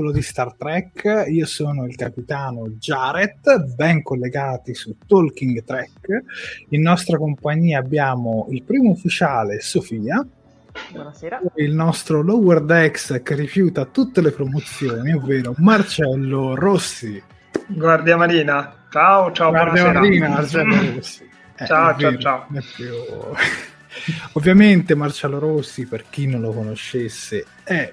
Popolo di Star Trek. Io sono il capitano Jared, ben collegati su Talking Trek. In nostra compagnia abbiamo il primo ufficiale Sofia. Buonasera. Il nostro Lower Decks che rifiuta tutte le promozioni, ovvero Marcello Rossi. Guardia Marina. Ciao, ciao. Guardia buonasera. Marina, Marcello Rossi. Eh, Ciao, ciao, ciao. più- Ovviamente Marcello Rossi, per chi non lo conoscesse, è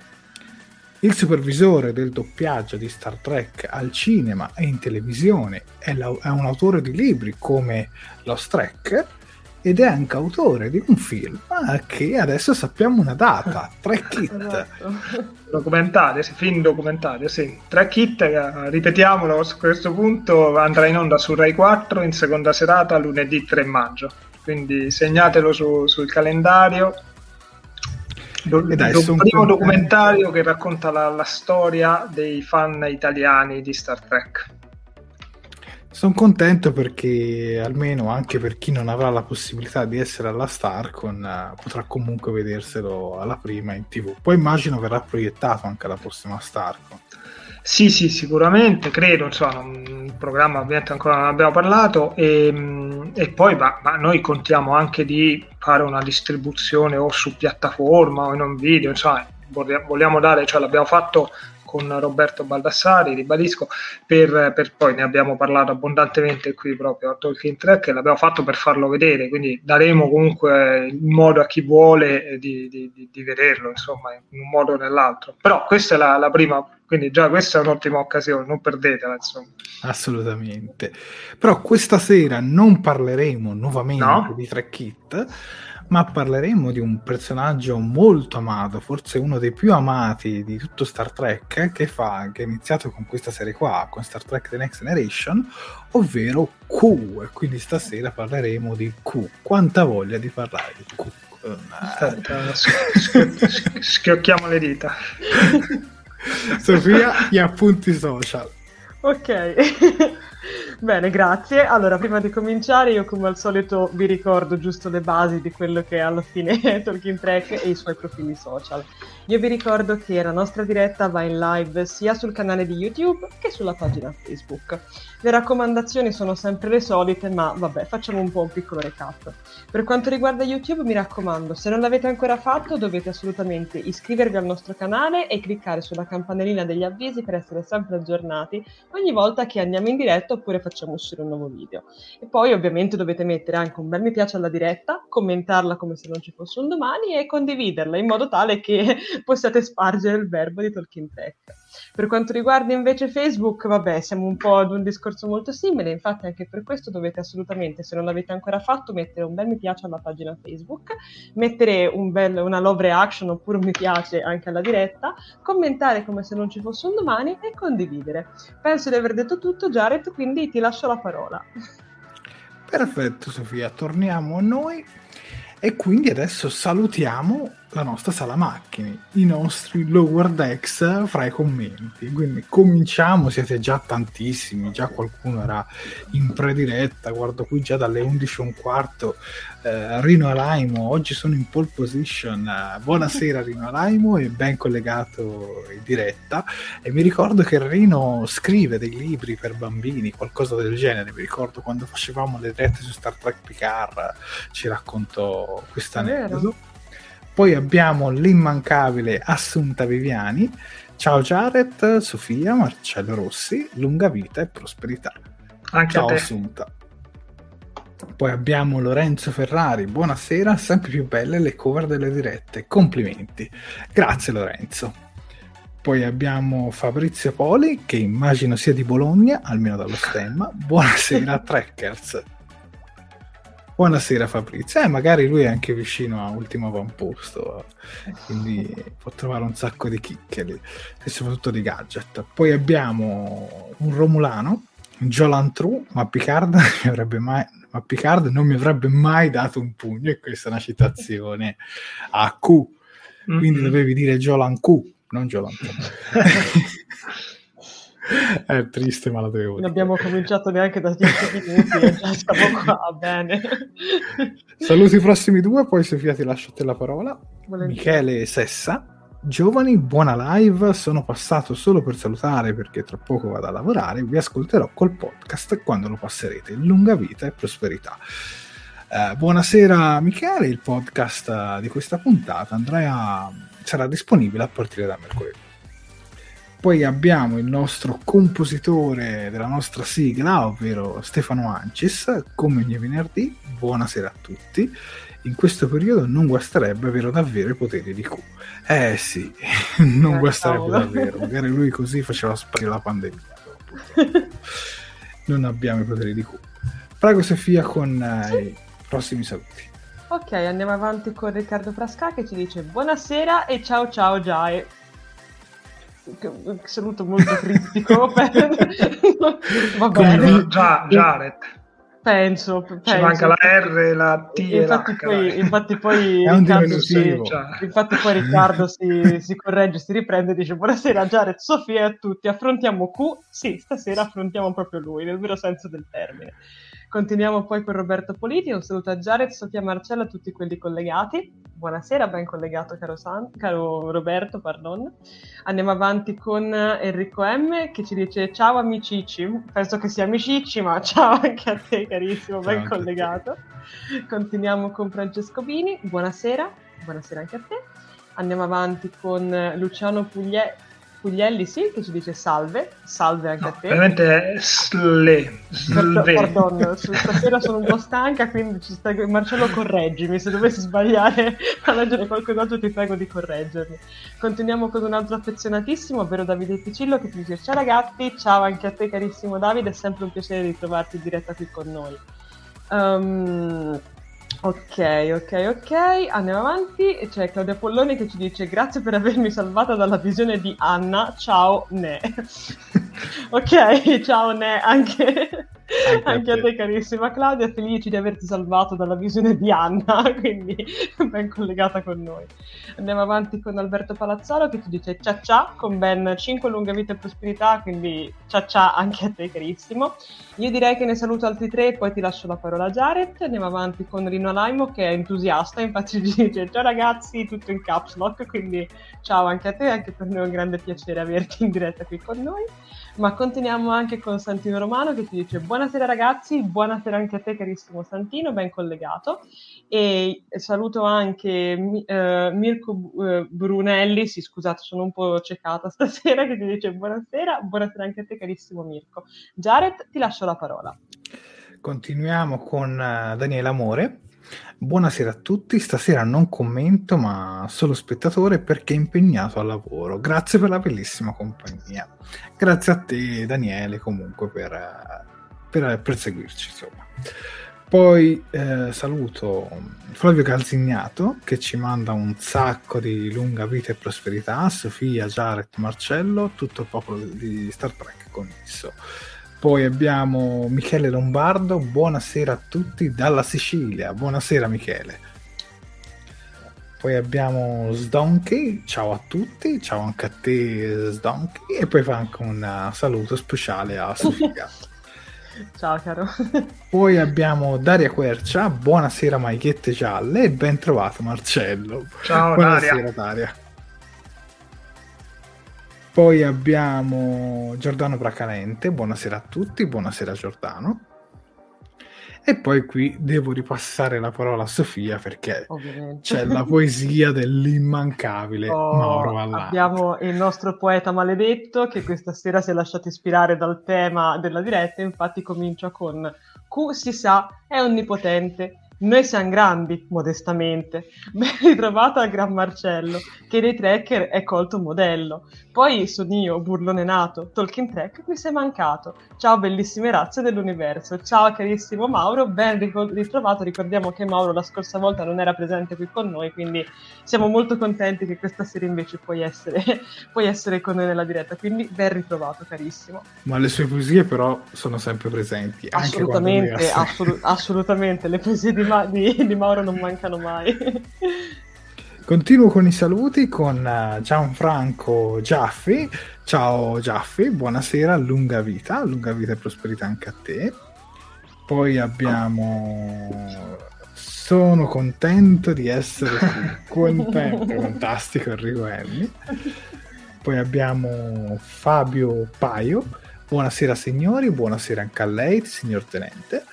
il supervisore del doppiaggio di Star Trek al cinema e in televisione, è, la- è un autore di libri come Lost Trek ed è anche autore di un film che adesso sappiamo una data, Trek It. Esatto. Documentario, sì, film documentario, sì. Tre kit, eh, ripetiamolo a questo punto, andrà in onda su Rai 4 in seconda serata lunedì 3 maggio. Quindi segnatelo su- sul calendario. Do- E dai, do- son primo documentario che racconta la, la storia dei fan italiani di Star Trek. Sono contento perché almeno anche per chi non avrà la possibilità di essere alla Starcon eh, potrà comunque vederselo alla prima in tv. Poi immagino verrà proiettato anche alla prossima Starcon. Sì, sì, sicuramente, credo, insomma, il programma ovviamente ancora non abbiamo parlato e, mh, e poi ma, ma noi contiamo anche di fare una distribuzione o su piattaforma o in un video, insomma, vogliamo dare, cioè l'abbiamo fatto con Roberto Baldassari, ribadisco, per, per poi ne abbiamo parlato abbondantemente qui proprio a Talking Track e l'abbiamo fatto per farlo vedere, quindi daremo comunque il modo a chi vuole di, di- di- di vederlo, insomma, in un modo o nell'altro. Però questa è la, la prima, quindi già questa è un'ottima occasione, non perdetela, insomma. Assolutamente. Però questa sera non parleremo nuovamente No. di Trek It, ma parleremo di un personaggio molto amato, forse uno dei più amati di tutto Star Trek, che, fa, che è iniziato con questa serie qua, con Star Trek The Next Generation, ovvero Q. E quindi stasera parleremo di Q. Quanta voglia di parlare di Q. Eh, schiocchiamo le dita. Sofia, gli appunti social. Ok. Bene, grazie. Allora, prima di cominciare, io come al solito vi ricordo giusto le basi di quello che è alla fine Talking Track e i suoi profili social. Io vi ricordo che la nostra diretta va in live sia sul canale di YouTube che sulla pagina Facebook. Le raccomandazioni sono sempre le solite, ma vabbè, facciamo un po' un piccolo recap. Per quanto riguarda YouTube, mi raccomando, se non l'avete ancora fatto, dovete assolutamente iscrivervi al nostro canale e cliccare sulla campanellina degli avvisi per essere sempre aggiornati ogni volta che andiamo in diretta oppure facciamo uscire un nuovo video. E poi ovviamente dovete mettere anche un bel mi piace alla diretta, commentarla come se non ci fosse un domani e condividerla in modo tale che possiate spargere il verbo di Talking Track. Per quanto riguarda invece Facebook, vabbè, siamo un po' ad un discorso molto simile, infatti anche per questo dovete assolutamente, se non l'avete ancora fatto, mettere un bel mi piace alla pagina Facebook, mettere un bel, una love reaction oppure un mi piace anche alla diretta, commentare come se non ci fosse un domani e condividere. Penso di aver detto tutto, Jared, quindi ti lascio la parola. Perfetto Sofia, torniamo a noi e quindi adesso salutiamo la nostra sala macchine, i nostri lower decks fra i commenti. Quindi cominciamo, siete già tantissimi, già qualcuno era in prediretta, guardo qui già dalle 11 e un quarto, eh, Rino Alaimo, oggi sono in pole position, eh, buonasera Rino Alaimo e ben collegato in diretta. E mi ricordo che Rino scrive dei libri per bambini, qualcosa del genere, mi ricordo quando facevamo le dirette su Star Trek Picard ci raccontò questa aneddoto poi abbiamo l'immancabile Assunta Viviani. Ciao Jared, Sofia, Marcello Rossi, lunga vita e prosperità. Anche Ciao Assunta. Poi abbiamo Lorenzo Ferrari, buonasera, sempre più belle le cover delle dirette, complimenti. Grazie Lorenzo. Poi abbiamo Fabrizio Poli, che immagino sia di Bologna, almeno dallo stemma. Buonasera Trekkers. Buonasera Fabrizio, eh, magari lui è anche vicino a Ultimo Avamposto, quindi può trovare un sacco di chicche lì, e soprattutto di gadget. Poi abbiamo un Romulano, Jolan True, ma Picard, mai, ma Picard non mi avrebbe mai dato un pugno, e questa è una citazione a Q, quindi mm-hmm. dovevi dire Jolan Q, non Jolan True. è triste, ma la devo dire. Non abbiamo cominciato neanche da 10 minuti e già siamo qua, bene. Saluti i prossimi due, poi Sofia ti lascio te la parola. Volentieri. Michele Sessa. Giovani, buona live. Sono passato solo per salutare perché tra poco vado a lavorare. Vi ascolterò col podcast quando lo passerete. Lunga vita e prosperità. Eh, buonasera Michele, il podcast di questa puntata andrà, sarà disponibile a partire da mercoledì. Poi abbiamo il nostro compositore della nostra sigla, ovvero Stefano Ancis, come ogni venerdì. Buonasera a tutti. In questo periodo non guasterebbe avere davvero i poteri di Q. Eh sì, non eh, guasterebbe cavolo. davvero. Magari lui così faceva sparire la pandemia. non abbiamo i poteri di Q. Prego Sofia con eh, i prossimi saluti. Ok, andiamo avanti con Riccardo Frasca che ci dice buonasera e ciao ciao Giae saluto molto criptico. Va bene. Già, Jared. Penso, penso. Ci manca la R, la T infatti poi, infatti poi Riccardo, si, infatti poi Riccardo si, si, corregge, si riprende e dice buonasera Jared, Sofia e a tutti, affrontiamo Q? Sì, stasera affrontiamo proprio lui, nel vero senso del termine. Continuiamo poi con Roberto Politi, un saluto a Jared, Sofia Marcella, a tutti quelli collegati. Buonasera, ben collegato caro, San, caro Roberto, pardon. Andiamo avanti con Enrico M che ci dice ciao amicici, penso che sia amicici, ma ciao anche a te carissimo, ciao ben collegato. Continuiamo con Francesco Bini, buonasera, buonasera anche a te. Andiamo avanti con Luciano Puglie, Puglielli sì, che ci dice salve, salve anche no, a te. Veramente sle, sle. Pardon, stasera sono un po' stanca, quindi ci sta... Marcello correggimi, se dovessi sbagliare a leggere qualcos'altro ti prego di correggermi. Continuiamo con un altro affezionatissimo, ovvero Davide Picillo che ci dice ciao ragazzi, ciao anche a te carissimo Davide, è sempre un piacere ritrovarti in diretta qui con noi. Um, Ok, ok, ok, andiamo avanti. C'è Claudia Polloni che ci dice grazie per avermi salvata dalla visione di Anna, ciao Ne. ok, ciao Ne, anche, anche, a te carissima Claudia, felici di averti salvato dalla visione di Anna, quindi ben collegata con noi. Andiamo avanti con Alberto Palazzolo che ci dice ciao ciao con ben 5 lunghe vite e prosperità, quindi ciao ciao anche a te carissimo. Io direi che ne saluto altri tre e poi ti lascio la parola a Jared. Andiamo avanti con Rino Alaimo che è entusiasta, infatti ci dice ciao ragazzi, tutto in caps lock, quindi ciao anche a te, anche per noi è un grande piacere averti in diretta qui con noi. Ma continuiamo anche con Santino Romano che ti dice buonasera ragazzi, buonasera anche a te carissimo Santino, ben collegato. E saluto anche uh, Mirko uh, Brunelli, sì scusate sono un po' ciecata stasera, che ti dice buonasera, buonasera anche a te carissimo Mirko. Jared, ti lascio la parola. Continuiamo con uh, Daniele Amore Buonasera a tutti, stasera non commento ma solo spettatore perché impegnato al lavoro. Grazie per la bellissima compagnia. Grazie a te Daniele comunque per, per, per seguirci insomma. Poi eh, saluto Flavio Calzignato che ci manda un sacco di lunga vita e prosperità, Sofia, Jared, Marcello, tutto il popolo di Star Trek connesso. Poi abbiamo Michele Lombardo, buonasera a tutti dalla Sicilia. Buonasera Michele. Poi abbiamo Sdonkey, ciao a tutti, ciao anche a te Sdonkey e poi fa anche un saluto speciale a Sofia. ciao caro. Poi abbiamo Daria Quercia, buonasera Maichette Gialle e ben trovato Marcello. Ciao buonasera Daria. Daria. Poi abbiamo Giordano Bracalente, buonasera a tutti, buonasera Giordano. E poi qui devo ripassare la parola a Sofia perché Ovviamente. c'è la poesia dell'immancabile Oh, Mauro Vallante. abbiamo il nostro poeta maledetto che questa sera si è lasciato ispirare dal tema della diretta, infatti comincia con Q si sa è onnipotente, noi siamo grandi, modestamente. Ben ritrovato al Gran Marcello, che dei tracker è colto modello. Poi sono io, burlone nato, Tolkien Trek, mi sei mancato. Ciao bellissime razze dell'universo. Ciao carissimo Mauro, ben ritrovato. Ricordiamo che Mauro la scorsa volta non era presente qui con noi, quindi siamo molto contenti che questa sera invece puoi essere, puoi essere con noi nella diretta. Quindi ben ritrovato, carissimo. Ma le sue poesie però sono sempre presenti. Assolutamente, assolu- assolutamente. Le poesie di, Ma- di, di Mauro non mancano mai. Continuo con i saluti con Gianfranco Giaffi. Ciao Giaffi, buonasera, lunga vita, lunga vita e prosperità anche a te. Poi abbiamo sono contento di essere qui, contento, fantastico Enrico Enni. Poi abbiamo Fabio Paio. Buonasera signori, buonasera anche a lei, signor tenente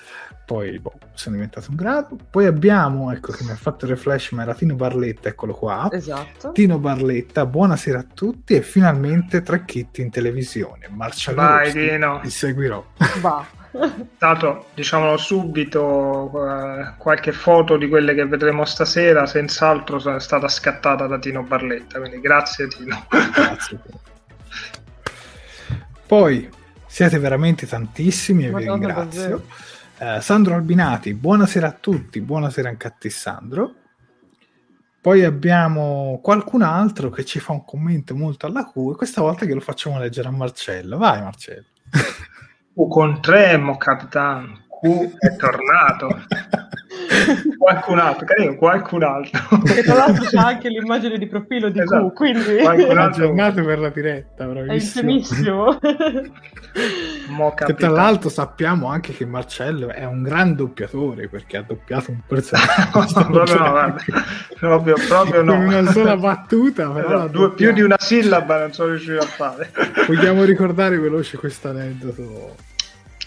poi boh, sono diventato un grado. Poi abbiamo, ecco che mi ha fatto il refresh, ma era Tino Barletta, eccolo qua. Esatto. Tino Barletta, buonasera a tutti e finalmente Trecchetti in televisione. Marcello Vai, Rossi, Tino. ti seguirò. Va. Tanto diciamolo subito, eh, qualche foto di quelle che vedremo stasera senz'altro è stata scattata da Tino Barletta, quindi grazie Tino. Grazie. Poi siete veramente tantissimi e vi Madonna, ringrazio. davvero. Eh, Sandro Albinati, buonasera a tutti, buonasera anche a te Sandro. Poi abbiamo qualcun altro che ci fa un commento molto alla Q e questa volta che lo facciamo leggere a Marcello. Vai Marcello. Q con Tremo, capitano. Q è tornato. qualcun altro, carino, qualcun altro. E tra l'altro c'è anche l'immagine di profilo di Esatto. Q, quindi Qualcun altro. per la diretta, è bravissimo. Mo Che tra l'altro sappiamo anche che Marcello è un gran doppiatore perché ha doppiato un personaggio. proprio no, guarda. proprio, proprio no. Con una sola battuta, però Esatto, due- più di una sillaba non sono riuscito a fare. Vogliamo ricordare veloce questo aneddoto?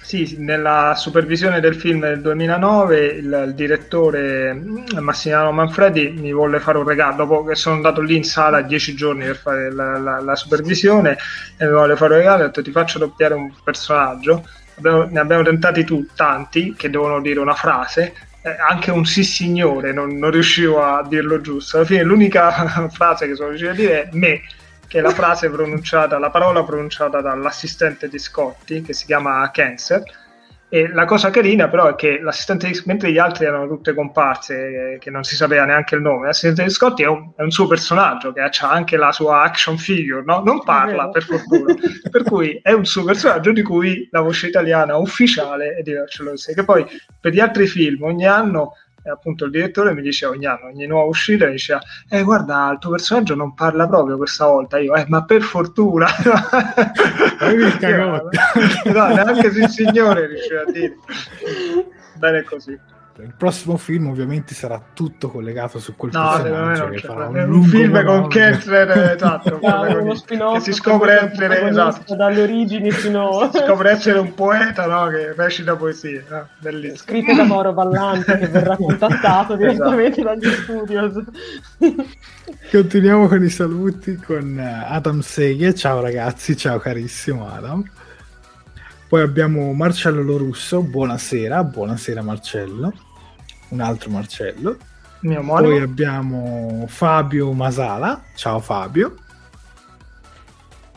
Sì, nella supervisione del film del 2009 il, il direttore mm, Massimiliano Manfredi mi volle fare un regalo dopo che sono andato lì in sala dieci giorni per fare la, la- la supervisione e mi volle fare un regalo e ho detto ti faccio doppiare un personaggio. Abbiamo- ne abbiamo tentati tu tanti che devono dire una frase eh, anche un sì signore non, non riuscivo a dirlo giusto. Alla fine l'unica frase che sono riuscito a dire è me che è la frase pronunciata, la parola pronunciata dall'assistente di Scotti, che si chiama Cancer. E la cosa carina però è che l'assistente di mentre gli altri erano tutte comparse, eh, che non si sapeva neanche il nome, l'assistente di Scotti è un, è un suo personaggio che ha anche la sua action figure, no? non parla per fortuna, per cui è un suo personaggio di cui la voce italiana ufficiale è di Marcello Rossi, che poi per gli altri film ogni anno eh, appunto il direttore mi diceva ogni anno, ogni nuova uscita mi diceva eh guarda il tuo personaggio non parla proprio questa volta. Io eh ma per fortuna. No, neanche se il signore riusciva a dire. Bene così Il prossimo film ovviamente sarà tutto collegato su quel no personaggio che farà un lungo film con. Kessler esatto Ah, quello uno che- spin-off che si scopre essere esatto dalle origini fino scopre essere un poeta no? che recita poesie no? bellissimo scritte da Mauro Ballante che verrà contattato direttamente Esatto. dagli studios. Continuiamo con i saluti con eh, Adam Seghe. Ciao ragazzi, ciao carissimo Adam. Poi abbiamo Marcello Lorusso, buonasera, buonasera Marcello. Un altro Marcello. Mio omonimo. Poi abbiamo Fabio Masala, ciao Fabio.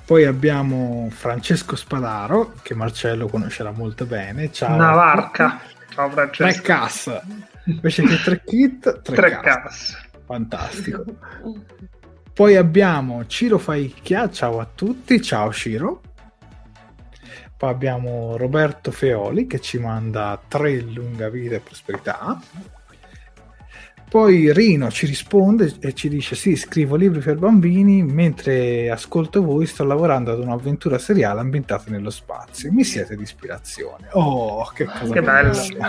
Poi abbiamo Francesco Spadaro, che Marcello conoscerà molto bene. Ciao. Navarca. Ciao Tre Francesco. cass. Invece che tre kit, tre, Tre cass. cass. Fantastico. Poi abbiamo Ciro Faicchia, ciao a tutti, ciao Ciro. Poi abbiamo Roberto Feoli che ci manda tre lunga vita e prosperità. Poi Rino ci risponde e ci dice: Sì, scrivo libri per bambini. Mentre ascolto voi, sto lavorando ad un'avventura seriale ambientata nello spazio. Mi siete di ispirazione. Oh, che cosa Che bello. bellissima.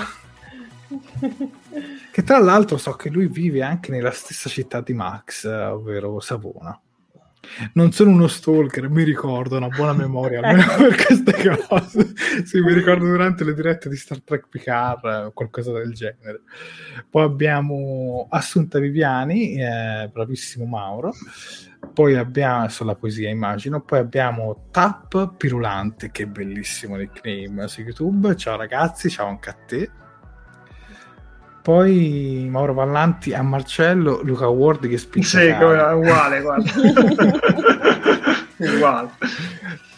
Che tra l'altro so che lui vive anche nella stessa città di Max, ovvero Savona. Non sono uno stalker, mi ricordo, una buona memoria almeno per queste cose. Sì, mi ricordo durante le dirette di Star Trek Picard, eh, qualcosa del genere. Poi abbiamo Assunta Viviani, eh, bravissimo Mauro. Poi abbiamo, sulla poesia immagino, poi abbiamo Tap Pirulante, che bellissimo nickname su YouTube. Ciao ragazzi, ciao anche a te. Poi Mauro Vallanti a Marcello, Luca Ward che spiccia Sì, uguale, guarda. uguale.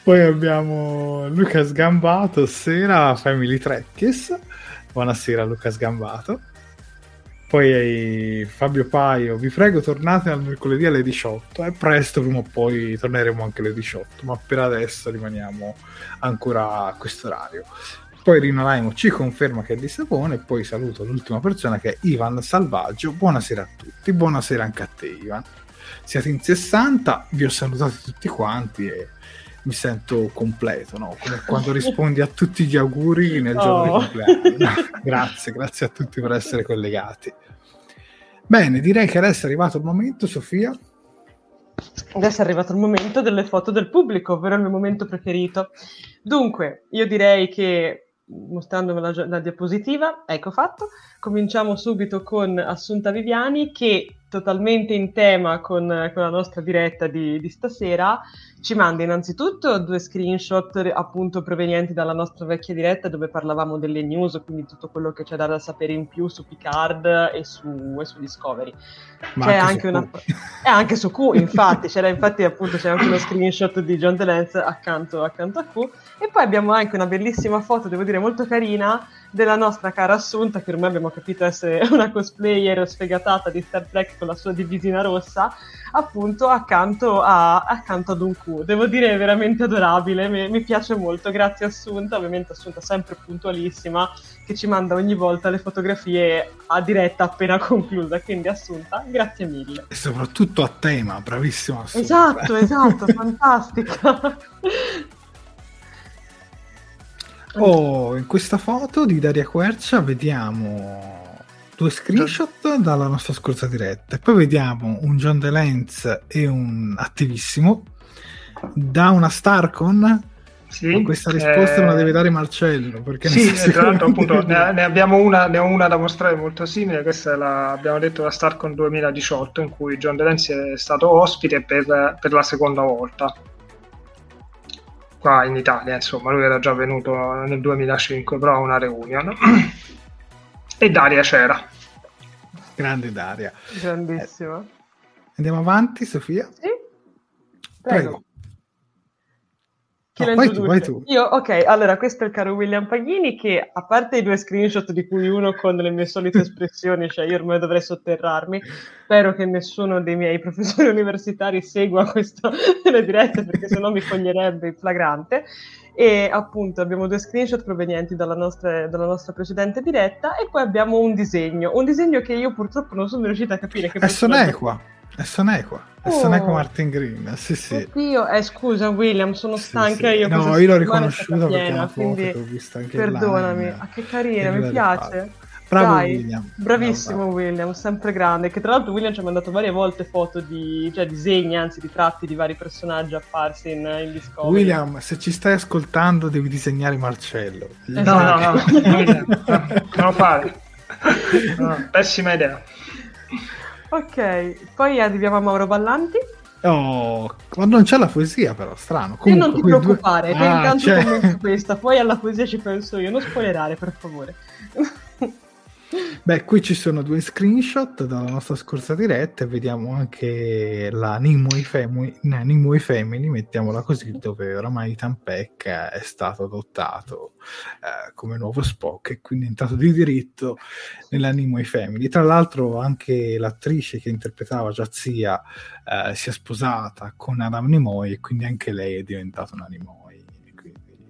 Poi abbiamo Luca Sgambato, sera Family Trekkis. Buonasera Luca Sgambato. Poi Fabio Paio, vi prego tornate al mercoledì alle 18. È presto, prima o poi torneremo anche alle 18, ma per adesso rimaniamo ancora a questo orario. Poi Rino Laimo ci conferma che è di Savone e poi saluto l'ultima persona che è Ivan Salvaggio. Buonasera a tutti, buonasera anche a te Ivan. Siete in 60, vi ho salutati tutti quanti e mi sento completo, no? Come quando rispondi a tutti gli auguri nel giorno Oh. di compleanno. grazie, grazie a tutti per essere collegati. Bene, direi che adesso è arrivato il momento, Sofia. Adesso è arrivato il momento delle foto del pubblico, ovvero il mio momento preferito. Dunque, io direi che, mostrandomi la, la diapositiva, ecco fatto, cominciamo subito con Assunta Viviani che, totalmente in tema con, con la nostra diretta di, di stasera, ci manda innanzitutto due screenshot appunto provenienti dalla nostra vecchia diretta dove parlavamo delle news, quindi tutto quello che c'è da sapere in più su Picard e su, e su Discovery. Ma C'è anche anche su una... E anche su Q, infatti, c'era infatti appunto c'è anche uno screenshot di John DeLance accanto, accanto a Q. E poi abbiamo anche una bellissima foto, devo dire molto carina, della nostra cara Assunta, che ormai abbiamo capito essere una cosplayer sfegatata di Star Trek con la sua divisina rossa, appunto accanto, a, accanto ad un Q. Devo dire è veramente adorabile, mi, mi piace molto, grazie Assunta, ovviamente Assunta sempre puntualissima, che ci manda ogni volta le fotografie a diretta appena conclusa, quindi Assunta, grazie mille. E soprattutto a tema, bravissimo. Assunta. Esatto, esatto, fantastica. Oh, in questa foto di Daria Quercia vediamo due screenshot dalla nostra scorsa diretta e poi vediamo un John DeLance e un attivissimo da una Starcon? Sì, questa risposta eh, me la deve dare Marcello perché ne Sì, e tra l'altro appunto ne, ne abbiamo una, ne ho una da mostrare molto simile, questa è la, abbiamo detto la StarCon 2018 in cui John DeLance è stato ospite per, per la seconda volta. Qua in Italia, insomma, lui era già venuto nel 2005 però a una reunion. E Daria c'era. grande Daria. Grandissima. andiamo avanti Sofia? Sì? prego, Chi No, vai tu, vai tu. Io, ok, allora questo è il caro William Paghini che, a parte i due screenshot di cui uno con le mie solite espressioni, cioè io ormai dovrei sotterrarmi, spero che nessuno dei miei professori universitari segua questo nelle dirette perché sennò mi foglierebbe in flagrante. E appunto abbiamo due screenshot provenienti dalla nostra, dalla nostra precedente diretta e poi abbiamo un disegno, un disegno che io purtroppo non sono riuscita a capire. Che è Sonequa è Sonequa è Oh. Sonequa Martin Green sì sì Oddio, eh, scusa William, sono Sì, stanca sì. io. No, io l'ho riconosciuta perché piena, una foto quindi che ho visto anche Perdonami, ah, che carina, E mi l'ho piace. Bravo Dai, William. Bravissimo Bravo, William, sempre grande. Che tra l'altro William ci ha mandato varie volte foto di, cioè disegni, anzi ritratti di vari personaggi apparsi in, in Discovery. William, se ci stai ascoltando devi disegnare Marcello. Esatto. No, no, no, non idea. No, non lo fare. No, pessima idea. Ok, poi arriviamo a Mauro Ballanti. Oh, ma non c'è la poesia però, strano. Non Comunque, ti quei due- preoccupare, che Ah, intanto c'è. commento questa, poi alla poesia ci penso io, non spoilerare per favore. Beh, qui ci sono due screenshot dalla nostra scorsa diretta e vediamo anche la Nimue Family, Nimue Family mettiamola così, dove oramai Ethan Peck è stato adottato eh, come nuovo Spock e quindi è entrato di diritto nella Nimue Family. Tra l'altro anche l'attrice che interpretava Jazia eh, si è sposata con Adam Nimoy e quindi anche lei è diventata una Nimoy.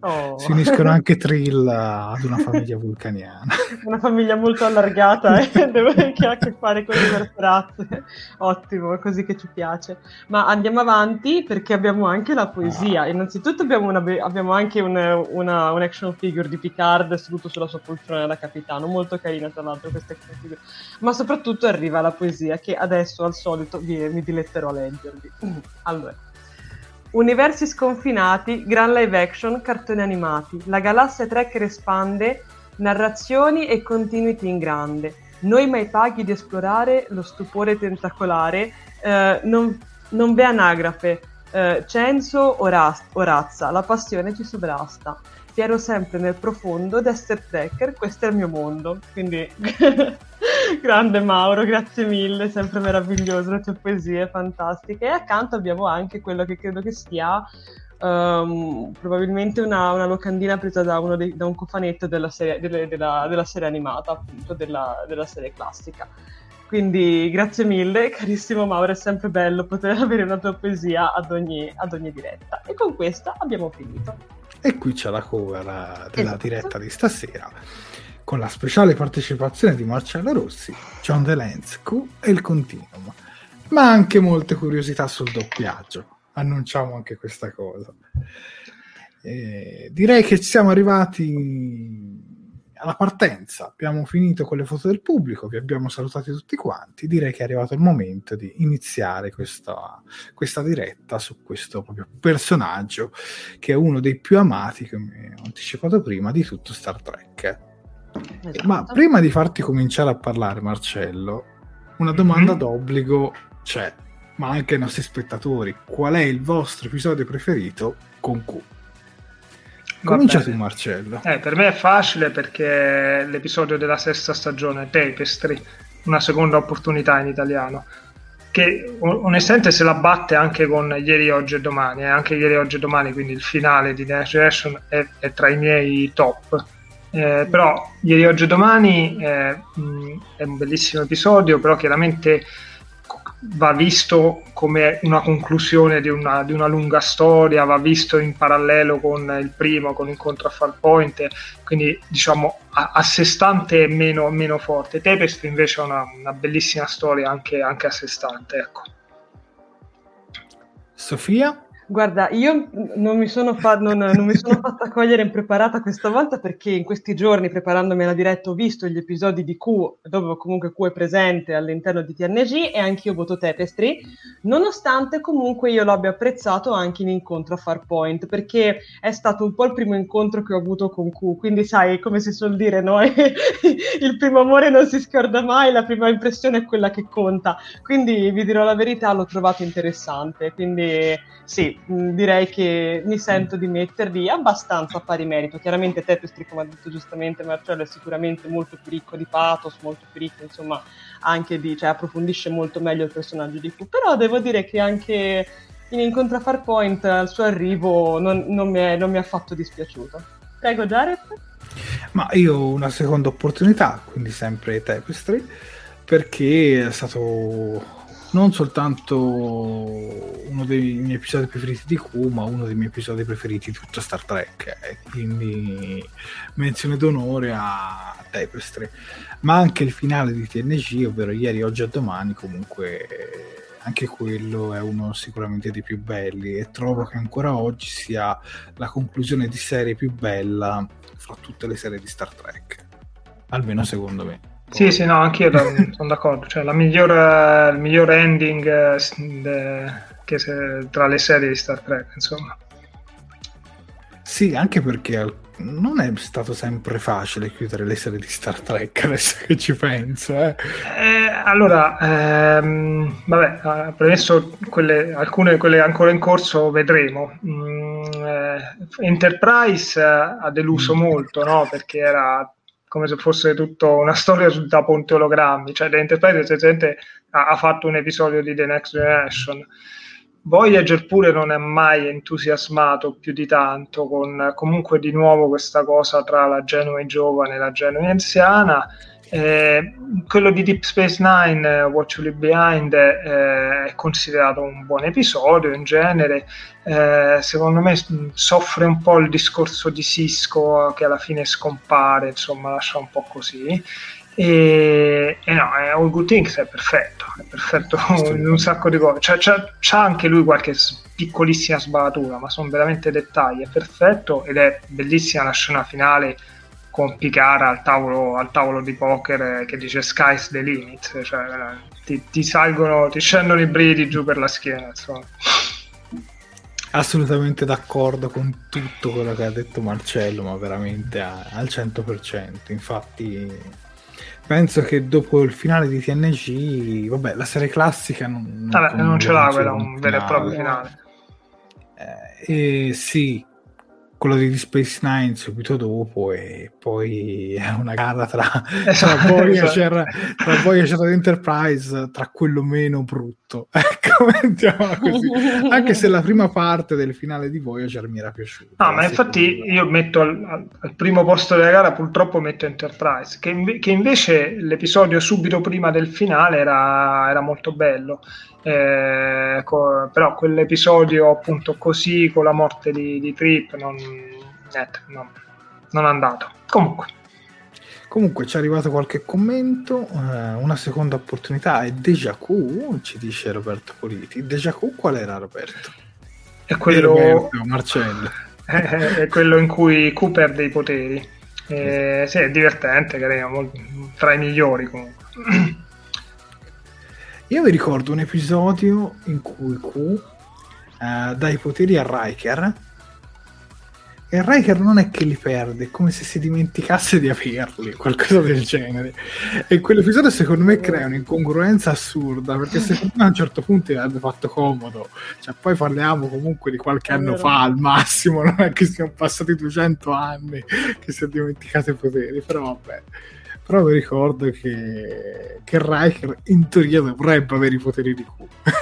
Oh. Si uniscono anche Trill ad una famiglia vulcaniana. Una famiglia molto allargata eh? che ha a che fare con le razze. Ottimo, così che ci piace. Ma andiamo avanti perché abbiamo anche la poesia. Ah. Innanzitutto abbiamo, una, abbiamo anche un, una, un, action figure di Picard seduto sulla sua poltrona da capitano, molto carina tra l'altro questa action figure. Ma soprattutto arriva la poesia che adesso al solito mi, mi diletterò a leggervi. Allora. Universi sconfinati, gran live action, cartoni animati. La galassia Trek espande, narrazioni e continuity in grande. Noi mai paghi di esplorare lo stupore tentacolare, eh, non, non v'è anagrafe, eh, censo o, raz- o razza, la passione ci sovrasta. Ti sempre nel profondo d'essere Trekker, questo è il mio mondo. Quindi Grande Mauro, grazie mille, sempre meraviglioso, le tue poesie fantastiche. E accanto abbiamo anche quello che credo che sia um, probabilmente una, una, locandina presa da, dei, da un cofanetto della serie, delle, della, della serie, animata, appunto, della, della serie classica. Quindi grazie mille, carissimo Mauro, è sempre bello poter avere una tua poesia ad ogni, ad ogni diretta. E con questa abbiamo finito. E qui c'è la cover della esatto. diretta di stasera con la speciale partecipazione di Marcello Rossi, John Delens, Q e il Continuum, ma anche molte curiosità sul doppiaggio. Annunciamo anche questa cosa. Eh, direi che siamo arrivati alla partenza, abbiamo finito con le foto del pubblico, vi abbiamo salutati tutti quanti, direi che è arrivato il momento di iniziare questa, questa diretta su questo proprio personaggio che è uno dei più amati, come ho anticipato prima, di tutto Star Trek. Esatto. Ma prima di farti cominciare a parlare, Marcello, una domanda mm-hmm. d'obbligo c'è, ma anche ai nostri spettatori. Qual è il vostro episodio preferito con Q? Comincia tu, Marcello. Eh, per me è facile perché l'episodio della sesta stagione, Tapestry, una seconda opportunità in italiano, che onestamente se la batte anche con Ieri, Oggi e Domani, eh, anche Ieri, Oggi e Domani, quindi il finale di Next Generation è, è tra i miei top eh, però ieri, oggi e domani eh, mh, è un bellissimo episodio, però chiaramente va visto come una conclusione di una, di una, lunga storia, va visto in parallelo con il primo, con l'incontro a Farpoint, quindi diciamo a, a sé stante è meno, meno forte. Tapestry invece è una, una bellissima storia anche, anche a sé stante. Ecco. Sofia? Guarda, io non mi, sono fa- non, non mi sono fatta cogliere impreparata questa volta perché in questi giorni, preparandomi alla diretta, ho visto gli episodi di Q, dove comunque Q è presente all'interno di TNG e anch'io voto Tapestry, nonostante comunque io l'abbia apprezzato anche in incontro a Farpoint, perché è stato un po' il primo incontro che ho avuto con Q, quindi sai, come si suol dire, no? il primo amore non si scorda mai, la prima impressione è quella che conta, quindi vi dirò la verità, l'ho trovato interessante, quindi sì, direi che mi sento di metterli abbastanza a pari merito. Chiaramente Tapestry, come ha detto giustamente Marcello, è sicuramente molto più ricco di pathos, molto più ricco, insomma, anche di, cioè, approfondisce molto meglio il personaggio di Q. Però devo dire che anche in Incontra Farpoint al suo arrivo non, non, mi, è, non mi ha affatto dispiaciuto. Prego, Jared. Ma io ho una seconda opportunità, quindi sempre Tapestry, perché è stato non soltanto uno dei miei episodi preferiti di Q, ma uno dei miei episodi preferiti di tutta Star Trek. E quindi menzione d'onore a Tapestry. Ma anche il finale di TNG, ovvero ieri, oggi e domani, comunque anche quello è uno sicuramente dei più belli e trovo che ancora oggi sia la conclusione di serie più bella fra tutte le serie di Star Trek. Almeno secondo me. Sì, sì, no, anch'io sono d'accordo. Cioè, la miglior, il miglior ending eh, de, che se, tra le serie di Star Trek, insomma. Sì, anche perché non è stato sempre facile chiudere le serie di Star Trek, adesso che ci penso. Eh. Eh, allora, ehm, vabbè, premesso quelle, alcune quelle ancora in corso, vedremo. Mm, eh, Enterprise ha deluso mm. molto, no? Perché era come se fosse tutto una storia da ponte ologrammi, cioè The Enterprise ha, ha fatto un episodio di The Next Generation. Voyager pure non è mai entusiasmato più di tanto con comunque di nuovo questa cosa tra la Genova giovane e la Genova anziana eh, quello di Deep Space Nine, uh, What You Leave Behind, eh, è considerato un buon episodio in genere. Eh, secondo me soffre un po' il discorso di Cisco che alla fine scompare, insomma, lascia un po' così. E, e no, All Good Things è perfetto, è perfetto in un sacco di cose. C'ha, c'ha, c'ha anche lui qualche piccolissima sbavatura, ma sono veramente dettagli. È perfetto ed è bellissima la scena finale con Picara al tavolo, al tavolo di poker eh, che dice sky's the limit, cioè ti, ti, salgono, ti scendono i brividi giù per la schiena. Insomma. Assolutamente d'accordo con tutto quello che ha detto Marcello, ma veramente a, al 100%. Infatti, penso che dopo il finale di TNG, vabbè, la serie classica non, vabbè, non ce l'ha quella, un vero e proprio finale. Eh, sì, quello di Space Nine subito dopo e poi è una gara tra, tra, Voyager, tra Voyager ed Enterprise tra quello meno brutto ecco mettiamola così. Anche se la prima parte del finale di Voyager mi era piaciuta no ma infatti io metto al, al, primo posto della gara purtroppo metto Enterprise che, inve- che invece l'episodio subito prima del finale era, era molto bello. Eh, co- però quell'episodio appunto così con la morte di, di Trip non, niente, no, non è andato. Comunque Comunque ci è arrivato qualche commento, eh, una seconda opportunità è Deja Vu, ci dice Roberto Politi. Deja Vu qual era Roberto? È quello... Roberto, Marcello. è quello in cui Q perde i poteri. Eh, sì, è divertente, carino, tra i migliori comunque. Io vi ricordo un episodio in cui Q uh, dà i poteri a Riker e Riker non è che li perde, è come se si dimenticasse di averli, qualcosa del genere. E quell'episodio secondo me crea un'incongruenza assurda, perché secondo me a un certo punto gli avrebbe fatto comodo. Cioè, poi parliamo comunque di qualche è anno vero. fa al massimo, non è che siano passati 200 anni che si è dimenticato i poteri, però vabbè però vi ricordo che, che Riker in teoria dovrebbe avere i poteri di Q.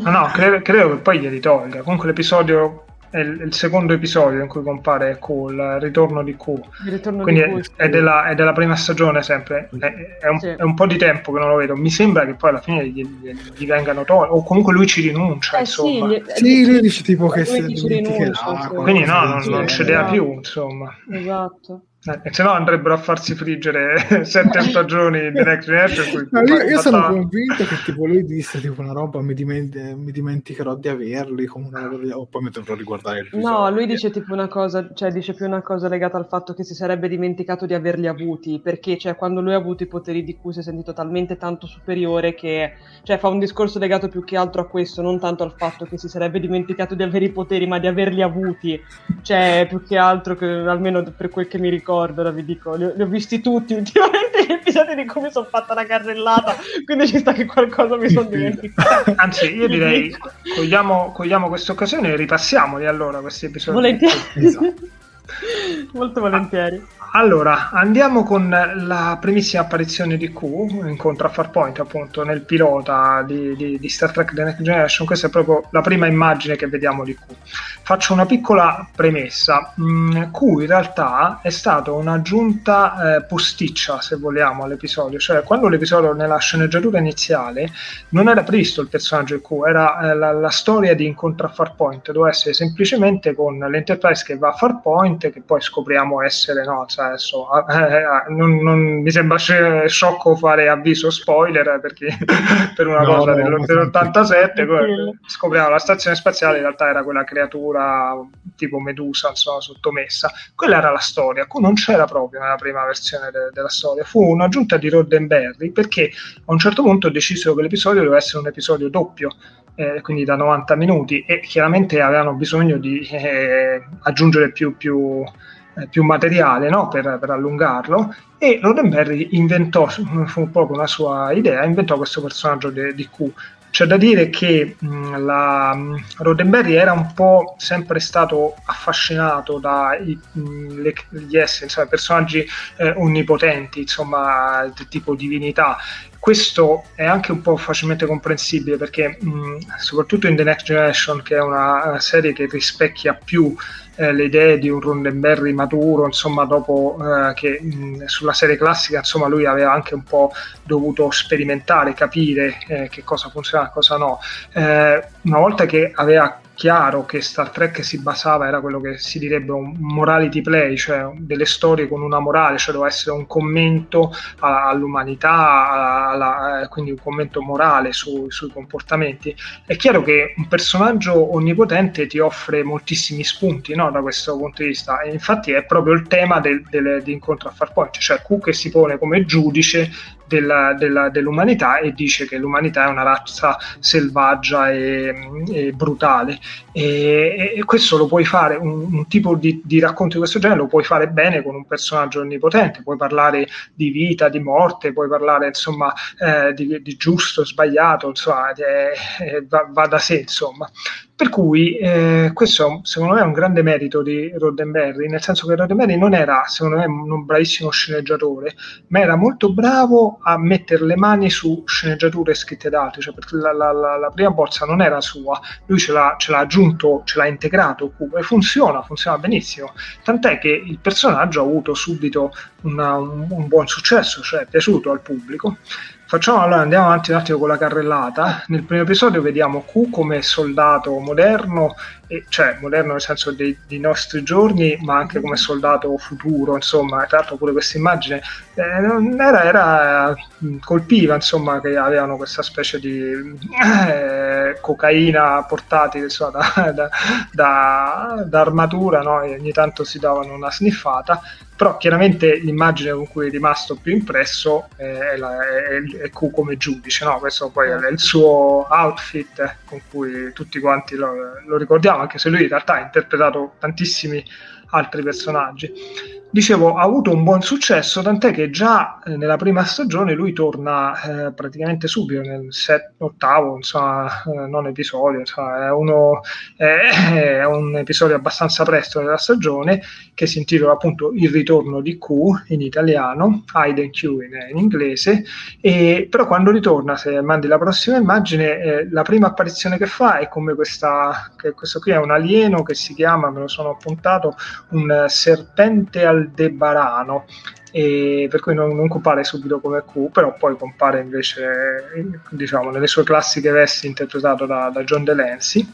no, no, credo, credo, che poi glieli tolga. Comunque l'episodio è il, il, secondo episodio in cui compare Q, il ritorno di Q. Ritorno Quindi di Q, è, è, della, è, della, prima stagione sempre. È, è, un, sì. è, un, po' di tempo che non lo vedo. Mi sembra che poi alla fine gli, gli, gli vengano tolti, o comunque lui ci rinuncia. Eh, insomma. Sì, gli, sì, lui dice tipo che si rinuncia. Quindi no, non, non cedeva più, insomma. Esatto. Eh, se no andrebbero a farsi friggere sette stagioni di Next Generation. No, io, io sono convinto che tipo lui disse tipo una roba mi, diment- mi dimenticherò di averli come una o poi mi dovrò riguardare. No, lui dice tipo una cosa, cioè dice più una cosa legata al fatto che si sarebbe dimenticato di averli avuti, perché cioè quando lui ha avuto i poteri di cui si è sentito talmente tanto superiore che cioè fa un discorso legato più che altro a questo, non tanto al fatto che si sarebbe dimenticato di avere i poteri, ma di averli avuti. Cioè, più che altro che almeno per quel che mi ricordo ricordo, ora vi dico, li ho, li ho visti tutti ultimamente gli episodi di cui mi sono fatta la carrellata, quindi ci sta che qualcosa mi sono dimenticato. Anzi, io direi, cogliamo, cogliamo questa occasione e ripassiamoli allora questi episodi. Volentieri. Esatto. Molto volentieri. Allora, andiamo con la primissima apparizione di Q, incontra Farpoint appunto nel pilota di, di, di, Star Trek The Next Generation, questa è proprio la prima immagine che vediamo di Q. Faccio una piccola premessa, mm, Q in realtà è stata un'aggiunta eh, posticcia, se vogliamo, all'episodio, cioè quando l'episodio nella sceneggiatura iniziale non era previsto il personaggio di Q, era eh, la, la, storia di incontra Farpoint, doveva essere semplicemente con l'Enterprise che va a Farpoint, che poi scopriamo essere no, cioè adesso eh, eh, non, non, mi sembra sciocco fare avviso spoiler perché per una no, cosa no, dell'87 no, scopriamo la stazione spaziale in realtà era quella creatura tipo Medusa insomma, sottomessa. Quella era la storia non c'era proprio nella prima versione de- della storia. Fu un'aggiunta di Roddenberry perché a un certo punto ho deciso che l'episodio doveva essere un episodio doppio eh, quindi da 90 minuti e chiaramente avevano bisogno di eh, aggiungere più, più eh, più materiale no? per, per, allungarlo e Roddenberry inventò, fu proprio una sua idea, inventò questo personaggio di, di Q C'è da dire che mh, la Roddenberry era un po' sempre stato affascinato dagli esseri, personaggi eh, onnipotenti, insomma, tipo divinità. Questo è anche un po' facilmente comprensibile perché mh, soprattutto in The Next Generation, che è una serie che rispecchia più eh, le idee di un Roddenberry maturo, insomma, dopo eh, che mh, sulla serie classica, insomma, lui aveva anche un po' dovuto sperimentare, capire eh, che cosa funziona e cosa no. Eh, una volta che aveva chiaro che Star Trek si basava, era quello che si direbbe un morality play, cioè delle storie con una morale, cioè doveva essere un commento all'umanità, alla, quindi un commento morale su, sui comportamenti. È chiaro che un personaggio onnipotente ti offre moltissimi spunti no, da questo punto di vista, e infatti è proprio il tema del, del, di Incontro a Farpoint, cioè Q che si pone come giudice della, della, dell'umanità e dice che l'umanità è una razza selvaggia e, e brutale. E, e, questo lo puoi fare, un, un tipo di, di, racconto di questo genere lo puoi fare bene con un personaggio onnipotente, puoi parlare di vita, di morte, puoi parlare insomma eh, di, di, giusto, sbagliato, insomma, eh, va, va, da sé insomma. Per cui eh, questo secondo me è un grande merito di Roddenberry, nel senso che Roddenberry non era, secondo me, un bravissimo sceneggiatore, ma era molto bravo a mettere le mani su sceneggiature scritte da altri, cioè perché la, la, la, la prima bozza non era sua, lui ce l'ha, ce l'ha aggiunto, ce l'ha integrato e funziona, funziona benissimo, tant'è che il personaggio ha avuto subito una, un, un buon successo, cioè è piaciuto al pubblico. Facciamo allora, andiamo avanti un attimo con la carrellata. Nel primo episodio vediamo Q come soldato moderno, cioè moderno nel senso dei, dei, nostri giorni, ma anche come soldato futuro, insomma, tra l'altro pure questa immagine eh, era, era, colpiva, insomma, che avevano questa specie di eh, cocaina portati insomma, da, da, da, da armatura, no? e ogni tanto si davano una sniffata però chiaramente l'immagine con cui è rimasto più impresso è, la, è, è Q come giudice, no? questo poi è il suo outfit con cui tutti quanti lo, lo ricordiamo, anche se lui in realtà ha interpretato tantissimi altri personaggi dicevo, ha avuto un buon successo, tant'è che già eh, nella prima stagione lui torna eh, praticamente subito, nel set, ottavo, insomma, eh, non episodio, insomma, è, uno, è, un episodio abbastanza presto della stagione che si intitola appunto Il ritorno di Q in italiano, Hide Q in, in inglese, e, però quando ritorna, se mandi la prossima immagine, eh, la prima apparizione che fa è come questa, che questo qui è un alieno che si chiama, me lo sono appuntato, un serpente al Aldebarano, per cui non, non, compare subito come Q, però poi compare invece diciamo, nelle sue classiche vesti interpretato da, da John Delancey.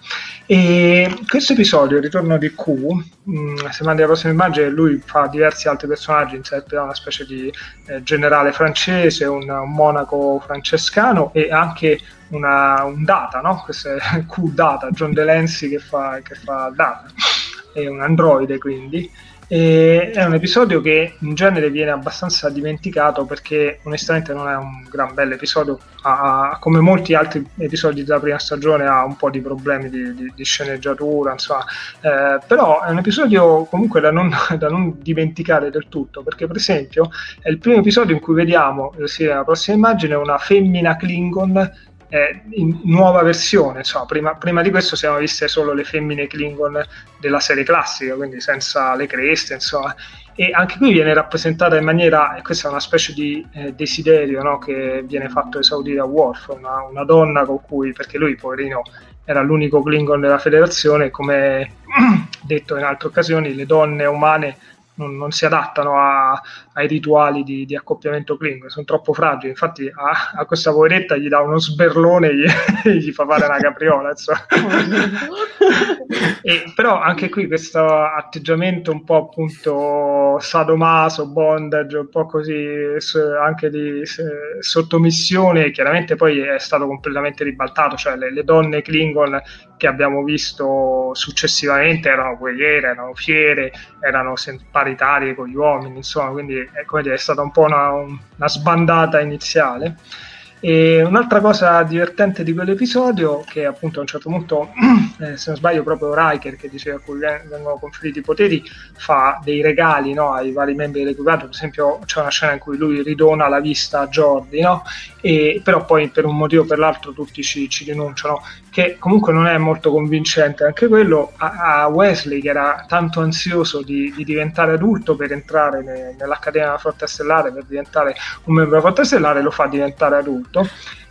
E questo episodio, il ritorno di Q, mh, mm, se mandi la prossima immagine, lui fa diversi altri personaggi, interpreta una specie di eh, generale francese, un, un, monaco francescano e anche una, un data, no? questo è Q data, John Delancey che fa, che fa data, è un androide quindi. E è un episodio che in genere viene abbastanza dimenticato perché onestamente non è un gran bel episodio, ha, come molti altri episodi della prima stagione ha un po' di problemi di, di, di sceneggiatura, insomma, eh, però è un episodio comunque da non, da non, dimenticare del tutto perché per esempio è il primo episodio in cui vediamo, sì, la prossima immagine, una femmina Klingon eh, in nuova versione. Insomma, prima, prima, di questo siamo viste solo le femmine Klingon della serie classica, quindi senza le creste, insomma. E anche qui viene rappresentata in maniera, questa è una specie di eh, desiderio no, che viene fatto esaudire a Worf, una, una, donna con cui, perché lui, poverino, era l'unico Klingon della federazione, come detto in altre occasioni, le donne umane non, non si adattano a, ai rituali di, di, accoppiamento Klingon, sono troppo fragili. Infatti, a, a, questa poveretta gli dà uno sberlone e gli, gli fa fare una capriola. e, però anche qui questo atteggiamento un po' appunto sadomaso, bondage, un po' così anche di sottomissione, chiaramente poi è stato completamente ribaltato. Cioè, le, le donne Klingon che abbiamo visto successivamente erano guerriere, erano fiere, erano paritarie con gli uomini, insomma, quindi è, dire, è stata un po' una, una sbandata iniziale. E un'altra cosa divertente di quell'episodio, che appunto a un certo punto, eh, se non sbaglio, proprio Riker, che diceva a cui vengono conferiti i poteri, fa dei regali no, ai vari membri dell'equipaggio. Per esempio, c'è una scena in cui lui ridona la vista a Jordi, no? e, però poi per un motivo o per l'altro tutti ci, ci, rinunciano, che comunque non è molto convincente. Anche quello a, Wesley, che era tanto ansioso di, di diventare adulto per entrare ne, nell'Accademia della Flotta Stellare, per diventare un membro della Flotta Stellare, lo fa diventare adulto.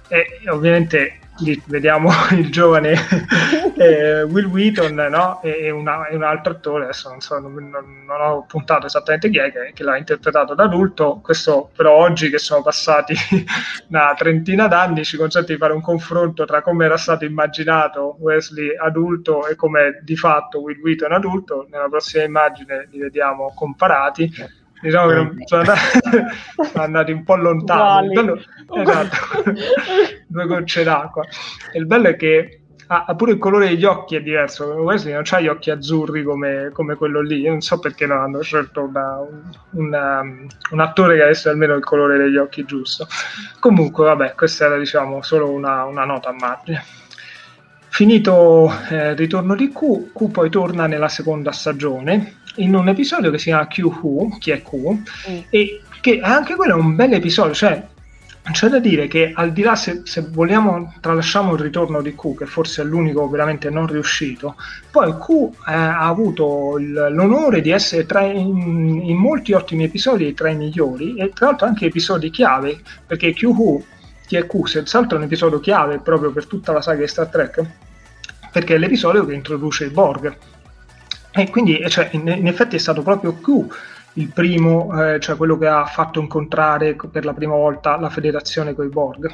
E ovviamente vediamo il giovane eh, Will Wheaton no? e, una, e, un altro attore, adesso non, so, non, non, ho puntato esattamente chi è che, che, l'ha interpretato da adulto, questo però oggi che sono passati una trentina d'anni ci consente di fare un confronto tra come era stato immaginato Wesley adulto e come di fatto Will Wheaton adulto, nella prossima immagine li vediamo comparati diciamo che non, sono, andati, sono, andati, un po' lontano. Bello, esatto, due gocce d'acqua. E il bello è che ha, pure il colore degli occhi è diverso. Wesley non ha gli occhi azzurri come, come, quello lì. Io non so perché non hanno scelto una, una, un attore che avesse almeno il colore degli occhi giusto. Comunque, vabbè, questa era diciamo solo una, una nota a margine. Finito eh, il ritorno di Q, Q poi torna nella seconda stagione in un episodio che si chiama Q Who, chi è Q, mm. e che anche quello è un bel episodio, cioè c'è da dire che al di là se, se, vogliamo tralasciamo il ritorno di Q che forse è l'unico veramente non riuscito poi Q eh, ha avuto il, l'onore di essere tra in, in, molti ottimi episodi tra i migliori e tra l'altro anche episodi chiave perché Q Who chi è Q senz'altro è un episodio chiave proprio per tutta la saga di Star Trek perché è l'episodio che introduce i Borg e quindi cioè, in, in, effetti è stato proprio Q il primo, eh, cioè quello che ha fatto incontrare per la prima volta la federazione con i Borg.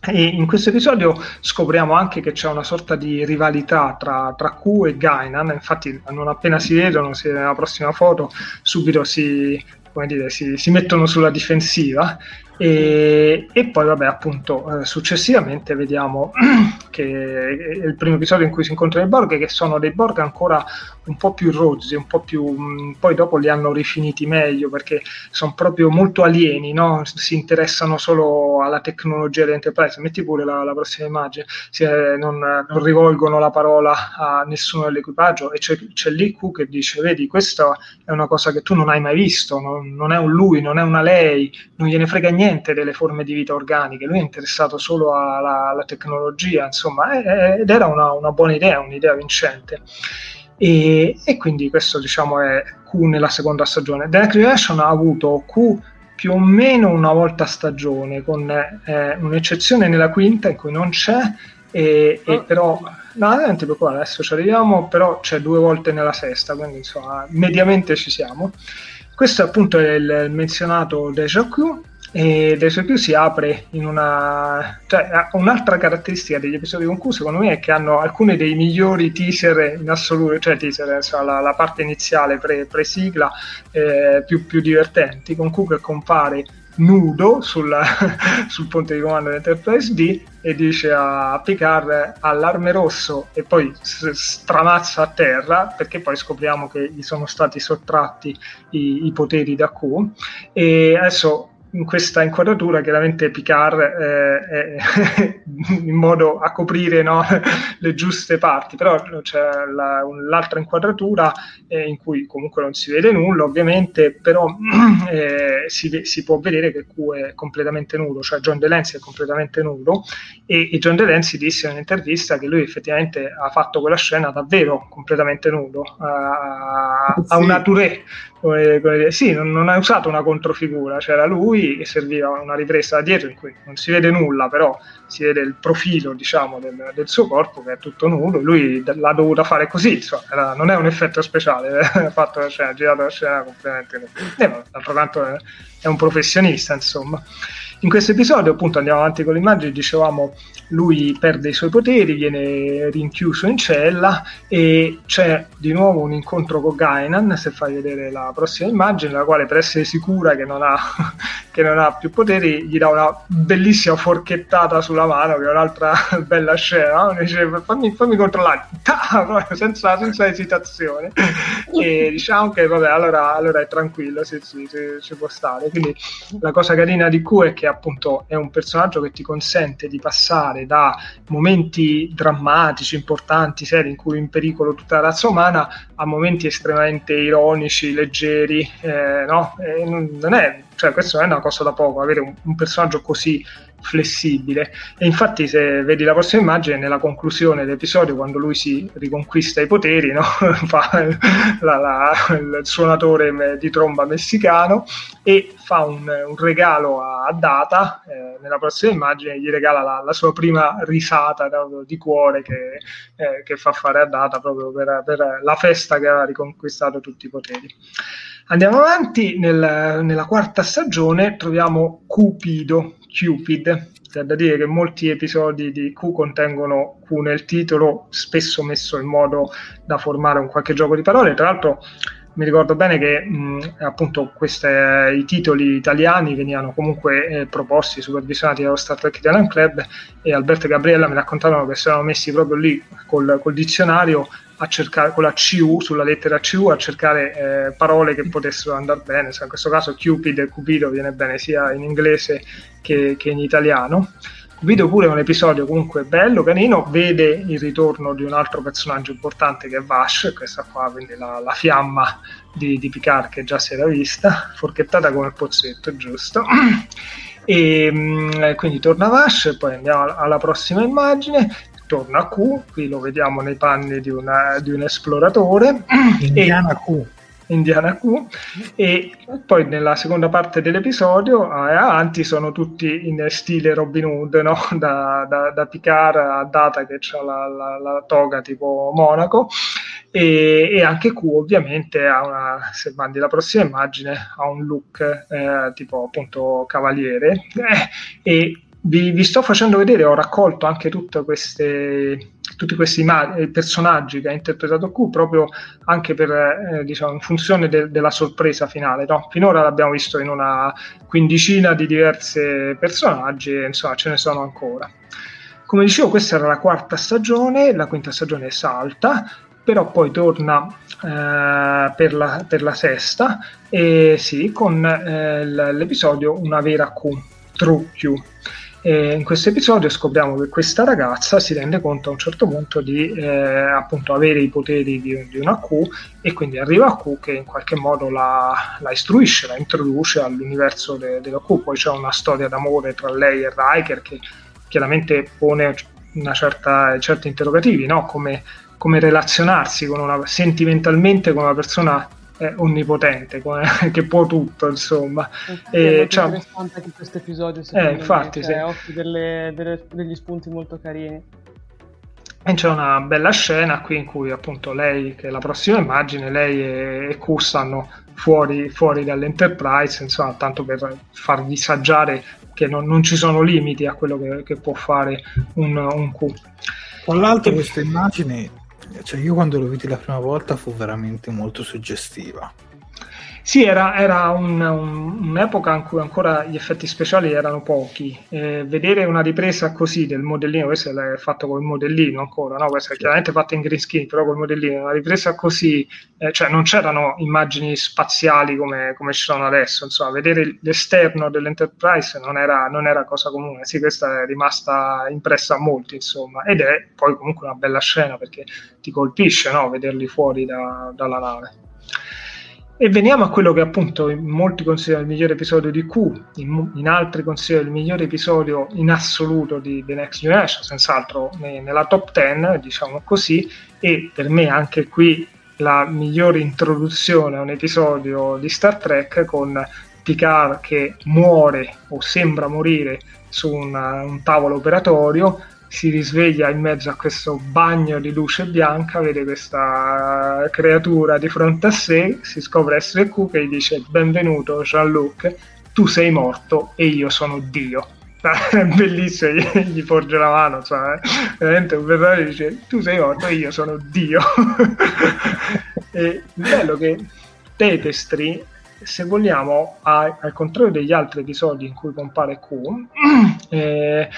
E in questo episodio scopriamo anche che c'è una sorta di rivalità tra, tra Q e Gainan, infatti non appena si vedono, si vede nella prossima foto, subito si, dire, si, si mettono sulla difensiva e, e, poi, vabbè, appunto, eh, successivamente vediamo che il primo episodio in cui si incontrano i Borg, che sono dei Borg ancora un po' più rozzi, un po' più. Mh, mm, poi dopo li hanno rifiniti meglio perché sono proprio molto alieni, no? si interessano solo alla tecnologia dell'Enterprise. Metti pure la, la prossima immagine, si, eh, non, non, rivolgono la parola a nessuno dell'equipaggio e c'è, c'è lì Q che dice: Vedi, questa è una cosa che tu non hai mai visto, non, non è un lui, non è una lei, non gliene frega niente niente delle forme di vita organiche, lui è interessato solo alla, alla tecnologia, insomma, ed era una, una, buona idea, un'idea vincente. E, e, quindi questo diciamo è Q nella seconda stagione. The Generation ha avuto Q più o meno una volta a stagione, con eh, un'eccezione nella quinta in cui non c'è, e, e oh. però no, non ti preoccupare, adesso ci arriviamo, però c'è due volte nella sesta, quindi insomma, mediamente ci siamo. Questo appunto è il menzionato Deja Q, e suoi più si apre in una cioè un'altra caratteristica degli episodi con Q secondo me è che hanno alcuni dei migliori teaser in assoluto cioè teaser insomma, la, la, parte iniziale pre, sigla eh, più, più divertenti. Con Q che compare nudo sulla, sul ponte di comando dell'Enterprise D e dice a Picard allarme rosso e poi stramazza a terra perché poi scopriamo che gli sono stati sottratti i, i poteri da Q. E adesso in questa inquadratura chiaramente Picard eh, è in modo a coprire no, le giuste parti, però c'è la, l'altra inquadratura eh, in cui comunque non si vede nulla ovviamente, però eh, si, si, può vedere che Q è completamente nudo, cioè John DeLancey è completamente nudo e, e John DeLancey disse in un'intervista che lui effettivamente ha fatto quella scena davvero completamente nudo, a, a una touré sì, non, non, ha usato una controfigura, c'era lui e serviva una ripresa da dietro in cui non si vede nulla, però si vede il profilo diciamo, del, del suo corpo che è tutto nudo, lui l'ha dovuta fare così, insomma, era, non è un effetto speciale, ha fatto la scena, girato la scena completamente nudo. Eh, d'altro canto è, è un professionista, insomma. In questo episodio, appunto, andiamo avanti con le immagini, dicevamo lui perde i suoi poteri, viene rinchiuso in cella e c'è di nuovo un incontro con Gainan, se fai vedere la prossima immagine, la quale per essere sicura che non ha, che non ha più poteri gli dà una bellissima forchettata sulla mano, che è un'altra bella scena, no? dice fammi, fammi controllare, senza, senza, esitazione e diciamo che vabbè allora, allora è tranquillo, si, si, ci può stare. Quindi la cosa carina di Q è che appunto è un personaggio che ti consente di passare da momenti drammatici, importanti, seri in cui in pericolo tutta la razza umana a momenti estremamente ironici, leggeri, eh, no? non è, cioè, questo non è una cosa da poco, avere un, un personaggio così flessibile. E infatti, se vedi la prossima immagine, nella conclusione dell'episodio, quando lui si riconquista i poteri, no? fa la, la, il suonatore di tromba messicano e fa un, un regalo a Data. Eh, nella prossima immagine gli regala la, la sua prima risata no? di cuore che, eh, che, fa fare a Data proprio per, per la festa che aveva riconquistato tutti i poteri. Andiamo avanti, nel, nella quarta stagione troviamo Cupido, Cupid, c'è da dire che molti episodi di Q contengono Q nel titolo, spesso messo in modo da formare un qualche gioco di parole. Tra l'altro mi ricordo bene che mh, appunto questi, i titoli italiani venivano comunque eh, proposti, supervisionati dallo Star Trek Italian Club e Alberto e Gabriella mi raccontavano che si erano messi proprio lì col, col dizionario a cercare con la CU, sulla lettera CU, a cercare eh, parole che potessero andare bene. in questo caso Cupid e Cupido viene bene sia in inglese che, che in italiano. Cupido pure è un episodio comunque bello, carino, vede il ritorno di un altro personaggio importante che è Vash, questa qua, quindi la, la fiamma di, di Picard che già si era vista, forchettata come il pozzetto, giusto? E mm, quindi torna Vash, poi andiamo alla prossima immagine torna a Q, qui lo vediamo nei panni di, una, di un esploratore. Indiana Q. Indiana Q e poi nella seconda parte dell'episodio avanti sono tutti in stile Robin Hood no? da, da, da Picard a Data che ha la, la, la, toga tipo Monaco e, e, anche Q ovviamente ha una se mandi la prossima immagine ha un look eh, tipo appunto cavaliere eh, e vi, vi, sto facendo vedere, ho raccolto anche queste, tutti questi ma- eh, personaggi che ha interpretato Q proprio anche per, eh, diciamo, in funzione de- della sorpresa finale. No? Finora l'abbiamo visto in una quindicina di diversi personaggi insomma ce ne sono ancora. Come dicevo, questa era la quarta stagione, la quinta stagione salta, però poi torna eh, per, la, per, la, sesta, e sì, con eh, l'episodio Una vera Q, True Q. E in questo episodio scopriamo che questa ragazza si rende conto a un certo punto di eh, appunto avere i poteri di, di, una Q e quindi arriva a Q che in qualche modo la, la istruisce, la introduce all'universo de, della Q. Poi c'è una storia d'amore tra lei e Riker che chiaramente pone certa, certi interrogativi, no? come, come relazionarsi con una, sentimentalmente con una persona è onnipotente, che può tutto, insomma. È e, cioè, interessante anche questo episodio, eh, infatti, me, cioè, sì. offre delle, delle, degli spunti molto carini. E c'è una bella scena qui in cui appunto lei, che è la prossima immagine, lei e, e Q stanno fuori, fuori dall'Enterprise, insomma, tanto per farvi saggiare che non, non ci sono limiti a quello che, che può fare un, un Q. Tra l'altro questa immagine cioè io quando lo vidi la prima volta fu veramente molto suggestiva. Sì, era, era un, un, un'epoca in cui ancora gli effetti speciali erano pochi. Eh, vedere una ripresa così del modellino, questo è fatto col modellino ancora, no? questo è chiaramente fatto in green screen, però col modellino, una ripresa così, eh, cioè non c'erano immagini spaziali come, come, ci sono adesso, insomma, vedere l'esterno dell'Enterprise non era, non era cosa comune, sì, questa è rimasta impressa a molti, insomma, ed è poi comunque una bella scena perché ti colpisce no? vederli fuori da, dalla nave. E veniamo a quello che appunto in molti considerano il migliore episodio di Q, in, in altri considerano il migliore episodio in assoluto di The Next Generation, senz'altro ne, nella top 10, diciamo così, e per me anche qui la migliore introduzione a un episodio di Star Trek con Picard che muore o sembra morire su un, un tavolo operatorio si risveglia in mezzo a questo bagno di luce bianca, vede questa creatura di fronte a sé, si scopre essere Q che gli dice benvenuto Jean-Luc, tu sei morto e io sono Dio. è bellissimo, gli, gli porge la mano, cioè, veramente un personaggio dice tu sei morto e io sono Dio. e bello che Tetestri, se vogliamo, ha, al contrario degli altri episodi in cui compare Q, eh,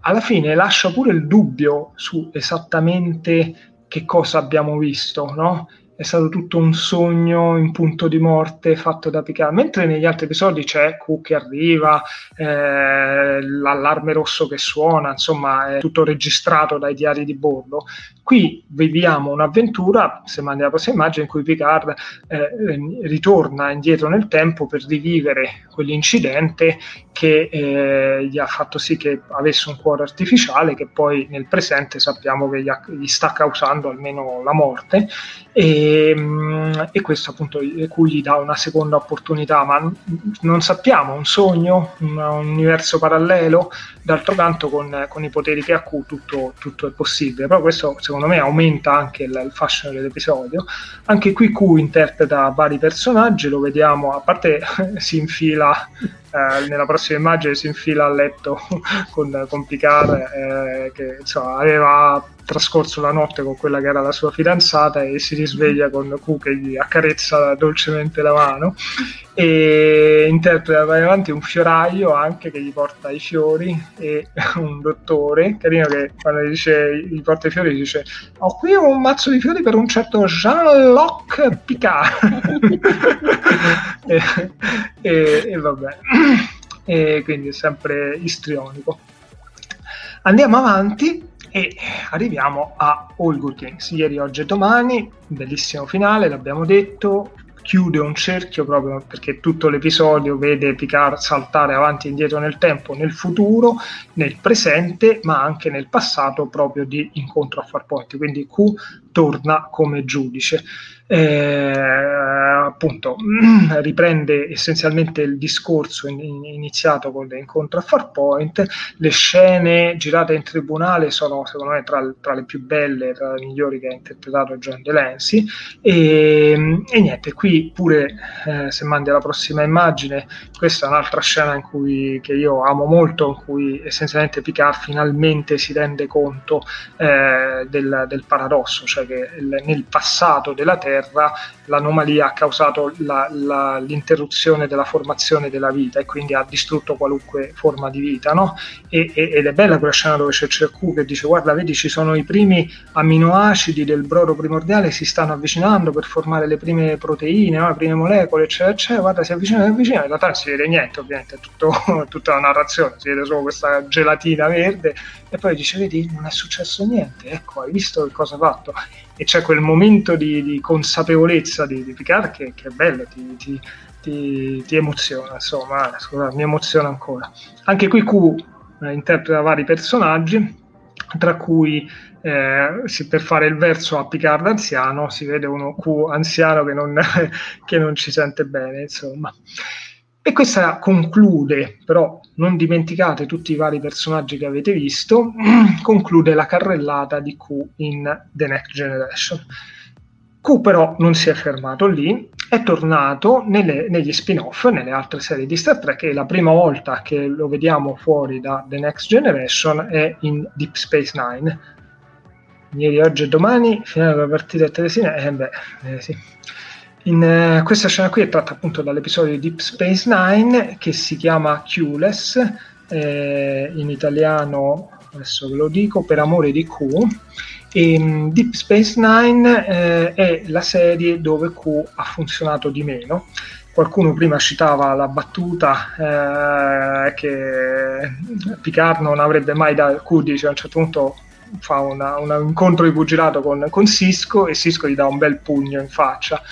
alla fine lascia pure il dubbio su esattamente che cosa abbiamo visto, no? È stato tutto un sogno in punto di morte fatto da Picard, mentre negli altri episodi c'è Q che arriva, eh, l'allarme rosso che suona, insomma è tutto registrato dai diari di bordo. Qui viviamo un'avventura, se mandi la prossima immagine, in cui Picard eh, ritorna indietro nel tempo per rivivere quell'incidente che eh, gli ha fatto sì che avesse un cuore artificiale che poi nel presente sappiamo che gli, ha, gli sta causando almeno la morte e, mm, e, questo appunto cui gli dà una seconda opportunità ma non sappiamo, un sogno, un, un universo parallelo? D'altro canto con, con, i poteri che ha Q tutto, tutto, è possibile. Però questo secondo me aumenta anche il, il fascino dell'episodio. Anche qui Q interpreta vari personaggi lo vediamo, a parte si infila eh, nella prossima immagine si infila a letto con, con Picard eh, che insomma, aveva trascorso la notte con quella che era la sua fidanzata e si risveglia con Q che gli accarezza dolcemente la mano e interpreta avanti un fioraio anche che gli porta i fiori e un dottore. Carino che quando gli, dice, gli porta i fiori dice ho qui un mazzo di fiori per un certo Jean-Luc Picard. E, e, e vabbè. E quindi è sempre istrionico. Andiamo avanti e arriviamo a All Good Things. Ieri, oggi e domani, bellissimo finale, l'abbiamo detto, chiude un cerchio proprio perché tutto l'episodio vede Picard saltare avanti e indietro nel tempo, nel futuro, nel presente, ma anche nel passato proprio di incontro a Farpoint. Quindi Q torna come giudice eh, appunto riprende essenzialmente il discorso in, in, iniziato con l'incontro a Farpoint. Le scene girate in tribunale sono secondo me tra, tra, le più belle, tra le migliori che ha interpretato John Delancey. E, e niente, qui pure eh, se mandi alla prossima immagine, questa è un'altra scena in cui, che io amo molto, in cui essenzialmente Picard finalmente si rende conto eh, del, del paradosso, cioè che il, nel passato della Terra Terra l'anomalia ha causato la, la, l'interruzione della formazione della vita e quindi ha distrutto qualunque forma di vita. No? E, e, ed è bella quella scena dove c'è Cercu che dice guarda vedi ci sono i primi aminoacidi del brodo primordiale si stanno avvicinando per formare le prime proteine, no? le prime molecole eccetera eccetera, guarda si avvicinano si avvicinano, in realtà non si vede niente ovviamente, è tutto, tutta la narrazione, si vede solo questa gelatina verde e poi dice vedi non è successo niente, ecco hai visto che cosa ha fatto e c'è quel momento di, di consapevolezza di, di, Picard che, che è bello, ti, ti, ti, ti, emoziona, insomma, scusa, mi emoziona ancora. Anche qui Q eh, interpreta vari personaggi, tra cui eh, per fare il verso a Picard anziano si vede uno Q anziano che non, che non ci sente bene, insomma. E questa conclude, però non dimenticate tutti i vari personaggi che avete visto, conclude la carrellata di Q in The Next Generation. Q però non si è fermato lì, è tornato nelle, negli spin-off, nelle altre serie di Star Trek e la prima volta che lo vediamo fuori da The Next Generation è in Deep Space Nine. Ieri, oggi e domani, finale della partita a Teresina, eh beh, eh, sì in, uh, questa scena qui è tratta appunto dall'episodio di Deep Space Nine che si chiama Q-less, eh, in italiano, adesso ve lo dico, per amore di Q. E, um, Deep Space Nine eh, è la serie dove Q ha funzionato di meno. Qualcuno prima citava la battuta eh, che Picard non avrebbe mai da Q dice a un certo punto fa una, un incontro di pugilato con, con Cisco e Cisco gli dà un bel pugno in faccia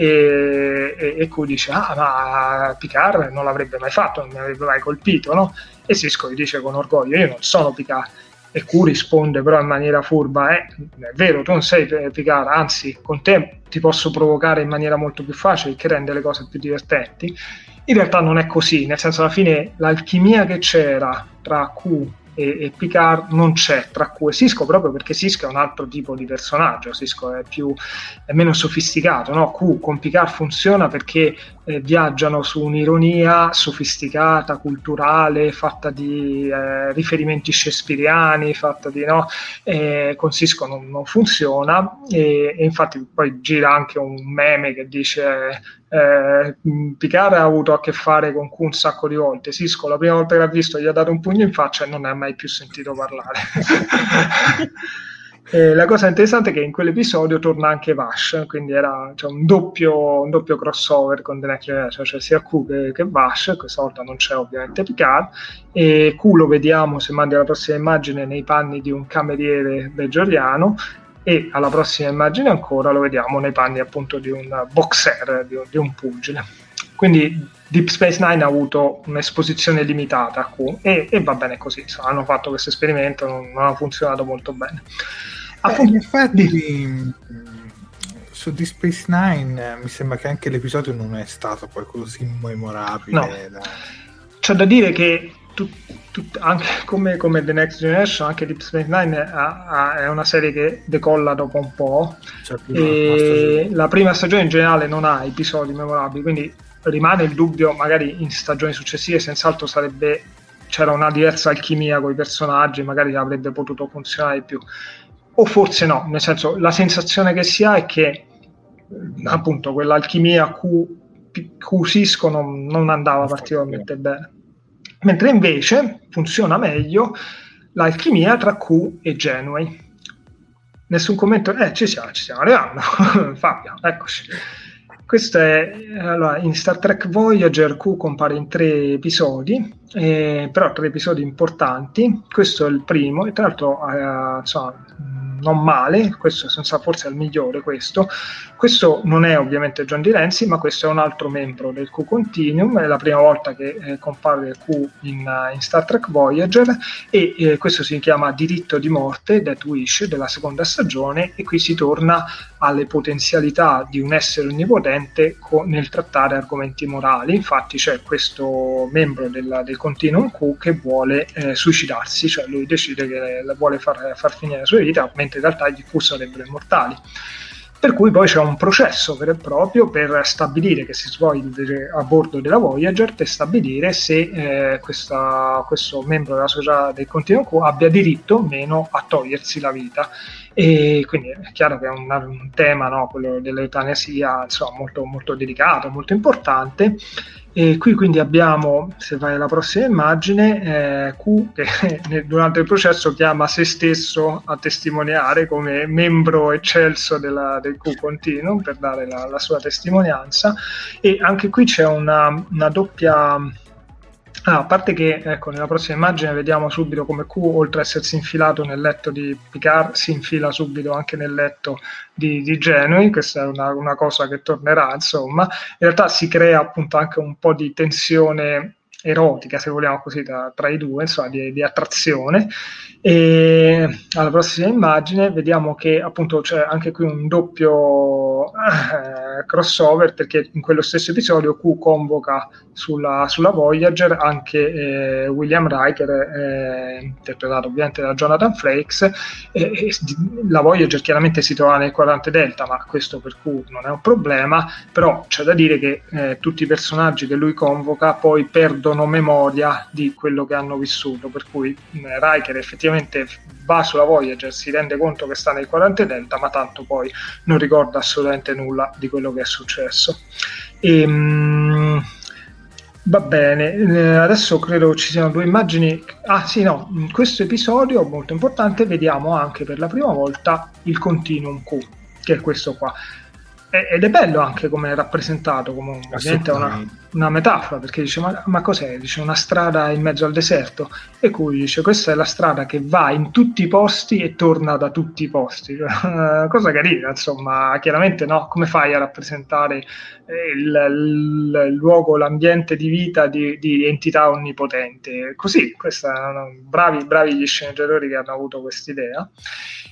e, e, e Q dice ah ma Picard non l'avrebbe mai fatto, non mi avrebbe mai colpito no? e Cisco gli dice con orgoglio io non sono Picard e Q risponde però in maniera furba eh, è vero tu non sei Picard anzi con te ti posso provocare in maniera molto più facile che rende le cose più divertenti in realtà non è così nel senso alla fine l'alchimia che c'era tra Q e, e, Picard non c'è tra Q e Cisco proprio perché Cisco è un altro tipo di personaggio, Cisco è, più, è meno sofisticato, no? Q con Picard funziona perché eh, viaggiano su un'ironia sofisticata, culturale, fatta di eh, riferimenti shakespeariani, fatta di no, eh, con Cisco non, non funziona e, e, infatti poi gira anche un meme che dice eh, Picard ha avuto a che fare con Q un sacco di volte, Cisco la prima volta che l'ha visto gli ha dato un pugno in faccia e non ne ha mai più sentito parlare. Eh, la cosa interessante è che in quell'episodio torna anche Vash, quindi era cioè, un, doppio, un, doppio, crossover con The Next Generation, cioè sia Q che, che Vash, questa volta non c'è ovviamente Picard, e Q lo vediamo, se mandi la prossima immagine, nei panni di un cameriere beggioriano, e alla prossima immagine ancora lo vediamo nei panni appunto di un boxer, di un, di un pugile. Quindi Deep Space Nine ha avuto un'esposizione limitata a Q e, e va bene così, hanno fatto questo esperimento, non, non ha funzionato molto bene. Beh, in effetti su Deep Space Nine mi sembra che anche l'episodio non è stato poi così memorabile. No. Da... C'è da dire che tu, tu, anche come, come, The Next Generation, anche Deep Space Nine ha, ha, è una serie che decolla dopo un po'. e la prima stagione in generale non ha episodi memorabili, quindi rimane il dubbio, magari in stagioni successive, senz'altro sarebbe c'era una diversa alchimia con i personaggi, magari avrebbe potuto funzionare di più o forse no, nel senso la sensazione che si ha è che appunto quell'alchimia Q, Q Cisco non, non andava particolarmente bene. Mentre invece funziona meglio l'alchimia tra Q e Genway. Nessun commento, eh ci siamo, ci stiamo arrivando, Fabio, eccoci. Questo è allora, in Star Trek Voyager Q compare in tre episodi, eh, però tre episodi importanti. Questo è il primo, e tra l'altro eh, insomma, non male, questo senza forse è il migliore questo. Questo non è ovviamente John Di Renzi, ma questo è un altro membro del Q Continuum, è la prima volta che eh, compare Q in, uh, in, Star Trek Voyager e eh, questo si chiama Diritto di morte, Death Wish, della seconda stagione e qui si torna alle potenzialità di un essere onnipotente co- nel trattare argomenti morali. Infatti c'è questo membro del, del Continuum Q che vuole eh, suicidarsi, cioè lui decide che vuole far, far finire la sua vita, mentre in realtà gli Q sarebbero immortali. Per cui poi c'è un processo vero e proprio per stabilire che si svolge a bordo della Voyager per stabilire se eh, questa, questo membro della società del Continuum Q abbia diritto o meno a togliersi la vita. E quindi è chiaro che è un, un tema, no, quello dell'eutanasia, insomma, molto, molto delicato, molto importante. E qui quindi abbiamo, se vai alla prossima immagine, eh, Q che durante il processo chiama se stesso a testimoniare come membro eccelso della, del Q Continuum per dare la, la, sua testimonianza. E anche qui c'è una, una doppia Ah, a parte che ecco, nella prossima immagine vediamo subito come Q, oltre ad essersi infilato nel letto di Picard, si infila subito anche nel letto di, di Genui, questa è una, una, cosa che tornerà, insomma. In realtà si crea appunto anche un po' di tensione erotica, se vogliamo così, tra, tra i due, insomma, di, di, attrazione. E alla prossima immagine vediamo che appunto c'è anche qui un doppio eh, crossover perché in quello stesso episodio Q convoca sulla, sulla Voyager anche eh, William Riker, eh, interpretato ovviamente da Jonathan Frakes. la Voyager chiaramente si trova nel quadrante Delta, ma questo per Q non è un problema, però c'è da dire che eh, tutti i personaggi che lui convoca poi perdono memoria di quello che hanno vissuto, per cui eh, Riker effettivamente va sulla Voyager, si rende conto che sta nel quadrante Delta, ma tanto poi non ricorda assolutamente nulla di quello che è successo. E, ehm, Va bene, eh, adesso credo ci siano due immagini. Ah sì, no, in questo episodio molto importante vediamo anche per la prima volta il continuum Q, che è questo qua ed è bello anche come è rappresentato, come ovviamente una, una, metafora, perché dice ma, ma, cos'è? Dice una strada in mezzo al deserto e cui dice questa è la strada che va in tutti i posti e torna da tutti i posti. Cosa carina, insomma, chiaramente no, come fai a rappresentare il, il, il luogo, l'ambiente di vita di, di entità onnipotenti? Così, questa, bravi, bravi gli sceneggiatori che hanno avuto quest'idea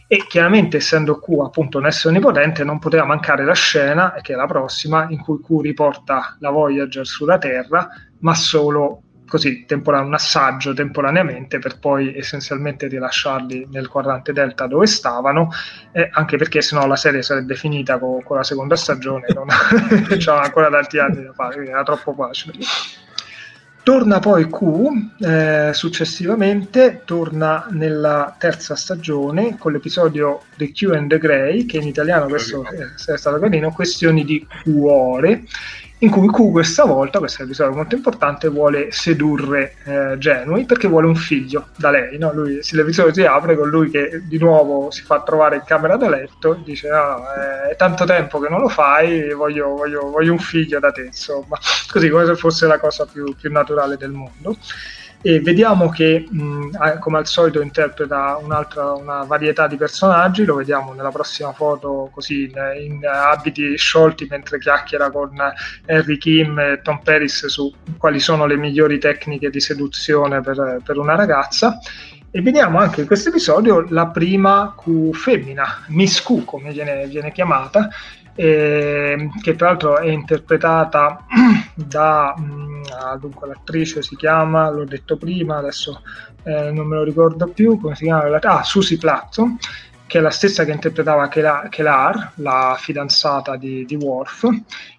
e chiaramente essendo Q appunto un essere onnipotente non poteva mancare la scena che è la prossima in cui Q riporta la Voyager sulla Terra ma solo così tempora- un assaggio temporaneamente per poi essenzialmente rilasciarli nel quadrante delta dove stavano, eh, anche perché sennò la serie sarebbe finita con, con la seconda stagione, non c'erano ancora tanti anni da fare, quindi era troppo facile. Torna poi Q eh, successivamente, torna nella terza stagione con l'episodio The Q and the Grey, che in italiano questo è, è stato carino, questioni di cuore, in cui Q questa volta, questo è un episodio molto importante, vuole sedurre eh, Genui perché vuole un figlio da lei. No? Lui, l'episodio si apre con lui che di nuovo si fa trovare in camera da letto dice no, è tanto tempo che non lo fai, voglio, voglio, voglio un figlio da te, insomma, così come se fosse la cosa più, più naturale del mondo e vediamo che mh, come al solito interpreta una varietà di personaggi. Lo vediamo nella prossima foto così in, in abiti sciolti mentre chiacchiera con Harry Kim e Tom Paris su quali sono le migliori tecniche di seduzione per, per una ragazza. E vediamo anche in questo episodio la prima Q femmina, Miss Q come viene, viene chiamata, eh, che tra l'altro è interpretata da mh, ah, dunque l'attrice si chiama, l'ho detto prima, adesso eh, non me lo ricordo più, come si chiama? Ah, Susie Platto, che è la stessa che interpretava Kelar, la fidanzata di, di Worf,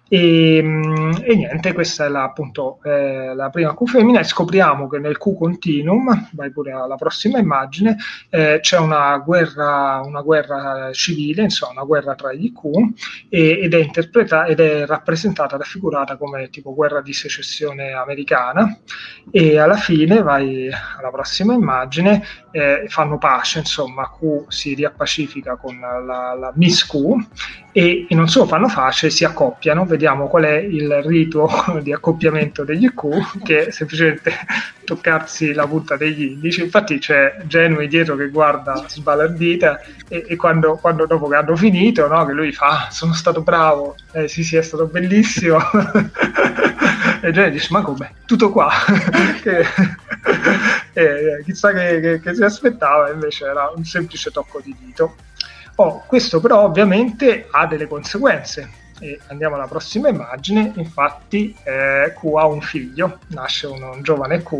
e, mm, e, niente, questa è la, appunto eh, la prima Q femmina e scopriamo che nel Q continuum, vai pure alla prossima immagine, eh, c'è una guerra, una guerra civile, insomma una guerra tra gli Q e, ed, è interpretata, ed è rappresentata, raffigurata come tipo guerra di secessione americana. E alla fine, vai alla prossima immagine, eh, fanno pace, insomma Q si riappacifica con la, la Miss Q e, non solo fanno pace, si accoppiano, vediamo qual è il rito di accoppiamento degli Q, che è semplicemente toccarsi la punta degli indici, infatti c'è Genui dietro che guarda sbalordita e, e quando, quando, dopo che hanno finito, no, che lui fa, ah, sono stato bravo, eh, sì sì è stato bellissimo, e Genui dice ma come, tutto qua, che, eh, chissà che, che, che si aspettava, invece era un semplice tocco di dito. Oh, questo però ovviamente ha delle conseguenze. E andiamo alla prossima immagine, infatti eh, Q ha un figlio, nasce un, un giovane Q,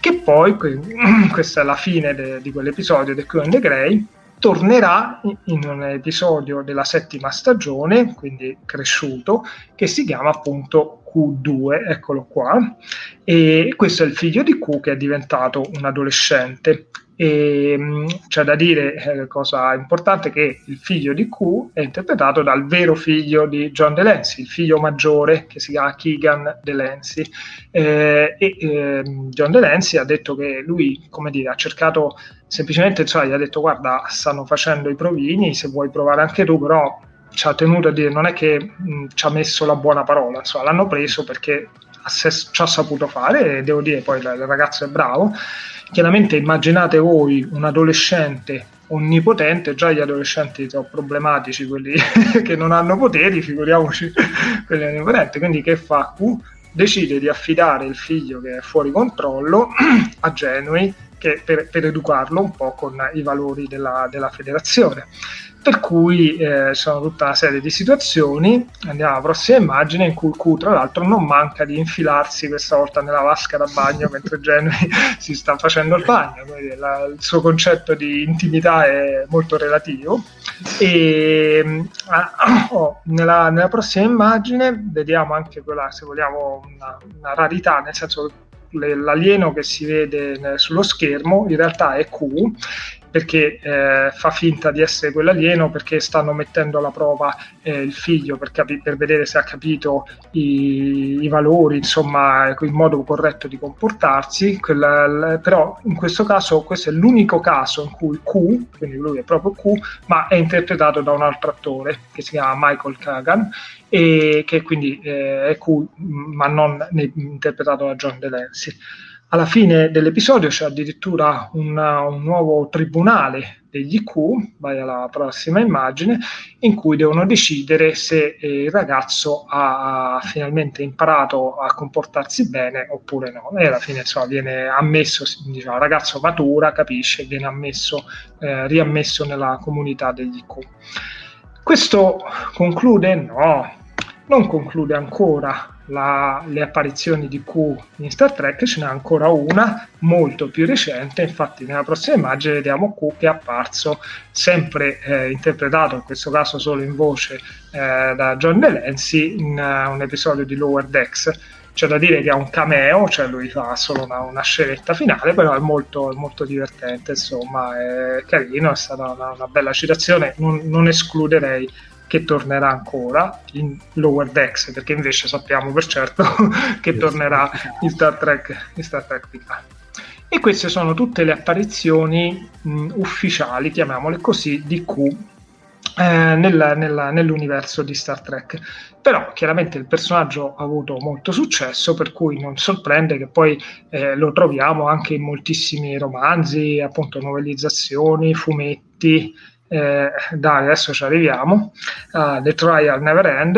che poi, questa è la fine de, di quell'episodio di Q and the Grey, tornerà in un episodio della settima stagione, quindi cresciuto, che si chiama appunto Q2, eccolo qua, e questo è il figlio di Q che è diventato un adolescente. E, mm, c'è da dire, eh, cosa importante, che il figlio di Q è interpretato dal vero figlio di John Delancey, il figlio maggiore che si chiama Keegan Delancey. Eh, e eh, John Delancey ha detto che lui, come dire, ha cercato semplicemente, cioè gli ha detto guarda, stanno facendo i provini, se vuoi provare anche tu, però ci ha tenuto a dire, non è che mh, ci ha messo la buona parola, insomma, l'hanno preso perché ci ha saputo fare e devo dire poi il ragazzo è bravo Chiaramente immaginate voi un adolescente onnipotente, già gli adolescenti sono problematici, quelli che non hanno poteri, figuriamoci quelli onnipotenti, quindi che fa? Q decide di affidare il figlio che è fuori controllo a Genui per, per, educarlo un po' con i valori della, della federazione per cui eh, sono tutta una serie di situazioni. Andiamo alla prossima immagine in cui Q, tra l'altro, non manca di infilarsi questa volta nella vasca da bagno mentre Genui si sta facendo il bagno. Quindi la, il suo concetto di intimità è molto relativo. E ah, oh, nella, nella, prossima immagine vediamo anche quella, se vogliamo, una, una rarità, nel senso che l'alieno che si vede sullo schermo in realtà è Q perché eh, fa finta di essere quell'alieno perché stanno mettendo alla prova eh, il figlio per, capi- per, vedere se ha capito i, i, valori, insomma il modo corretto di comportarsi, Quella, l- però in questo caso questo è l'unico caso in cui Q, quindi lui è proprio Q, ma è interpretato da un altro attore che si chiama Michael Kagan e che quindi eh, è Q ma non interpretato da John Delancey alla fine dell'episodio c'è addirittura una, un nuovo tribunale degli Q, vai alla prossima immagine, in cui devono decidere se eh, il ragazzo ha finalmente imparato a comportarsi bene oppure no. E alla fine insomma, viene ammesso, diciamo, il ragazzo matura, capisce, viene ammesso, eh, riammesso nella comunità degli Q. Questo conclude? No, non conclude ancora la, le apparizioni di Q in Star Trek, ce n'è ancora una molto più recente. Infatti, nella prossima immagine vediamo Q che è apparso sempre eh, interpretato, in questo caso solo in voce, eh, da John Delancey in uh, un episodio di Lower Decks. C'è da dire che è un cameo, cioè lui fa solo una, una scenetta finale, però è molto, molto divertente, insomma, è carino, è stata una, una bella citazione, non, non escluderei che tornerà ancora in Lower Decks, perché invece sappiamo per certo che tornerà in Star Trek, in Star Trek Picard. E queste sono tutte le apparizioni mh, ufficiali, chiamiamole così, di Q eh, nella, nella, nell'universo di Star Trek. Però chiaramente il personaggio ha avuto molto successo, per cui non sorprende che poi eh, lo troviamo anche in moltissimi romanzi, appunto novellizzazioni, fumetti, eh, dai, adesso ci arriviamo, uh, The Trial Never End,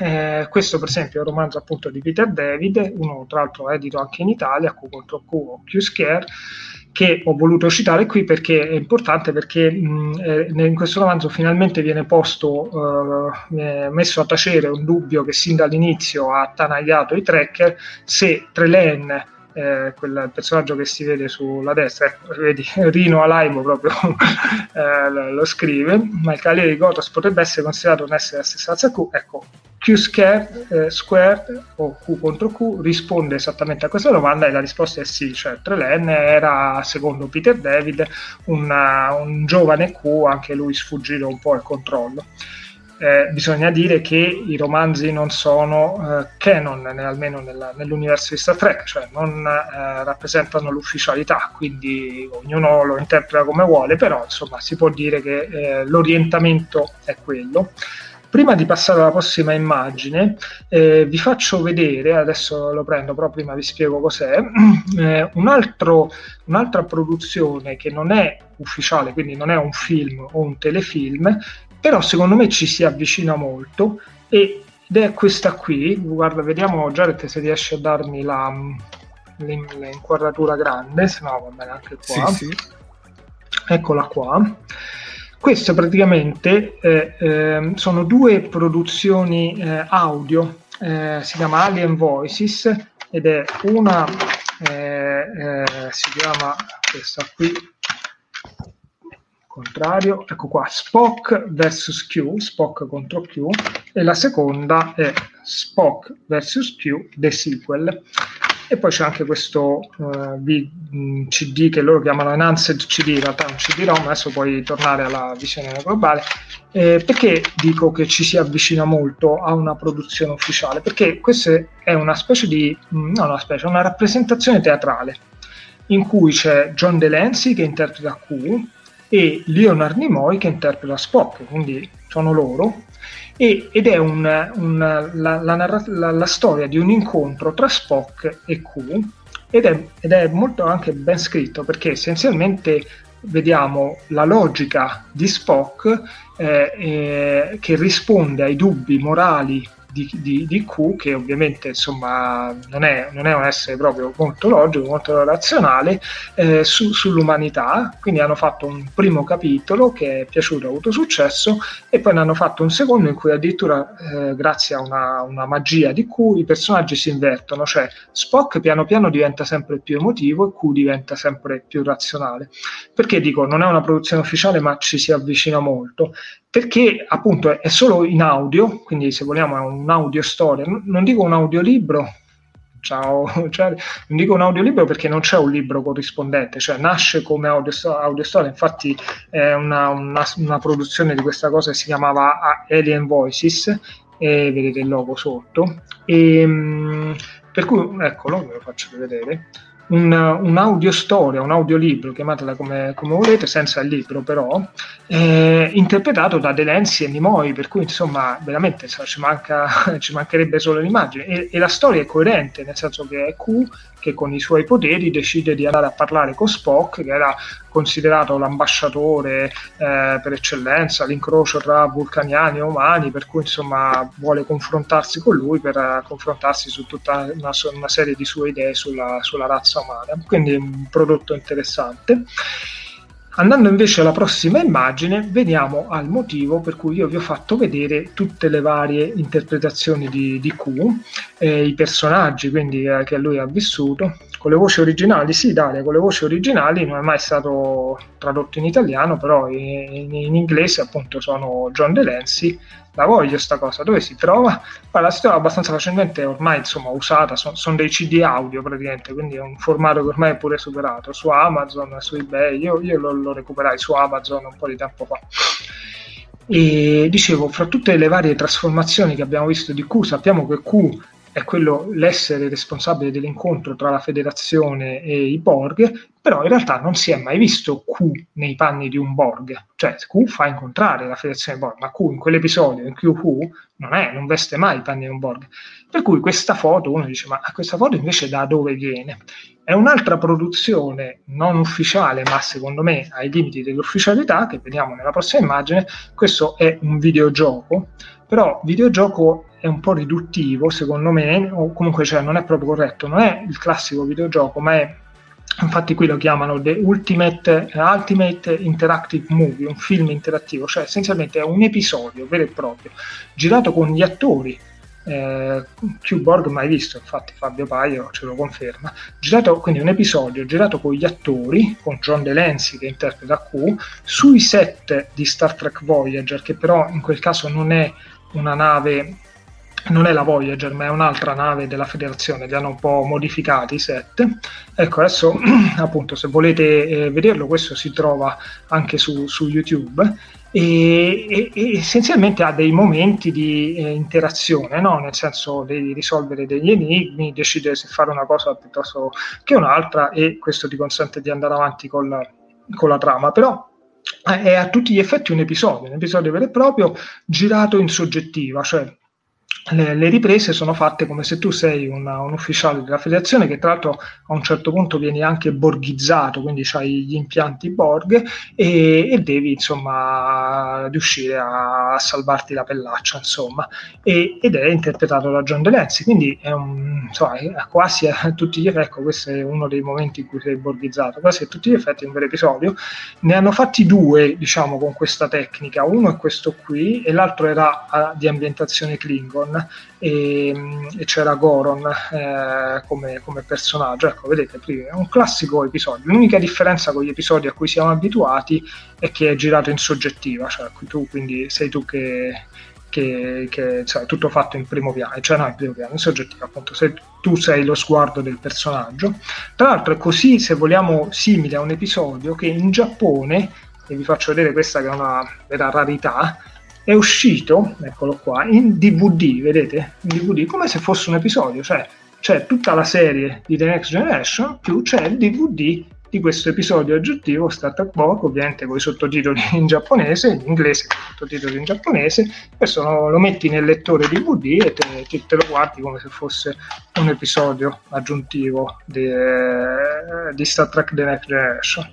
eh, questo per esempio è un romanzo appunto di Peter David, uno tra l'altro edito anche in Italia, Q contro Q o Q Scare, che ho voluto citare qui perché è importante perché mh, in questo romanzo finalmente viene posto, eh, messo a tacere un dubbio che sin dall'inizio ha attanagliato i tracker se Trelaine eh, quel personaggio che si vede sulla destra, ecco, vedi Rino Alaimo proprio eh, lo scrive, ma il cavaliere di Gotos potrebbe essere considerato un essere a stessa Q, ecco, Q squared, eh, squared o Q contro Q risponde esattamente a questa domanda e la risposta è sì, cioè Trelaine era, secondo Peter David, una, un giovane Q, anche lui sfuggito un po' al controllo eh, bisogna dire che i romanzi non sono eh, canon, almeno nella, nell'universo di Star Trek, cioè non eh, rappresentano l'ufficialità, quindi ognuno lo interpreta come vuole, però insomma si può dire che eh, l'orientamento è quello. Prima di passare alla prossima immagine, eh, vi faccio vedere, adesso lo prendo, però prima vi spiego cos'è, eh, un altro, un'altra produzione che non è ufficiale, quindi non è un film o un telefilm, però secondo me ci si avvicina molto ed è questa qui, guarda, vediamo Jared se riesce a darmi la, l'inquadratura grande, se no va bene anche qua. Sì, sì. Eccola qua. Queste praticamente eh, eh, sono due produzioni eh, audio, eh, si chiama Alien Voices ed è una, eh, eh, si chiama questa qui, contrario, ecco qua, Spock vs Q, Spock contro Q, e la seconda è Spock vs Q, The Sequel. E poi c'è anche questo uh, CD che loro chiamano Enhanced CD, in realtà è un CD-ROM, adesso puoi tornare alla visione globale. Eh, perché dico che ci si avvicina molto a una produzione ufficiale? Perché questa è una specie di, mm, no, una specie, una rappresentazione teatrale in cui c'è John Delancey che interpreta Q, e Leonard Nimoy che interpreta Spock, quindi sono loro, e, ed è un, un, la, la, la, la, storia di un incontro tra Spock e Q ed è, ed è molto anche ben scritto perché essenzialmente vediamo la logica di Spock eh, eh, che risponde ai dubbi morali di, di, di, Q, che ovviamente insomma non è, non è, un essere proprio molto logico, molto razionale, eh, su, sull'umanità. Quindi hanno fatto un primo capitolo che è piaciuto, ha avuto successo, e poi ne hanno fatto un secondo in cui addirittura, eh, grazie a una, una, magia di Q, i personaggi si invertono, cioè Spock piano piano diventa sempre più emotivo e Q diventa sempre più razionale. Perché dico, non è una produzione ufficiale, ma ci si avvicina molto perché appunto è solo in audio, quindi se vogliamo è un audio storia, non dico un audiolibro, ciao, cioè, non dico un audiolibro perché non c'è un libro corrispondente, cioè nasce come audio, audio storia, infatti è una, una, una, produzione di questa cosa che si chiamava Alien Voices e vedete il logo sotto, e, ehm, per cui eccolo, ve lo faccio vedere un, un audio storia, un audiolibro, chiamatela come, come, volete, senza il libro però, eh, interpretato da Delancey e Nimoy, per cui insomma veramente so, ci, manca, ci, mancherebbe solo l'immagine. E, e, la storia è coerente, nel senso che è Q che con i suoi poteri decide di andare a parlare con Spock, che era considerato l'ambasciatore eh, per eccellenza, l'incrocio tra vulcaniani e umani, per cui insomma vuole confrontarsi con lui per uh, confrontarsi su tutta una, una, serie di sue idee sulla, sulla razza umana. Quindi un prodotto interessante. Andando invece alla prossima immagine, veniamo al motivo per cui io vi ho fatto vedere tutte le varie interpretazioni di, di Q, eh, i personaggi quindi, eh, che lui ha vissuto, con le voci originali, sì Daria, con le voci originali non è mai stato tradotto in italiano, però in, in inglese appunto sono John Delancey la voglio sta cosa, dove si trova? Guarda, si trova abbastanza facilmente, ormai insomma usata, sono son dei CD audio praticamente, quindi è un formato che ormai è pure superato su Amazon, su eBay, io, io lo, lo recuperai su Amazon un po' di tempo fa. E dicevo, fra tutte le varie trasformazioni che abbiamo visto di Q, sappiamo che Q è quello l'essere responsabile dell'incontro tra la federazione e i Borg, però in realtà non si è mai visto Q nei panni di un Borg, cioè Q fa incontrare la federazione Borg, ma Q in quell'episodio in cui non, è, non veste mai i panni di un Borg. Per cui questa foto, uno dice, ma questa foto invece da dove viene? È un'altra produzione non ufficiale, ma secondo me ai limiti dell'ufficialità, che vediamo nella prossima immagine. Questo è un videogioco, però videogioco è un po' riduttivo secondo me, o comunque cioè, non è proprio corretto, non è il classico videogioco, ma è infatti qui lo chiamano The Ultimate, Ultimate Interactive Movie, un film interattivo, cioè essenzialmente è un episodio vero e proprio, girato con gli attori eh, Q-Borg mai visto, infatti Fabio Paio ce lo conferma. Girato, quindi un episodio girato con gli attori, con John Delancey che interpreta Q, sui set di Star Trek Voyager, che però in quel caso non è una nave non è la Voyager, ma è un'altra nave della federazione, li hanno un po' modificati i set. Ecco, adesso appunto se volete eh, vederlo, questo si trova anche su, su YouTube e, e, e, essenzialmente ha dei momenti di eh, interazione, no? nel senso di risolvere degli enigmi, decidere se fare una cosa piuttosto che un'altra e questo ti consente di andare avanti con con la trama. Però eh, è a tutti gli effetti un episodio, un episodio vero e proprio girato in soggettiva, cioè le, le, riprese sono fatte come se tu sei una, un ufficiale della federazione che tra l'altro a un certo punto vieni anche borghizzato, quindi hai gli impianti Borg e, e, devi insomma riuscire a, salvarti la pellaccia insomma. E, ed è interpretato da John Delancey quindi è, un, insomma, è quasi a tutti gli effetti ecco, questo è uno dei momenti in cui sei borghizzato quasi a tutti gli effetti è un vero episodio. Ne hanno fatti due diciamo con questa tecnica uno è questo qui e l'altro era a, di ambientazione Klingon e, e c'era Goron eh, come, come, personaggio. Ecco, vedete, è un classico episodio. L'unica differenza con gli episodi a cui siamo abituati è che è girato in soggettiva, cioè tu quindi sei tu che, che, che cioè, tutto fatto in primo piano, cioè no, in primo piano, in soggettivo, appunto, se tu sei lo sguardo del personaggio. Tra l'altro è così, se vogliamo, simile a un episodio che in Giappone, e vi faccio vedere questa che è una vera rarità, è uscito, eccolo qua, in DVD, vedete? In DVD, come se fosse un episodio, cioè c'è tutta la serie di The Next Generation, più c'è il DVD di questo episodio aggiuntivo Star Trek Book, ovviamente con i sottotitoli in giapponese, in inglese con i sottotitoli in giapponese, questo lo, lo metti nel lettore DVD e te, te, te, lo guardi come se fosse un episodio aggiuntivo di, di Star Trek The Next Generation.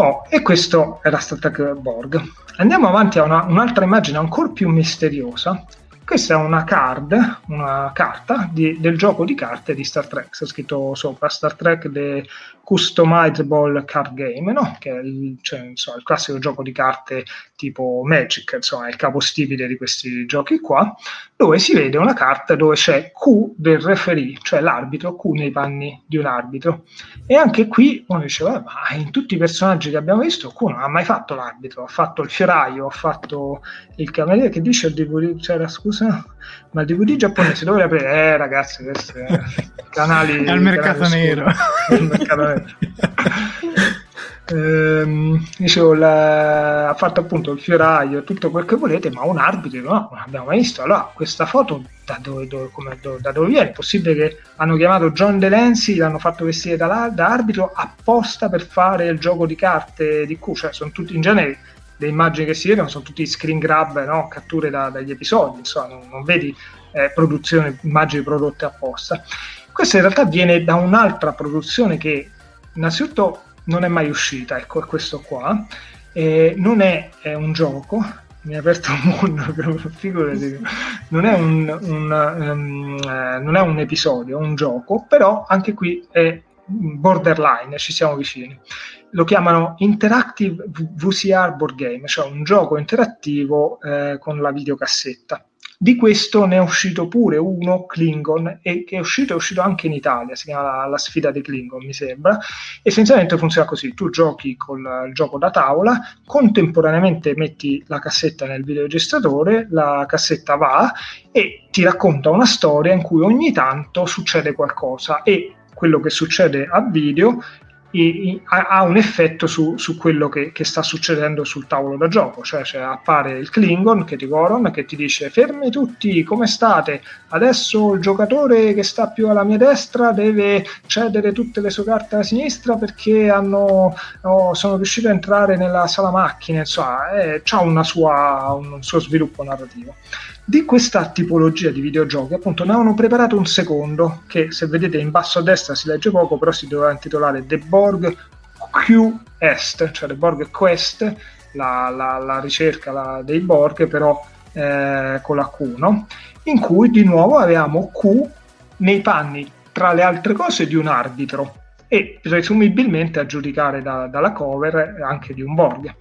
Oh, e questo era Star Trek Borg. Andiamo avanti a una, un'altra immagine ancora più misteriosa. Questa è una card, una carta di, del gioco di carte di Star Trek. C'è scritto sopra Star Trek The Customizable Card Game, no? che è il, cioè, insomma, il, classico gioco di carte tipo Magic, insomma, è il capostipite di questi giochi qua, dove si vede una carta dove c'è Q del referee, cioè l'arbitro, Q nei panni di un arbitro. E anche qui uno dice, ma in tutti i personaggi che abbiamo visto, Q non ha mai fatto l'arbitro, ha fatto il fioraio, ha fatto il cameriere che dice il DVD, c'era scusa, ma il DVD giapponese dove aprire? Eh ragazzi, questi canali... Al mercato canali nero. Al mercato nero. Ehm, dicevo, la, ha fatto appunto il fioraio, tutto quel che volete, ma un arbitro no, non abbiamo mai visto. Allora, questa foto da dove, dove, come, dove, da dove viene? È possibile che hanno chiamato John Delancey, l'hanno fatto vestire da, da, arbitro apposta per fare il gioco di carte di Q? Cioè, sono tutti in genere le immagini che si vedono sono tutti screen grab, no? catture da, dagli episodi, insomma, non, non vedi eh, produzione, immagini prodotte apposta. Questo in realtà viene da un'altra produzione che innanzitutto non è mai uscita, ecco, è questo qua. Eh, non è, è, un gioco, mi ha aperto un mondo, figurati, non è un, un, um, eh, non è un episodio, è un gioco, però anche qui è borderline, ci siamo vicini. lo chiamano Interactive VCR Board Game, cioè un gioco interattivo eh, con la videocassetta. Di questo ne è uscito pure uno, Klingon, e che è uscito, è uscito anche in Italia, si chiama la, sfida dei Klingon, mi sembra. Essenzialmente funziona così, tu giochi con il gioco da tavola, contemporaneamente metti la cassetta nel videoregistratore, la cassetta va e ti racconta una storia in cui ogni tanto succede qualcosa e quello che succede a video i, ha un effetto su, su quello che, che, sta succedendo sul tavolo da gioco, cioè, cioè appare il Klingon che ti Goron che ti dice fermi tutti, come state? Adesso il giocatore che sta più alla mia destra deve cedere tutte le sue carte alla sinistra perché hanno, oh, sono riusciti a entrare nella sala macchine, insomma, eh, ha un suo sviluppo narrativo. Di questa tipologia di videogiochi, appunto, ne avevano preparato un secondo che, se vedete in basso a destra si legge poco, però si doveva intitolare The Borg Q-Est, cioè The Borg Quest, la, la, la ricerca la, dei Borg, però eh, con la Q, no? In cui di nuovo avevamo Q nei panni, tra le altre cose, di un arbitro e presumibilmente a giudicare da, dalla cover anche di un Borg.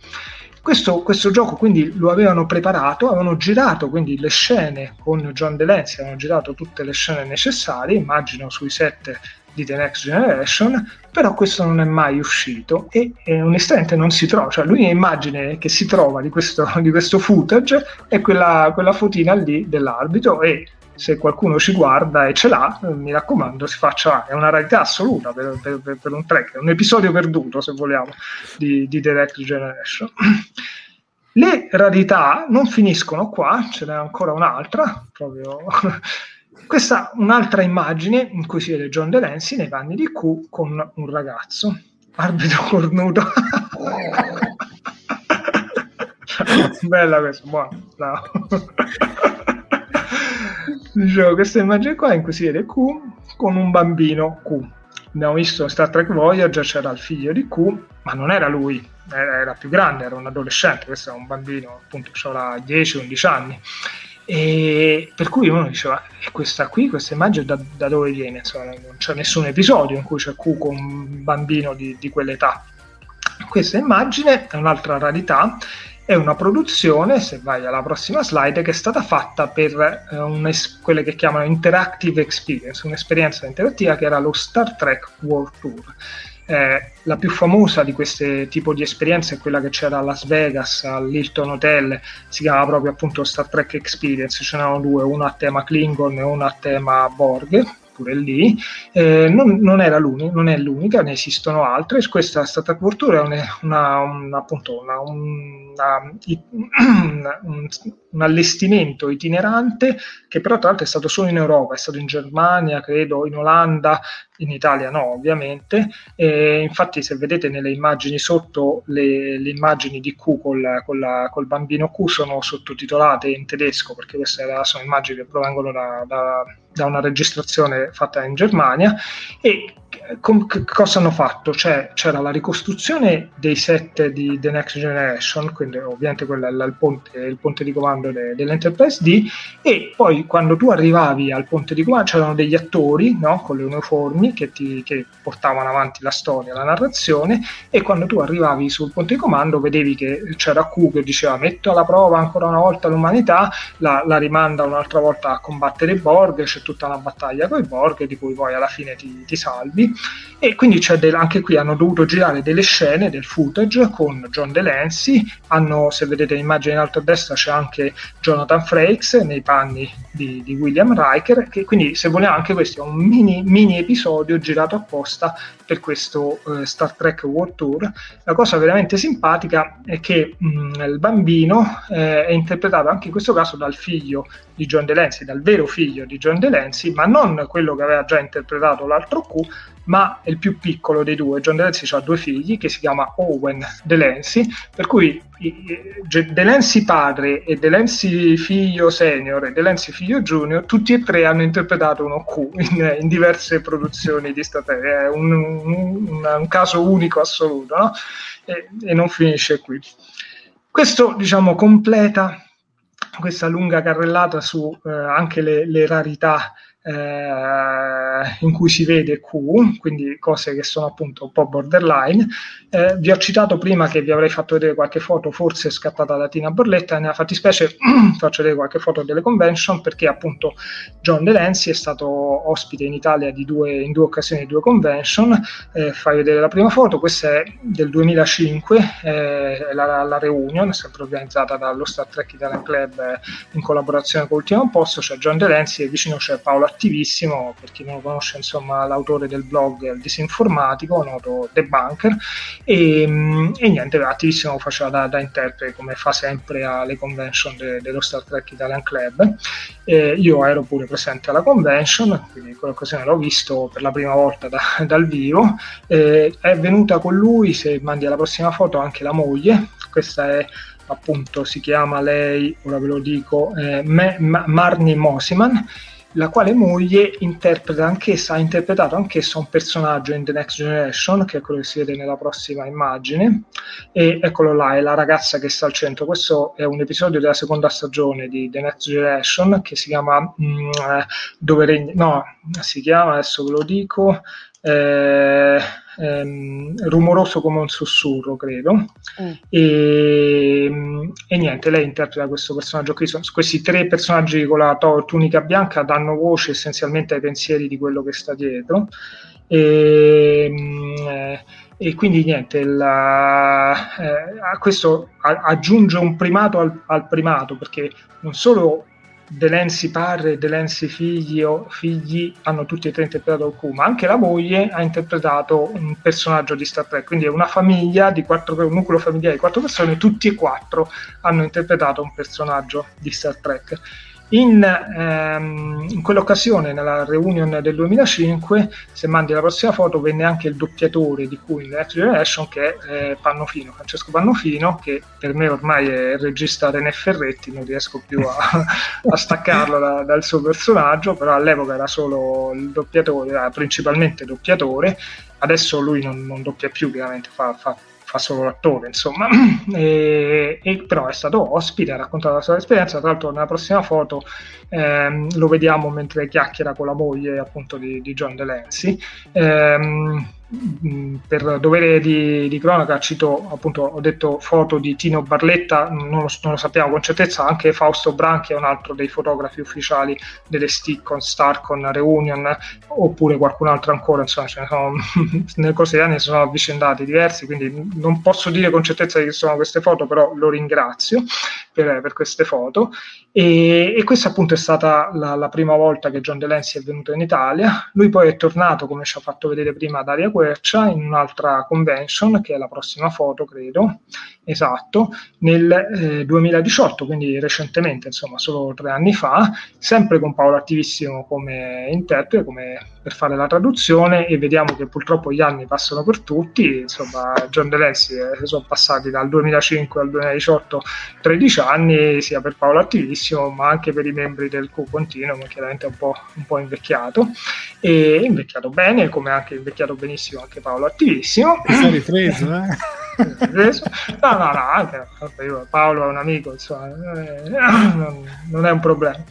Questo, questo, gioco quindi lo avevano preparato, avevano girato quindi le scene con John Delancey, avevano girato tutte le scene necessarie, immagino sui set di The Next Generation, però questo non è mai uscito e, e onestamente non si trova, cioè l'unica immagine che si trova di questo, di questo footage è quella, quella fotina lì dell'arbitro e se qualcuno ci guarda e ce l'ha, mi raccomando, si faccia, è una rarità assoluta per, per, per, un track, è un episodio perduto, se vogliamo, di, di Direct Generation. Le rarità non finiscono qua, ce n'è ancora un'altra, proprio questa un'altra immagine in cui si vede John Delancey nei panni di Q con un ragazzo, arbitro cornuto. Bella questa, buona. No. Dicevo, questa immagine qua in cui si vede Q con un bambino Q. Abbiamo visto Star Trek Voyager, c'era il figlio di Q, ma non era lui, era, più grande, era un adolescente, questo era un bambino, appunto, aveva 10-11 anni. E per cui uno diceva, e questa qui, questa immagine da, da dove viene? Insomma, non c'è nessun episodio in cui c'è Q con un bambino di, di quell'età. Questa immagine è un'altra rarità è una produzione, se vai alla prossima slide, che è stata fatta per eh, es- quelle che chiamano Interactive Experience, un'esperienza interattiva che era lo Star Trek World Tour. Eh, la più famosa di queste tipo di esperienze è quella che c'era a Las Vegas, all'Hilton Hotel, si chiama proprio appunto Star Trek Experience, ce n'erano due, una a tema Klingon e una a tema Borg, pure lì, eh, non, non, non è l'unica, ne esistono altre. Questa Tour è una, una, una, appunto una, un, un, allestimento itinerante che però tra l'altro è stato solo in Europa, è stato in Germania, credo, in Olanda, in Italia no ovviamente, e infatti se vedete nelle immagini sotto le, le immagini di Q col, col, col, bambino Q sono sottotitolate in tedesco perché queste sono immagini che provengono da, da, da una registrazione fatta in Germania e com- cosa hanno fatto? Cioè, c'era la ricostruzione dei set di The Next Generation, quindi ovviamente quello è il ponte, il ponte di comando de- dell'Enterprise D, e poi quando tu arrivavi al ponte di comando c'erano degli attori no? con le uniformi che, ti, che portavano avanti la storia, la narrazione, e quando tu arrivavi sul ponte di comando vedevi che c'era Q che diceva metto alla prova ancora una volta l'umanità, la, la rimanda un'altra volta a combattere i Borg, c'è tutta una battaglia con i Borg di cui poi alla fine ti, ti salvi. E quindi del, anche qui hanno dovuto girare delle scene del footage con John Delancey hanno, se vedete l'immagine in alto a destra c'è anche Jonathan Frakes nei panni di, di William Riker che quindi se vogliamo anche questo è un mini, mini episodio girato apposta per questo uh, Star Trek World Tour. La cosa veramente simpatica è che mh, mm, il bambino eh, è interpretato anche in questo caso dal figlio di John Delancey, dal vero figlio di John Delancey ma non quello che aveva già interpretato l'altro Q ma è il più piccolo dei due. John Delancey ha due figli che si chiama Owen Delancey, per cui Delancey padre e Delancey figlio senior e Delancey figlio junior, tutti e tre hanno interpretato uno Q in, in diverse produzioni di Star Trek. È un, un, un, caso unico assoluto, no? e, e non finisce qui. Questo, diciamo, completa questa lunga carrellata su eh, anche le, le rarità eh, in cui si vede Q, quindi cose che sono appunto un po' borderline. Eh, vi ho citato prima che vi avrei fatto vedere qualche foto, forse scattata da Tina Borletta, nella fattispecie faccio vedere qualche foto delle convention perché appunto John Delancey è stato ospite in Italia due, in due occasioni di due convention. Eh, fai vedere la prima foto, questa è del 2005, eh, la, la Reunion, sempre organizzata dallo Star Trek Italian Club eh, in collaborazione con Ultimo Posto, c'è John Delancey e vicino c'è Paolo attivissimo, per chi non lo conosce, insomma, l'autore del blog Il Disinformatico, noto The Bunker, e, mm, e niente, attivissimo faceva da, da, interprete, come fa sempre alle convention de, dello Star Trek Italian Club. E io ero pure presente alla convention, quindi in quell'occasione l'ho visto per la prima volta da, dal vivo. E è venuta con lui, se mandi alla prossima foto, anche la moglie. Questa è appunto si chiama lei, ora ve lo dico, eh, Marnie Mosiman la quale moglie interpreta anch'essa, ha interpretato anch'essa un personaggio in The Next Generation, che è quello che si vede nella prossima immagine, e eccolo là, è la ragazza che sta al centro. Questo è un episodio della seconda stagione di The Next Generation che si chiama mm, eh, Dove regna... no, si chiama, adesso ve lo dico, eh, ehm, rumoroso come un sussurro, credo. Mm. E, e, niente, lei interpreta questo personaggio qui. Sono, questi tre personaggi con la to- tunica bianca danno voce essenzialmente ai pensieri di quello che sta dietro. E, eh, e quindi niente, la, eh, questo a- aggiunge un primato al, al primato perché non solo Delensi padre e Delensi figli, figli hanno tutti e tre interpretato Q, ma anche la moglie ha interpretato un personaggio di Star Trek, quindi è una famiglia di quattro, un nucleo familiare di quattro persone, tutti e quattro hanno interpretato un personaggio di Star Trek. In, ehm, in, quell'occasione, nella reunion del 2005, se mandi la prossima foto, venne anche il doppiatore di cui in Next Generation, che è eh, Pannofino, Francesco Pannofino, che per me ormai è il regista René Ferretti, non riesco più a, a staccarlo da, dal suo personaggio, però all'epoca era solo il doppiatore, era principalmente doppiatore, adesso lui non, non doppia più, chiaramente fa, fa fa solo l'attore, insomma, e, e, però è stato ospite, ha raccontato la sua esperienza, tra l'altro nella prossima foto ehm, lo vediamo mentre chiacchiera con la moglie appunto di, di John Delancey. Ehm, Mm, per dovere di, di, cronaca cito appunto ho detto foto di Tino Barletta non lo, non lo, sappiamo con certezza anche Fausto Branchi è un altro dei fotografi ufficiali delle Stick Starcon Reunion oppure qualcun altro ancora insomma ce sono nel corso degli anni si sono avvicendati diversi quindi non posso dire con certezza che sono queste foto però lo ringrazio per, per queste foto. E, e, questa appunto è stata la, la, prima volta che John Delancey è venuto in Italia. Lui poi è tornato come ci ha fatto vedere prima Daria Quercia in un'altra convention, che è la prossima foto, credo, esatto, nel eh, 2018, quindi recentemente, insomma, solo tre anni fa, sempre con Paolo Attivissimo come interprete, come per fare la traduzione e vediamo che purtroppo gli anni passano per tutti, insomma, John Delancey eh, sono passati dal 2005 al 2018 13 anni, sia per Paolo Attivissimo, ma anche per i membri del Q Continuum, chiaramente un po', un po' invecchiato, e invecchiato bene, come anche invecchiato benissimo anche Paolo Attivissimo. Si è ripreso, eh? no, no, no, anche Paolo è un amico, insomma, eh, non, è un problema.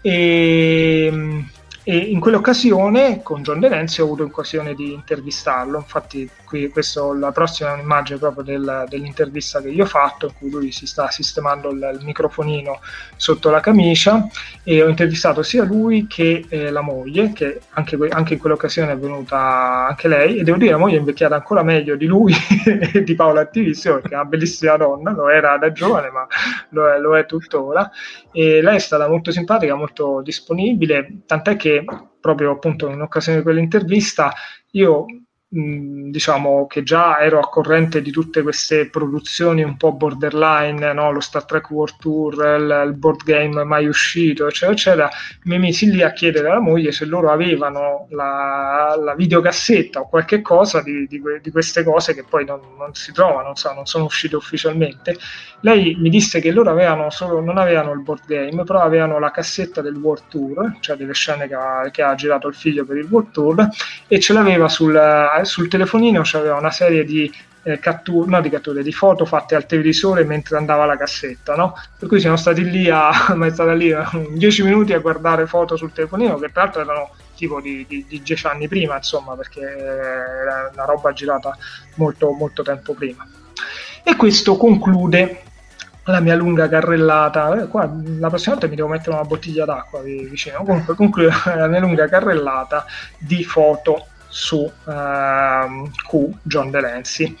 E, e in quell'occasione con John Denenzi ho avuto l'occasione di intervistarlo, infatti qui questo, la prossima è un'immagine proprio del, dell'intervista che io ho fatto in cui lui si sta sistemando il, il microfonino sotto la camicia. E ho intervistato sia lui che eh, la moglie, che anche, anche, in quell'occasione è venuta anche lei. E devo dire la moglie è invecchiata ancora meglio di lui e di Paola Attivissimo perché è una bellissima donna, lo era da giovane ma lo è, lo è tuttora. E lei è stata molto simpatica, molto disponibile, tant'è che proprio appunto in occasione di quell'intervista io diciamo che già ero a corrente di tutte queste produzioni un po' borderline, no? lo Star Trek World Tour, il, il, board game mai uscito, eccetera, eccetera, mi misi lì a chiedere alla moglie se loro avevano la, la videocassetta o qualche cosa di, di, di, queste cose che poi non, non si trovano, so, non sono uscite ufficialmente. Lei mi disse che loro avevano solo, non avevano il board game, però avevano la cassetta del World Tour, cioè delle scene che ha, che ha girato il figlio per il World Tour, e ce l'aveva sul sul telefonino c'aveva una serie di eh, catture, no di catture, di foto fatte al televisore mentre andava la cassetta, no? Per cui siamo stati lì a, ma è stata lì 10 minuti a guardare foto sul telefonino, che tra l'altro erano tipo di, di, di 10 anni prima, insomma, perché era una roba girata molto, molto tempo prima. E questo conclude la mia lunga carrellata. Eh, qua, la prossima volta mi devo mettere una bottiglia d'acqua vicino. Comunque, conclude la mia lunga carrellata di foto su uh, Q, John Delancey.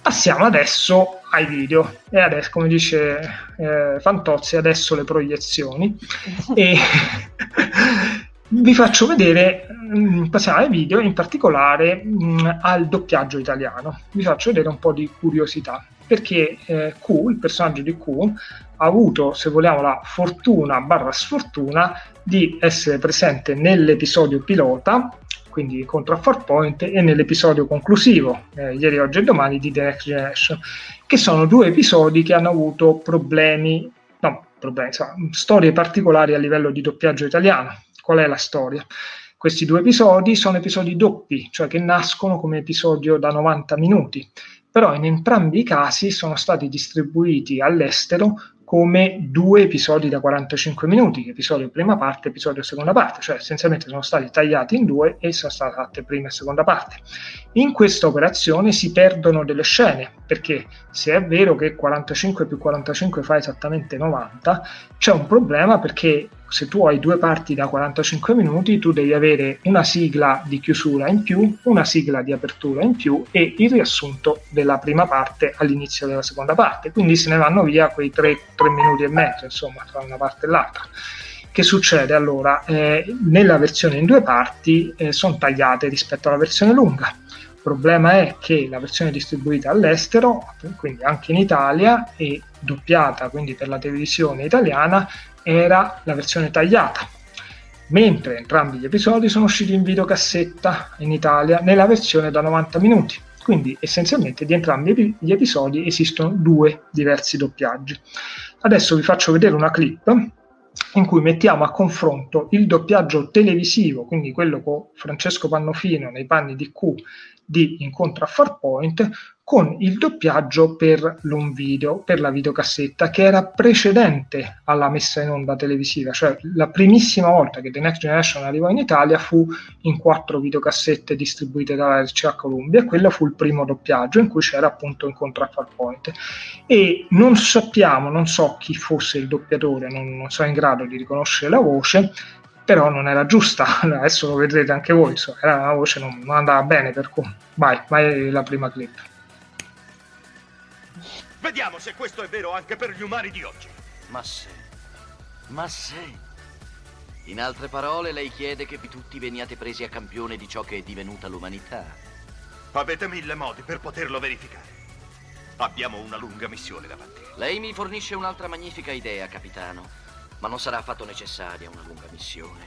Passiamo adesso ai video e adesso, come dice eh, Fantozzi, adesso le proiezioni. e vi faccio vedere, mm, passiamo ai video, in particolare mh, mm, al doppiaggio italiano. Vi faccio vedere un po' di curiosità, perché eh, Q, il personaggio di Q, ha avuto, se vogliamo, la fortuna barra sfortuna di essere presente nell'episodio pilota, quindi contro a Farpoint, e nell'episodio conclusivo, eh, ieri, oggi e domani, di The Next Generation, che sono due episodi che hanno avuto problemi, no, problemi, insomma, storie particolari a livello di doppiaggio italiano Qual è la storia? Questi due episodi sono episodi doppi, cioè che nascono come episodio da 90 minuti, però in entrambi i casi sono stati distribuiti all'estero come due episodi da 45 minuti, episodio prima parte, episodio seconda parte, cioè essenzialmente sono stati tagliati in due e sono state fatte prima e seconda parte. In questa operazione si perdono delle scene, perché se è vero che 45 più 45 fa esattamente 90, c'è un problema perché se tu hai due parti da 45 minuti, tu devi avere una sigla di chiusura in più, una sigla di apertura in più e il riassunto della prima parte all'inizio della seconda parte. Quindi se ne vanno via quei 3, 3 minuti e mezzo, insomma, tra una parte e l'altra. Che succede allora? Eh, nella versione in due parti eh, sono tagliate rispetto alla versione lunga. Il problema è che la versione distribuita all'estero, quindi anche in Italia, e doppiata quindi per la televisione italiana, era la versione tagliata, mentre entrambi gli episodi sono usciti in videocassetta in Italia nella versione da 90 minuti. Quindi essenzialmente di entrambi gli episodi esistono due diversi doppiaggi. Adesso vi faccio vedere una clip in cui mettiamo a confronto il doppiaggio televisivo, quindi quello con Francesco Pannofino nei panni di Q di Incontro a Farpoint, con il doppiaggio per l'home video, per la videocassetta, che era precedente alla messa in onda televisiva, cioè la primissima volta che The Next Generation arrivò in Italia fu in quattro videocassette distribuite dalla RCA Columbia, quello fu il primo doppiaggio in cui c'era appunto Incontro a Farpoint. E non sappiamo, non so chi fosse il doppiatore, non, non sono in grado di riconoscere la voce, però non era giusta, adesso lo vedrete anche voi, insomma, era una voce non, non andava bene, per cui vai, vai la prima clip. Vediamo se questo è vero anche per gli umani di oggi. Ma se, ma se. In altre parole, lei chiede che vi tutti veniate presi a campione di ciò che è divenuta l'umanità. Avete mille modi per poterlo verificare. Abbiamo una lunga missione davanti. Lei mi fornisce un'altra magnifica idea, capitano ma non sarà affatto necessaria una lunga missione.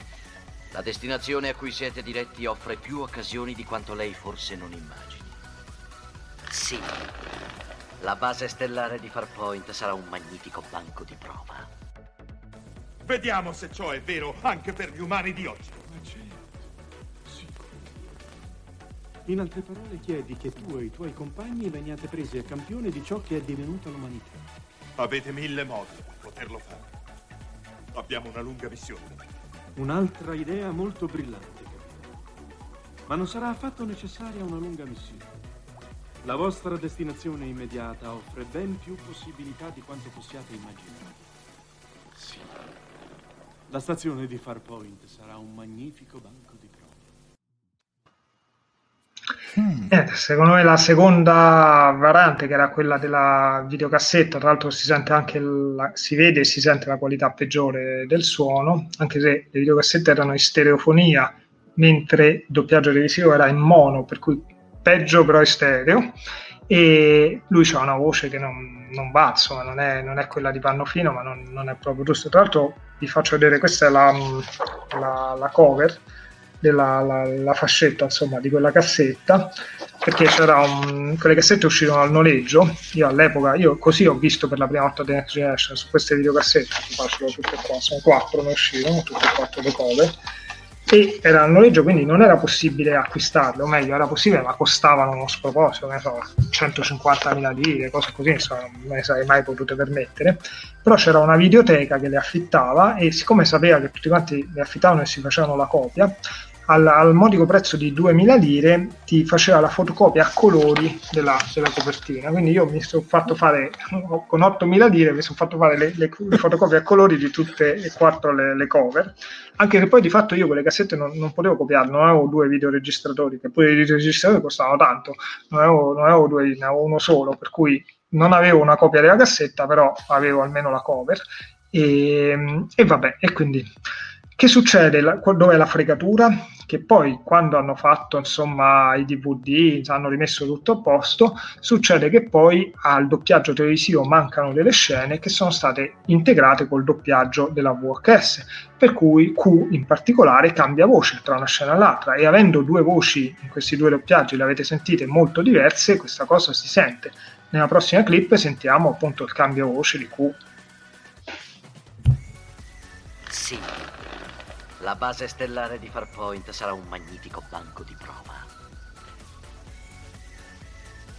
La destinazione a cui siete diretti offre più occasioni di quanto lei forse non immagini. Sì, la base stellare di Farpoint sarà un magnifico banco di prova. Vediamo se ciò è vero anche per gli umani di oggi. Ma certo, sicuro. In altre parole, chiedi che tu e i tuoi compagni veniate presi a campione di ciò che è divenuta l'umanità. Avete mille modi per poterlo fare. Abbiamo una lunga missione. Un'altra idea molto brillante. Ma non sarà affatto necessaria una lunga missione. La vostra destinazione immediata offre ben più possibilità di quanto possiate immaginare. Sì. La stazione di Farpoint sarà un magnifico banco di Mm. Eh, secondo me la seconda variante, che era quella della videocassetta, tra l'altro si sente anche la, si vede e si sente la qualità peggiore del suono, anche se le videocassette erano in stereofonia, mentre il doppiaggio televisivo era in mono, per cui peggio però in stereo. E lui ha una voce che non, non va, insomma, non è, non è, quella di Pannofino, ma non, non, è proprio giusto. Tra l'altro, vi faccio vedere questa è la, la, la cover della la, la fascetta insomma di quella cassetta perché c'era un, quelle cassette uscirono al noleggio io all'epoca io così ho visto per la prima volta The Next Generation su queste videocassette faccio tutte qua sono quattro ne uscirono tutte e quattro le cover e era a noleggio, quindi non era possibile acquistarle, o meglio, era possibile, ma costavano uno sproposito, ne so, 150.000 lire, cose così, insomma, non me ne sarei mai potute permettere. Però c'era una videoteca che le affittava e siccome sapeva che tutti quanti le affittavano e si facevano la copia, al, al, modico prezzo di 2000 lire ti faceva la fotocopia a colori della, della copertina. Quindi io mi sono fatto fare, con 8000 lire, mi sono fatto fare le, le, le, fotocopie a colori di tutte e quattro le, le, cover. Anche che poi di fatto io quelle cassette non, non potevo copiarle, non avevo due videoregistratori, che pure i videoregistratori costavano tanto, non avevo, non avevo due, ne avevo uno solo, per cui non avevo una copia della cassetta, però avevo almeno la cover. E, e vabbè, e quindi che succede? dove è la fregatura? Che poi quando hanno fatto insomma i DVD, hanno rimesso tutto a posto, succede che poi al doppiaggio televisivo mancano delle scene che sono state integrate col doppiaggio della VHS, per cui Q in particolare cambia voce tra una scena e l'altra e avendo due voci in questi due doppiaggi, le avete sentite molto diverse, questa cosa si sente. Nella prossima clip sentiamo appunto il cambio voce di Q. Sì, la base stellare di Farpoint sarà un magnifico banco di prova.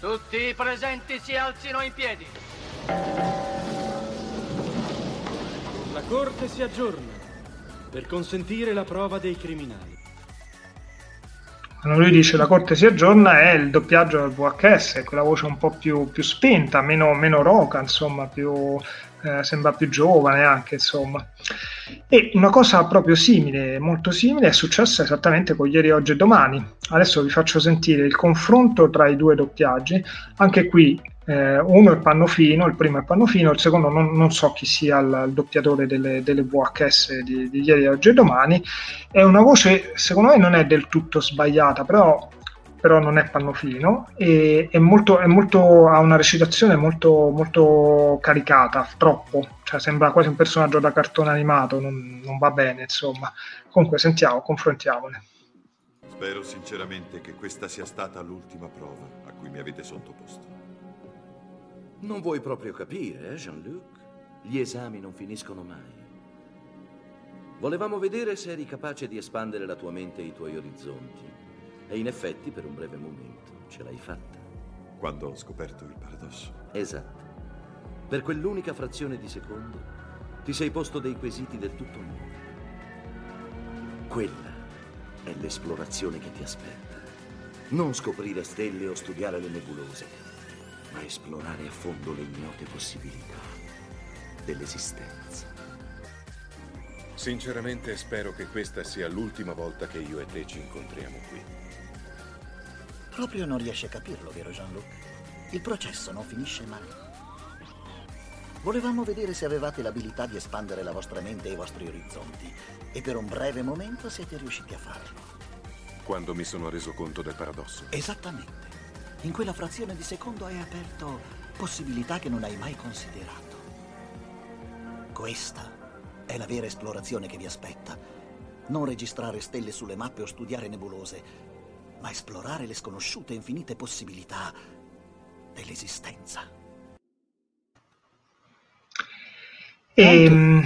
Tutti i presenti si alzino in piedi. La corte si aggiorna per consentire la prova dei criminali. Quando lui dice la corte si aggiorna è il doppiaggio del VHS, quella voce un po' più, più spenta, meno, meno roca, insomma, più, eh, sembra più giovane anche, insomma. E una cosa proprio simile, molto simile, è successa esattamente con ieri, oggi e domani. Adesso vi faccio sentire il confronto tra i due doppiaggi. Anche qui eh, uno è Pannofino, il primo è Pannofino, il secondo non, non so chi sia il, il doppiatore delle, delle VHS di, di, ieri, oggi e domani. È una voce, secondo me, non è del tutto sbagliata, però però non è pannofino e è molto, è molto, ha una recitazione molto, molto caricata, troppo, cioè sembra quasi un personaggio da cartone animato, non, non va bene insomma. Comunque sentiamo, confrontiamone. Spero sinceramente che questa sia stata l'ultima prova a cui mi avete sottoposto. Non vuoi proprio capire, eh, Jean-Luc? Gli esami non finiscono mai. Volevamo vedere se eri capace di espandere la tua mente e i tuoi orizzonti. E in effetti, per un breve momento, ce l'hai fatta. Quando ho scoperto il paradosso. Esatto. Per quell'unica frazione di secondo ti sei posto dei quesiti del tutto nuovi. Quella è l'esplorazione che ti aspetta. Non scoprire stelle o studiare le nebulose, ma esplorare a fondo le ignote possibilità dell'esistenza. Sinceramente spero che questa sia l'ultima volta che io e te ci incontriamo qui. Proprio non riesci a capirlo, vero Jean-Luc? Il processo non finisce mai. Volevamo vedere se avevate l'abilità di espandere la vostra mente e i vostri orizzonti e per un breve momento siete riusciti a farlo. Quando mi sono reso conto del paradosso. Esattamente. In quella frazione di secondo hai aperto possibilità che non hai mai considerato. Questa è la vera esplorazione che vi aspetta. Non registrare stelle sulle mappe o studiare nebulose, ma esplorare le sconosciute infinite possibilità dell'esistenza. E, ehm,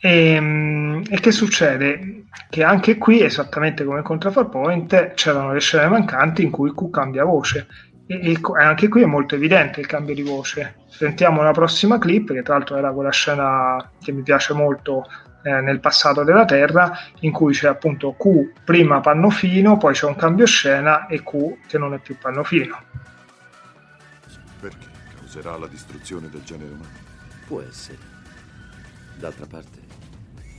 e, ehm, e, che succede? Che anche qui, esattamente come con Point, c'erano le scene mancanti in cui Q cambia voce. E, e, anche qui è molto evidente il cambio di voce. Sentiamo la prossima clip, che tra l'altro era quella scena che mi piace molto eh, nel passato della Terra, in cui c'è appunto Q prima Pannofino, poi c'è un cambio scena e Q che non è più Pannofino. Perché? Causerà la distruzione del genere umano? Può essere. D'altra parte,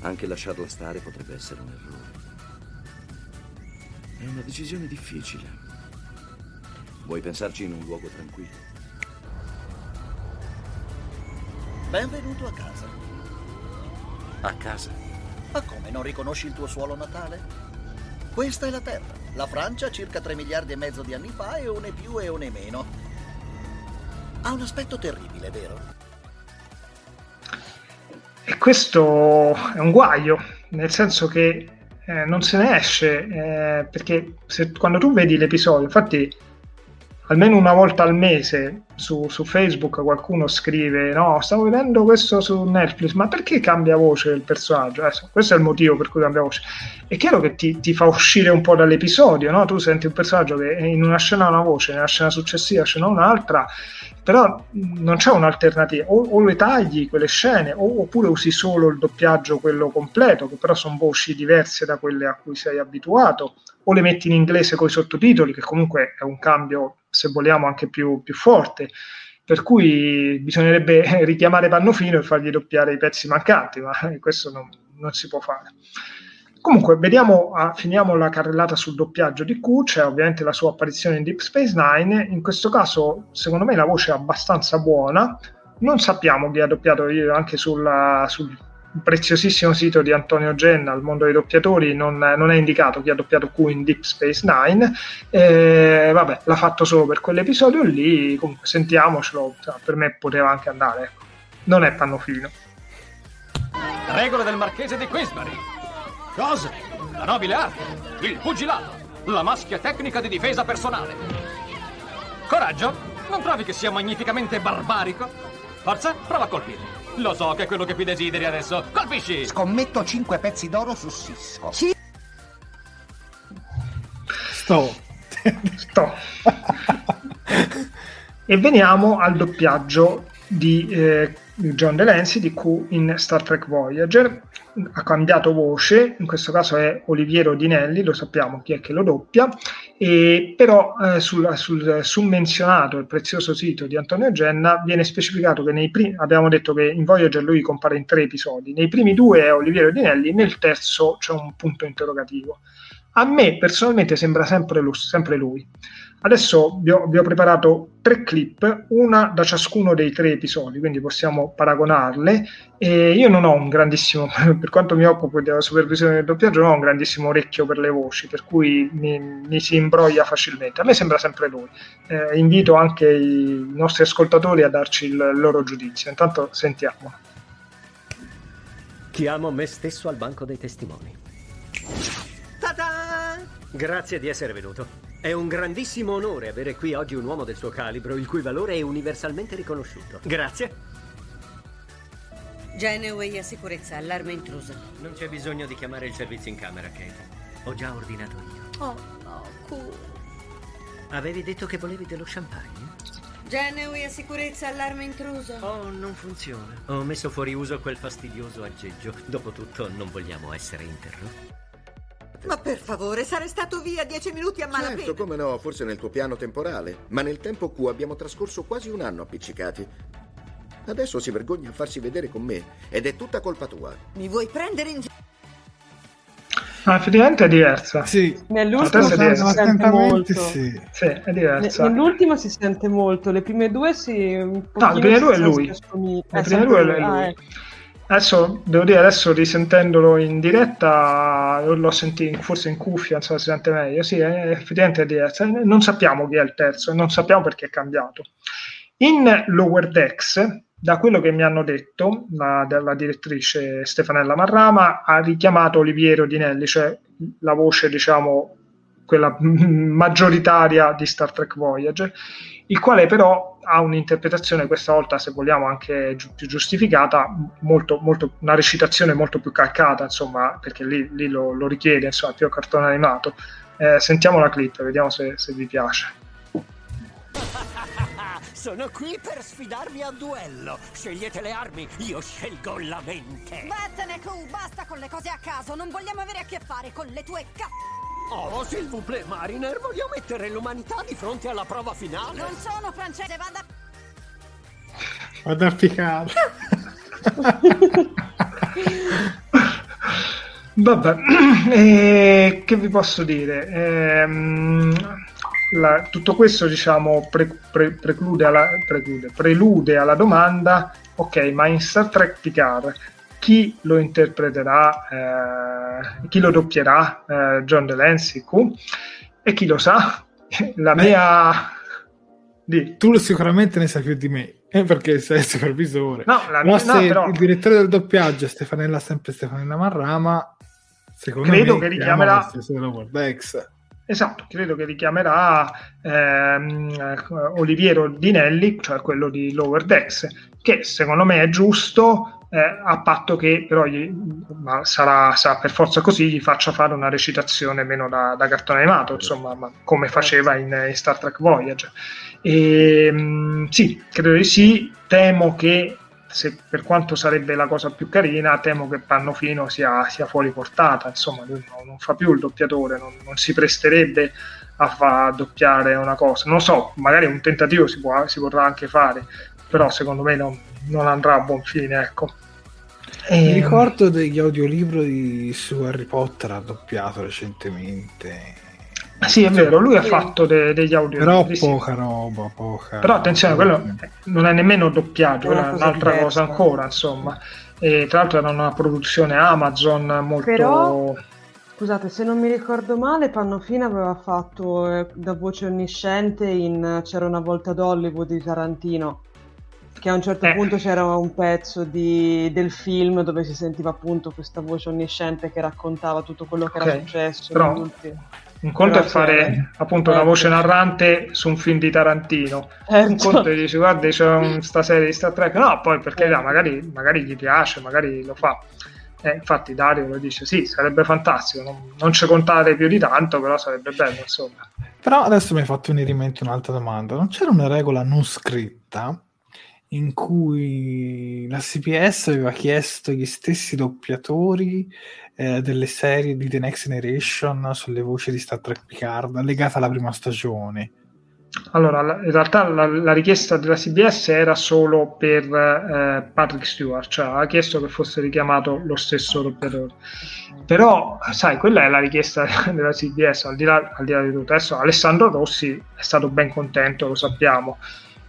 anche lasciarla stare potrebbe essere un errore. È una decisione difficile. Vuoi pensarci in un luogo tranquillo? Benvenuto a casa. A casa. Ma come, non riconosci il tuo suolo natale? Questa è la Terra. La Francia circa 3 miliardi e mezzo di anni fa e one più e one meno. Ha un aspetto terribile, vero? E questo è un guaio, nel senso che eh, non se ne esce, eh, perché se, quando tu vedi l'episodio, infatti almeno una volta al mese su, su, Facebook qualcuno scrive no, stavo vedendo questo su Netflix, ma perché cambia voce il personaggio? Eh, questo è il motivo per cui cambia voce. È chiaro che ti, ti fa uscire un po' dall'episodio, no? tu senti un personaggio che in una scena ha una voce, nella scena successiva scena un'altra, però non c'è un'alternativa, o, o le tagli quelle scene, o, oppure usi solo il doppiaggio, quello completo, che però sono voci diverse da quelle a cui sei abituato, o le metti in inglese con i sottotitoli, che comunque è un cambio se vogliamo anche più, più forte. Per cui bisognerebbe richiamare Pannofino e fargli doppiare i pezzi mancanti, ma questo non, non si può fare. Comunque, vediamo, ah, finiamo la carrellata sul doppiaggio di Q, c'è ovviamente la sua apparizione in Deep Space Nine, in questo caso secondo me la voce è abbastanza buona, non sappiamo chi ha doppiato io anche sulla, sul preziosissimo sito di Antonio Genna, al mondo dei doppiatori, non, non, è indicato chi ha doppiato Q in Deep Space Nine. Eh, vabbè, l'ha fatto solo per quell'episodio lì. Comunque, sentiamocelo. Cioè, per me poteva anche andare. Ecco. Non è pannofino. Regole del marchese di Queensbury. Cosa? La nobile arte, il pugilato, la maschia tecnica di difesa personale. Coraggio? Non trovi che sia magnificamente barbarico? Forza, prova a colpirmi. Lo so che è quello che più desideri adesso. Colpisci! Scommetto 5 pezzi d'oro su Cisco. Sì. Sto. Sto. e veniamo al doppiaggio di eh, John Delancey di Q in Star Trek Voyager ha cambiato voce, in questo caso è Oliviero Dinelli, lo sappiamo chi è che lo doppia, e però eh, sul, sul summenzionato, il prezioso sito di Antonio Genna, viene specificato che nei primi, abbiamo detto che in Voyager lui compare in tre episodi, nei primi due è Oliviero Dinelli, nel terzo c'è un punto interrogativo. A me personalmente sembra sempre. Sempre lui. Adesso vi ho, vi ho, preparato tre clip, una da ciascuno dei tre episodi, quindi possiamo paragonarle. E io non ho un grandissimo, per quanto mi occupo della supervisione del doppiaggio, non ho un grandissimo orecchio per le voci, per cui mi, mi si imbroglia facilmente. A me sembra sempre lui. Eh, invito anche i nostri ascoltatori a darci il loro giudizio. Intanto sentiamo. Chiamo me stesso al banco dei testimoni. Grazie di essere venuto. È un grandissimo onore avere qui oggi un uomo del suo calibro, il cui valore è universalmente riconosciuto. Grazie. Geneway a sicurezza, allarme intruso. Non c'è bisogno di chiamare il servizio in camera, Kate. Ho già ordinato io. Oh, no, Q. Avevi detto che volevi dello champagne? Geneway a sicurezza, allarme intruso. Oh, non funziona. Ho messo fuori uso quel fastidioso aggeggio. Dopotutto non vogliamo essere interrotti. Ma per favore, sarei stato via dieci minuti a malapena. Certo, come no, forse nel tuo piano temporale. Ma nel tempo Q abbiamo trascorso quasi un anno appiccicati. Adesso si vergogna a farsi vedere con me ed è tutta colpa tua. Mi vuoi prendere in giro? No, effettivamente è diversa. Sì. Nell'ultimo si sente molto. Sì. sì, è diversa. Nell'ultimo si sente molto, le prime due si... no, le prime due è lui. Le prime due è lui. Ah, ecco. Adesso devo dire, adesso risentendolo in diretta, l'ho sentito forse in cuffia, non so sente meglio. Sì, è, effettivamente è. Non sappiamo chi è il terzo, non sappiamo perché è cambiato. In Lower Decks, da quello che mi hanno detto, la, la direttrice Stefanella Marrama ha richiamato Oliviero Dinelli, cioè la voce, diciamo, quella maggioritaria di Star Trek Voyager, il quale però ha un'interpretazione questa volta, se vogliamo, anche gi- più giustificata, molto, molto, una recitazione molto più calcata, insomma, perché lì, lì lo, lo, richiede, insomma, più cartone animato. Eh, sentiamo la clip, vediamo se, se vi piace. Sono qui per sfidarvi a duello. Scegliete le armi, io scelgo la mente. Vattene, Q, basta con le cose a caso. Non vogliamo avere a che fare con le tue c***o. Oh, s'il vous plaît, Mariner, voglio mettere l'umanità di fronte alla prova finale. Non sono francese, vada... Vado a piccare. Vabbè, eh, che vi posso dire? Eh, la, tutto questo, diciamo, pre, pre, preclude, alla, preclude, prelude alla domanda, ok, ma in Star Trek Picard chi lo interpreterà, eh, chi lo doppierà, eh, John Delancey, Q, e chi lo sa, la Beh, mia... Di. Tu sicuramente ne sai più di me, eh, perché sei il supervisore. No, la mia, no, però... il direttore del doppiaggio è Stefanella, sempre Stefanella Marrama, secondo Credo me che richiamerà... Esatto, credo che richiamerà ehm, Oliviero Dinelli, cioè quello di Lower Decks, che secondo me è giusto, eh, a patto che però gli, sarà, sarà, per forza così, gli faccia fare una recitazione meno da, da cartone animato, insomma, ma come faceva in, in Star Trek Voyager. E, mh, mm, sì, credo di sì, temo che se, per quanto sarebbe la cosa più carina, temo che Pannofino sia, sia fuori portata, insomma, lui non, non, fa più il doppiatore, non, non si presterebbe a far doppiare una cosa. Non so, magari un tentativo si, può, si potrà anche fare, però secondo me non, non andrà a buon fine, ecco. Mi ricordo degli audiolibri su Harry Potter ha doppiato recentemente sì, è vero, lui ha fatto de- degli audio. Però poca roba, poca. Però attenzione, quello non è nemmeno doppiaggio, è un'altra diversa. cosa ancora, insomma. E tra l'altro era una produzione Amazon molto... Però, scusate, se non mi ricordo male, Pannofino aveva fatto eh, da voce onnisciente in C'era una volta ad Hollywood di Tarantino che a un certo eh. punto c'era un pezzo di, del film dove si sentiva appunto questa voce onnisciente che raccontava tutto quello che okay. era successo. Però, un conto Grazie. è fare appunto una voce narrante su un film di Tarantino, eh, un conto è dici guarda c'è questa serie di Star Trek, no poi perché eh. magari, magari, gli piace, magari lo fa. Eh, infatti Dario lo dice, sì, sarebbe fantastico, non, non ci contate più di tanto, però sarebbe bello insomma. Però adesso mi hai fatto venire in mente un'altra domanda, non c'era una regola non scritta in cui la CBS aveva chiesto gli stessi doppiatori eh, delle serie di The Next Generation sulle voci di Star Trek Picard legate alla prima stagione. Allora, in realtà la, la, richiesta della CBS era solo per eh, Patrick Stewart, cioè ha chiesto che fosse richiamato lo stesso doppiatore. Però, sai, quella è la richiesta della CBS, al di là, al di, là di tutto. Adesso Alessandro Rossi è stato ben contento, lo sappiamo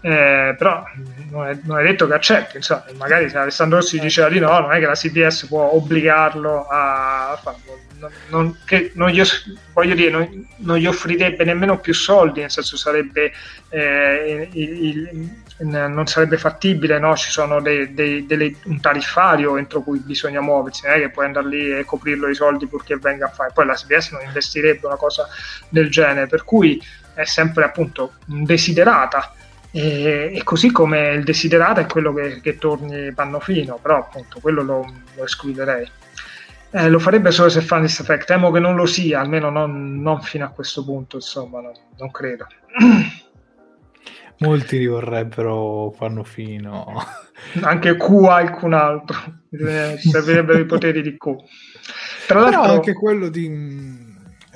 eh, però non è, non è, detto che accetti, insomma, magari se Alessandro Rossi diceva di no, non è che la CBS può obbligarlo a farlo. Non, non, che non gli, voglio dire, non, non, gli offrirebbe nemmeno più soldi, nel senso sarebbe eh, il, il, non sarebbe fattibile, no? ci sono dei, dei, delle, un tariffario entro cui bisogna muoversi, non è che puoi andare lì e coprirlo i soldi purché venga a fare, poi la CBS non investirebbe una cosa del genere, per cui è sempre appunto desiderata e, e, così come il desiderato è quello che, che torni Pannofino, però appunto quello lo, lo escluderei. Eh, lo farebbe solo se fa Trek, temo che non lo sia, almeno non, non fino a questo punto, insomma, no, non credo. Molti rivorrebbero Pannofino. Anche Q qualcun altro, servirebbero i poteri di Q. Tra l'altro, Però anche quello di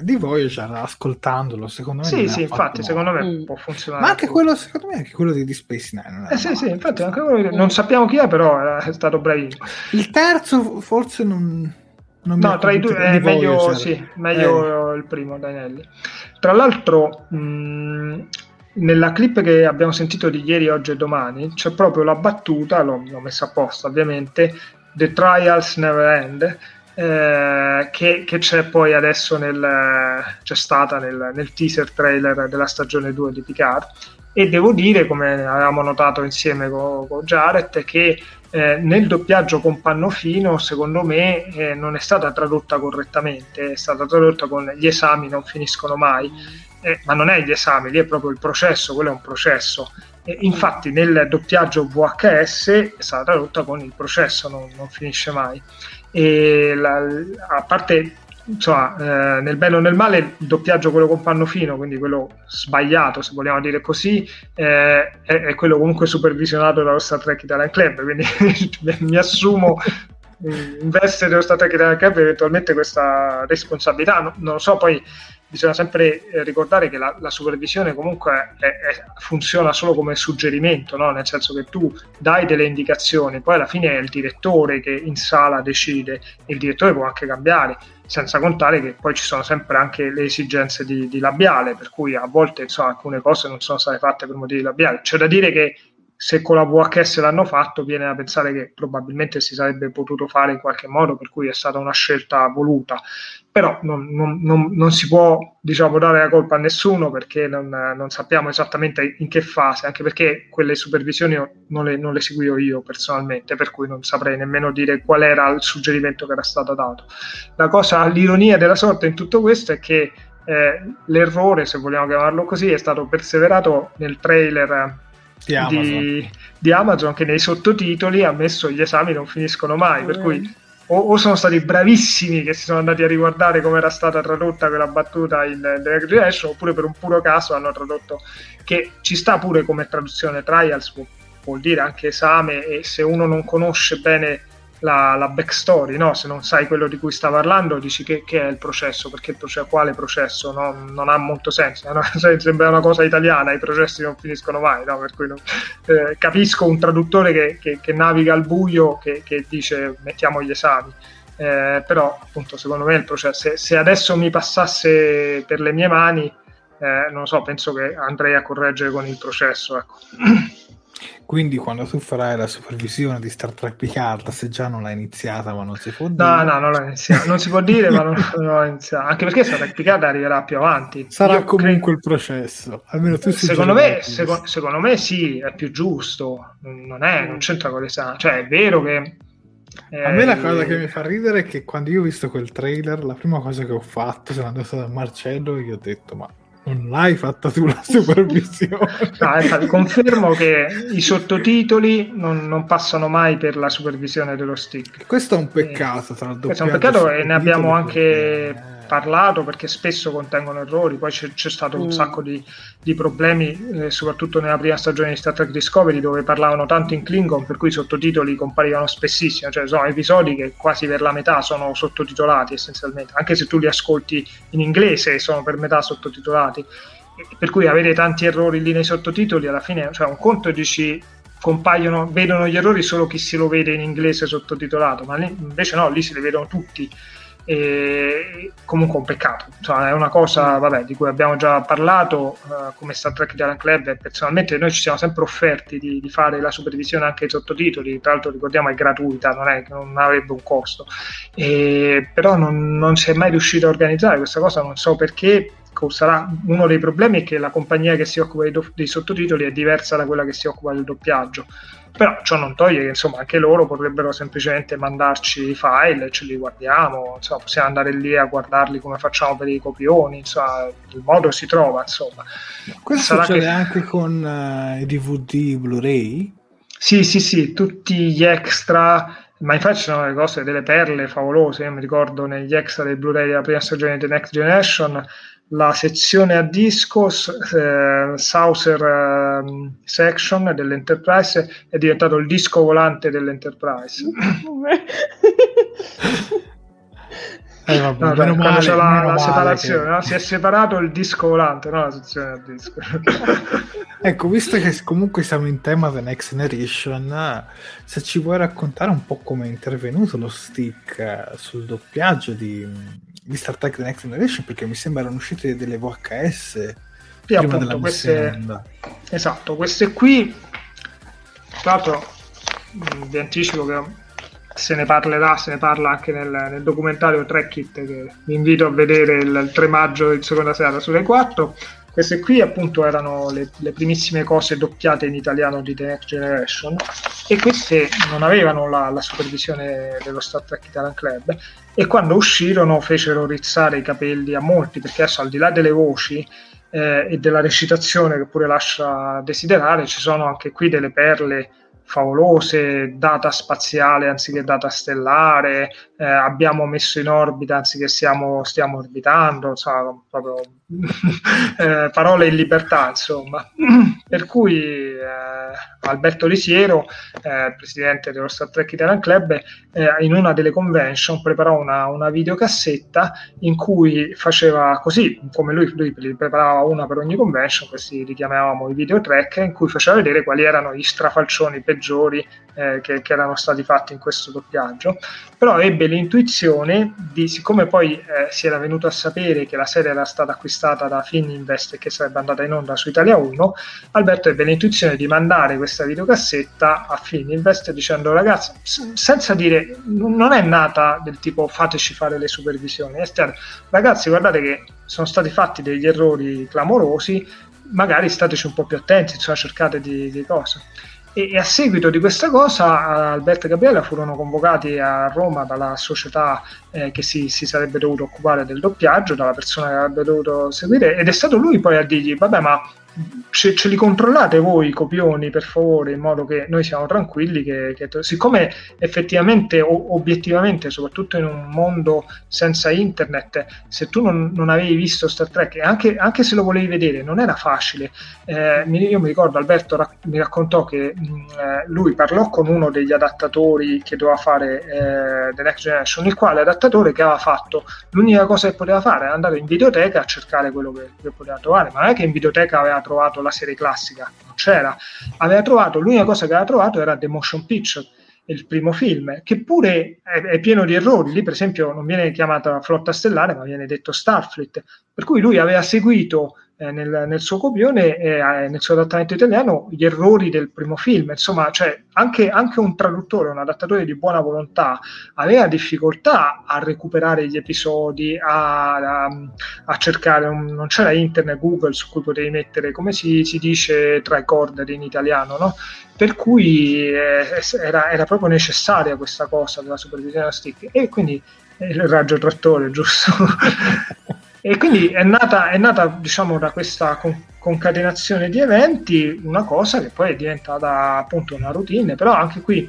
di Voyager ascoltandolo secondo me sì sì infatti secondo me mm. può funzionare ma anche quello secondo me anche quello di Deep Space Nine eh sì sì infatti anche quello, non sappiamo chi è però è stato bravissimo il terzo forse non, non no tra i due è meglio, sì, meglio eh. il primo Danielli tra l'altro mh, nella clip che abbiamo sentito di ieri, oggi e domani c'è proprio la battuta, l'ho, l'ho messa apposta ovviamente, The Trials Never End eh, che, che, c'è poi adesso nel, c'è stata nel, nel, teaser trailer della stagione 2 di Picard. E devo dire come avevamo notato insieme con, con Jared che eh, nel doppiaggio con Pannofino secondo me eh, non è stata tradotta correttamente. È stata tradotta con gli esami non finiscono mai eh, ma non è gli esami, lì è proprio il processo, quello è un processo. Infatti nel doppiaggio VHS è stata tradotta con il processo, non, non finisce mai e la, a parte insomma, eh, nel bello e nel male il doppiaggio quello con panno fino quindi quello sbagliato se vogliamo dire così eh, è, è, quello comunque supervisionato dallo Star Trek Italian Club quindi mi assumo in veste dello Star Trek Italian Club eventualmente questa responsabilità. Non lo so poi bisogna sempre eh, ricordare che la, la supervisione comunque è, è, funziona solo come suggerimento, no? nel senso che tu dai delle indicazioni, poi alla fine è il direttore che in sala decide, il direttore può anche cambiare, senza contare che poi ci sono sempre anche le esigenze di, di labiale, per cui a volte insomma, alcune cose non sono state fatte per motivi labiali. C'è da dire che se con la VHS l'hanno fatto, viene da pensare che probabilmente si sarebbe potuto fare in qualche modo, per cui è stata una scelta voluta. Però non, non, non, non si può diciamo, dare la colpa a nessuno perché non, sappiamo esattamente in che fase, anche perché quelle supervisioni non le, non le seguivo io personalmente, per cui non saprei nemmeno dire qual era il suggerimento che era stato dato. La cosa, l'ironia della sorte in tutto questo è che eh, l'errore, se vogliamo chiamarlo così, è stato perseverato nel trailer Di Amazon. di, di Amazon che nei sottotitoli ha messo gli esami non finiscono mai, per cui o, o sono stati bravissimi che si sono andati a riguardare come era stata tradotta quella battuta in The Generation, oppure per un puro caso hanno tradotto che ci sta pure come traduzione. Trials, vu- vuol dire anche esame e se uno non conosce bene la, la backstory, no? se non sai quello di cui sta parlando, dici che, che è il processo, perché il quale processo? No? Non ha molto senso, no? Sembra una cosa italiana, i processi non finiscono mai, per cui non- eh, capisco un traduttore che, che- che naviga al buio, che, che dice mettiamo gli esami. Eh, però appunto secondo me il processo se, se adesso mi passasse per le mie mani eh, non so penso che andrei a correggere con il processo ecco. Quindi quando tu farai la supervisione di Star Trek Picard, se già non l'hai iniziata, ma non si può dire. No, no, non l'ho iniziato. Non si può dire, ma non, non l'ho iniziato. Anche perché Star Trek Picard arriverà più avanti. Sarà Io comunque il processo. Almeno tu Secondo me, seco- secondo me sì, è più giusto. Non, è, non c'entra con l'esame. Cioè, è vero che. A me la eh, cosa che mi fa ridere è che quando io ho visto quel trailer, la prima cosa che ho fatto, sono andato da Marcello e gli ho detto: Ma non l'hai fatta tu la supervisione? No, infatti, confermo che i sottotitoli non, non passano mai per la supervisione dello stick. Questo è un peccato tra il Questo è un peccato e ne abbiamo anche parlato perché spesso contengono errori, poi c'è, c'è stato un Mm. sacco di, di problemi, eh, soprattutto nella prima stagione di Star Trek Discovery, dove parlavano tanto in Klingon, per cui i sottotitoli comparivano spessissimo, cioè sono episodi che quasi per la metà sono sottotitolati essenzialmente, anche se tu li ascolti in inglese sono per metà sottotitolati, per cui avere tanti errori lì nei sottotitoli alla fine, cioè un conto dici compaiono, vedono gli errori solo chi se lo vede in inglese sottotitolato, ma lì- invece no, lì se li vedono tutti. E comunque un peccato, Insomma, è una cosa vabbè, di cui abbiamo già parlato eh, come Star Trek Italian Club e personalmente noi ci siamo sempre offerti di, di fare la supervisione anche ai sottotitoli, tra l'altro ricordiamo è gratuita, non è che non avrebbe un costo, E- però non, non si è mai riuscito a organizzare questa cosa, non so perché, sarà uno dei problemi è che la compagnia che si occupa dei, do- dei sottotitoli è diversa da quella che si occupa del doppiaggio però ciò non toglie che insomma anche loro potrebbero semplicemente mandarci i file e ce li guardiamo insomma possiamo andare lì a guardarli come facciamo per i copioni insomma il modo si trova insomma Questo Sarà succede che- anche con eh, i DVD Blu-ray? Sì, sì, sì, tutti gli extra, ma infatti ci sono delle cose, delle perle favolose. Io mi ricordo negli extra dei Blu-ray della prima stagione di The Next Generation, la sezione a disco, eh, Saucer ehm, Section dell'Enterprise è diventato il disco volante dell'Enterprise. Eh, vabbè, No, meno male, c'è la, meno la separazione, che- no? si è separato il disco volante, non la sezione a disco. Ecco, visto che comunque siamo in tema The Next Generation, eh, se ci vuoi raccontare un po' come è intervenuto lo stick eh, sul doppiaggio di, di Star Trek The Next Generation, perché mi sembra erano uscite delle VHS Sì, prima appunto, in queste, esatto, queste qui, tra l'altro mh, vi anticipo che se ne parlerà, se ne parla anche nel, nel documentario Track It che vi invito a vedere il, il 3 maggio di seconda serata sulle 4. Queste qui appunto erano le, le primissime cose doppiate in italiano di The Next Generation e queste non avevano la, la supervisione dello Star Trek Italian Club e quando uscirono fecero rizzare i capelli a molti perché adesso al di là delle voci eh, e della recitazione che pure lascia desiderare ci sono anche qui delle perle favolose, data spaziale anziché data stellare, eh, abbiamo messo in orbita anziché stiamo, stiamo orbitando, insomma, proprio eh, parole in libertà, insomma. Per cui eh, Alberto Lisiero, eh, presidente dello Star Trek Italian Club, eh, in una delle convention preparò una, una videocassetta in cui faceva così, come lui, lui preparava una per ogni convention, questi li chiamavamo i video track, in cui faceva vedere quali erano gli strafalcioni peggiori eh, che, che erano stati fatti in questo doppiaggio, però ebbe l'intuizione di, siccome poi eh, si era venuto a sapere che la serie era stata acquistata da Fininvest e che sarebbe andata in onda su Italia 1, Alberto ebbe l'intuizione di mandare questa videocassetta a Fininvest dicendo ragazzi, senza dire, non è nata del tipo fateci fare le supervisioni esterne, ragazzi guardate che sono stati fatti degli errori clamorosi, magari stateci un po' più attenti, insomma cercate di, di cose. E, a seguito di questa cosa Alberto e Gabriella furono convocati a Roma dalla società eh, che si, si, sarebbe dovuto occupare del doppiaggio, dalla persona che avrebbe dovuto seguire, ed è stato lui poi a dirgli, vabbè ma ce, ce, li controllate voi i copioni per favore in modo che noi siamo tranquilli che, che siccome effettivamente o obiettivamente soprattutto in un mondo senza internet se tu non, non avevi visto Star Trek anche, anche, se lo volevi vedere non era facile. Eh, io mi ricordo Alberto rac- mi raccontò che mh, eh, lui parlò con uno degli adattatori che doveva fare eh, The Next Generation il quale adattatore che aveva fatto l'unica cosa che poteva fare era andare in videoteca a cercare quello che, che poteva trovare. Ma non è che in videoteca aveva trovato la serie classica, non c'era. Aveva trovato, l'unica cosa che aveva trovato era The Motion Picture, il primo film, che pure è, è, pieno di errori. Lì, per esempio, non viene chiamata Flotta Stellare, ma viene detto Starfleet. Per cui lui aveva seguito nel, nel, suo copione e eh, nel suo adattamento italiano gli errori del primo film. Insomma, cioè, anche, anche, un traduttore, un adattatore di buona volontà aveva difficoltà a recuperare gli episodi, a, a, a cercare, un, non c'era internet, Google su cui potevi mettere, come si, si dice, tricorder in italiano, no? Per cui eh, era, era, proprio necessaria questa cosa della supervisione stick e quindi il raggio trattore, giusto? E quindi è nata, è nata diciamo, da questa con- concatenazione di eventi una cosa che poi è diventata appunto una routine, però anche qui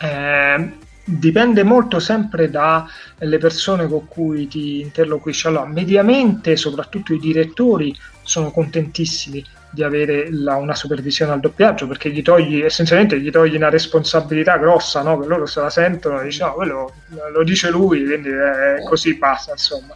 eh, dipende molto sempre dalle persone con cui ti interloquisci. Allora, mediamente, soprattutto i direttori sono contentissimi di avere la, una supervisione al doppiaggio perché gli togli essenzialmente gli togli una responsabilità grossa no? che loro se la sentono e dicono no, quello lo dice lui quindi così passa insomma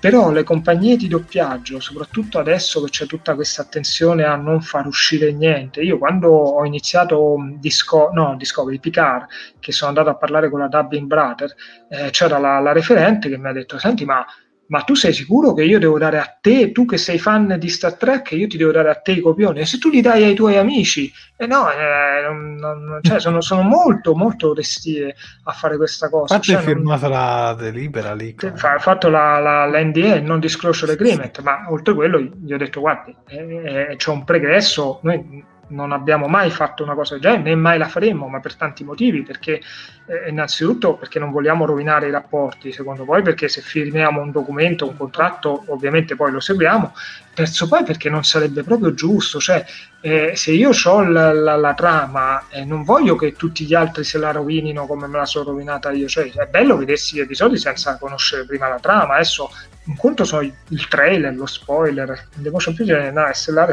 però le compagnie di doppiaggio, soprattutto adesso che c'è tutta questa attenzione a non far uscire niente, io quando ho iniziato Disco- no, Discovery Picard, che sono andato a parlare con la Dubbing Brother, eh, c'era la, la referente che mi ha detto, senti ma ma tu sei sicuro che io devo dare a te, tu che sei fan di Star Trek, io ti devo dare a te i copioni? E se tu li dai ai tuoi amici? Eh no, eh, non, non, cioè sono, sono, molto, molto restie a fare questa cosa. Infatti cioè, è firmata non... la delibera lì. Ha fatto la, la, l'NDA, non disclosure agreement, ma oltre a quello gli ho detto, guardi, eh, eh, c'è un pregresso, noi non abbiamo mai fatto una cosa del genere, né mai la faremo, ma per tanti motivi, perché eh, innanzitutto perché non vogliamo rovinare i rapporti, secondo poi perché se firmiamo un documento, un contratto, ovviamente poi lo seguiamo, terzo poi perché non sarebbe proprio giusto, cioè eh, se io ho la, la, la trama eh, non voglio che tutti gli altri se la rovinino come me la sono rovinata io, cioè è bello vedersi gli episodi senza conoscere prima la trama, adesso un conto sono il trailer, lo spoiler, il motion picture no, SLR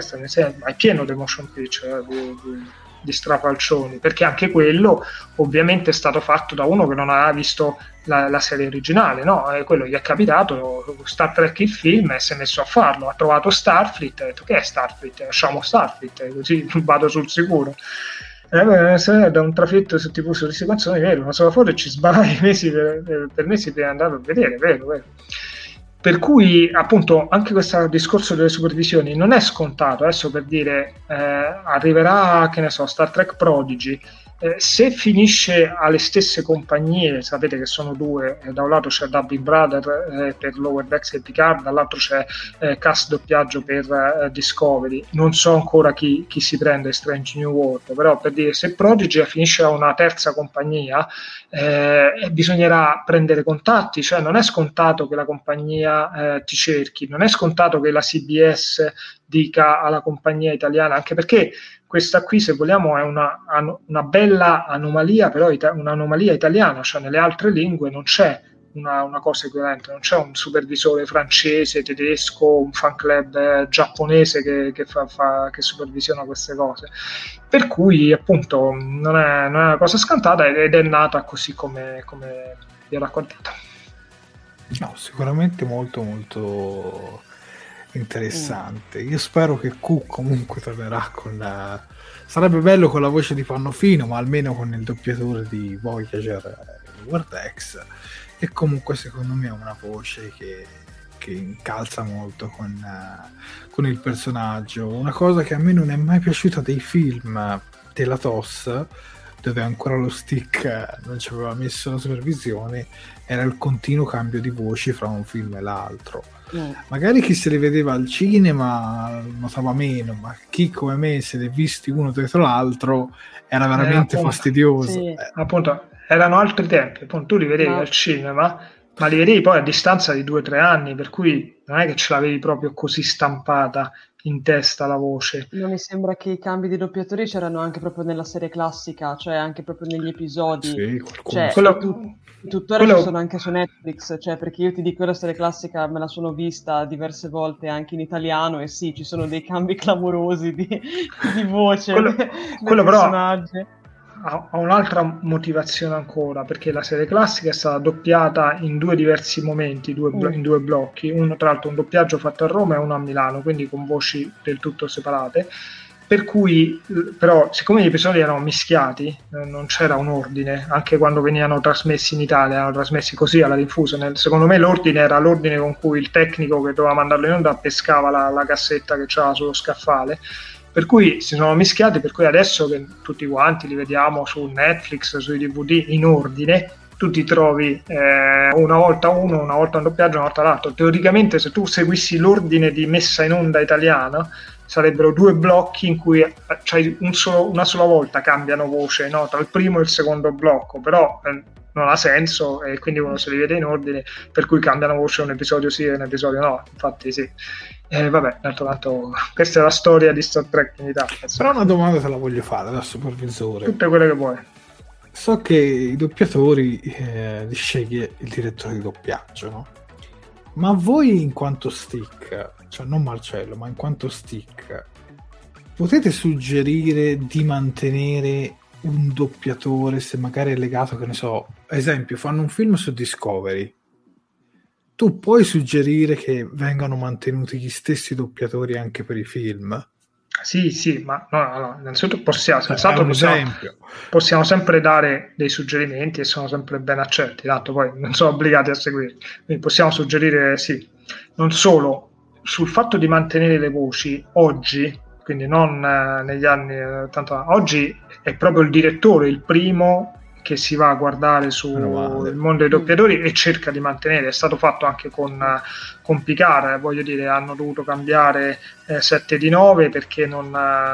è pieno di motion picture, di, di, di strafalcioni, perché anche quello ovviamente è stato fatto da uno che non aveva visto la, la, serie originale, no? E quello gli è capitato, Star Trek il film e si è messo a farlo, ha trovato Starfleet, ha detto che è Starfleet? Lasciamo Starfleet, così vado sul sicuro. Eh, da un trafitto su tipo sulle canzoni, vero, una sola foto e ci sbaglio mesi per, per mesi per andare a vedere, vero, vero. Per cui appunto anche questo discorso delle supervisioni non è scontato, adesso per dire eh, arriverà, che ne so, Star Trek Prodigy, eh, se finisce alle stesse compagnie, sapete che sono due, eh, da un lato c'è Dubbing Brother eh, per Lower Decks e Picard, dall'altro c'è eh, Cast Doppiaggio per eh, Discovery, non so ancora chi, chi, si prende Strange New World, però per dire se Prodigy finisce a una terza compagnia eh, bisognerà prendere contatti, cioè non è scontato che la compagnia ti cerchi, non è scontato che la CBS dica alla compagnia italiana, anche perché questa qui, se vogliamo, è una, una bella anomalia, però ita- un'anomalia italiana, cioè nelle altre lingue non c'è una, una, cosa equivalente, non c'è un supervisore francese, tedesco, un fan club eh, giapponese che, che, fa, fa, che, supervisiona queste cose. Per cui, appunto, non è, non è una cosa scantata ed è nata così come, come vi ho raccontato. No, sicuramente molto, molto interessante. Io spero che Q comunque tornerà con la... Sarebbe bello con la voce di Pannofino, ma almeno con il doppiatore di Voyager Vortex. E comunque secondo me ha una voce che, che incalza molto con, uh, con, il personaggio. Una cosa che a me non è mai piaciuta dei film della TOS dove ancora lo stick eh, non ci aveva messo la supervisione, era il continuo cambio di voci fra un film e l'altro. Mm. Magari chi se li vedeva al cinema notava meno, ma chi come me se li visti uno dietro l'altro era veramente appunto, fastidioso. sì. Eh, appunto erano altri tempi, appunto tu li vedevi Ma- al cinema, ma li vedevi poi a distanza di due o tre anni, per cui non è che ce l'avevi proprio così stampata in testa la voce. Non mi sembra che i cambi di doppiatori c'erano anche proprio nella serie classica, cioè anche proprio negli episodi. Sì, qualcuno Cioè. Quello- tu- tuttora quello- ci sono anche su Netflix, cioè perché io ti dico la serie classica me la sono vista diverse volte anche in italiano e sì, ci sono dei cambi clamorosi di, di voce Quello- dei quello però- personaggi. ha, ha un'altra motivazione ancora, perché la serie classica è stata doppiata in due diversi momenti, due blo- Mm. in due blocchi, uno tra l'altro un doppiaggio fatto a Roma e uno a Milano, quindi con voci del tutto separate. Per cui, però, siccome gli episodi erano mischiati, eh, non c'era un ordine, anche quando venivano trasmessi in Italia, erano trasmessi così alla rinfusa. Nel- secondo me l'ordine era l'ordine con cui il tecnico che doveva mandarlo in onda pescava la, la cassetta che c'era sullo scaffale per cui si sono mischiati, per cui adesso che tutti quanti li vediamo su Netflix, sui DVD in ordine, tu ti trovi eh, una volta uno, una volta un doppiaggio, una volta l'altro. Teoricamente se tu seguissi l'ordine di messa in onda italiana sarebbero due blocchi in cui c'hai un solo- una sola volta cambiano voce no? tra il primo e il secondo blocco, però eh, non ha senso e quindi uno se li vede in ordine, per cui cambiano voce un episodio sì e un episodio no. Infatti sì. Eh, vabbè, d'altro canto, questa è la storia di Star Trek in Italia. Però una domanda te la voglio fare da supervisore. Tutte quelle che vuoi. So che i doppiatori eh, li sceglie il direttore di doppiaggio, no? Ma voi in quanto stick, cioè non Marcello, ma in quanto stick, potete suggerire di mantenere un doppiatore se magari è legato, che ne so, esempio, fanno un film su Discovery. Tu puoi suggerire che vengano mantenuti gli stessi doppiatori anche per i film? Sì, sì, ma no, no, no, innanzitutto possiamo, un possiamo, possiamo sempre dare dei suggerimenti e sono sempre ben accetti, tanto poi non sono obbligati a seguirli. Quindi possiamo suggerire sì. Non solo, sul fatto di mantenere le voci oggi, quindi non eh, negli anni eh, 80, oggi è proprio il direttore il primo che si va a guardare sul mondo dei doppiatori e cerca di mantenere. È stato fatto anche con, eh, con Picard, eh, voglio dire, hanno dovuto cambiare eh, 7 di 9 perché non, eh,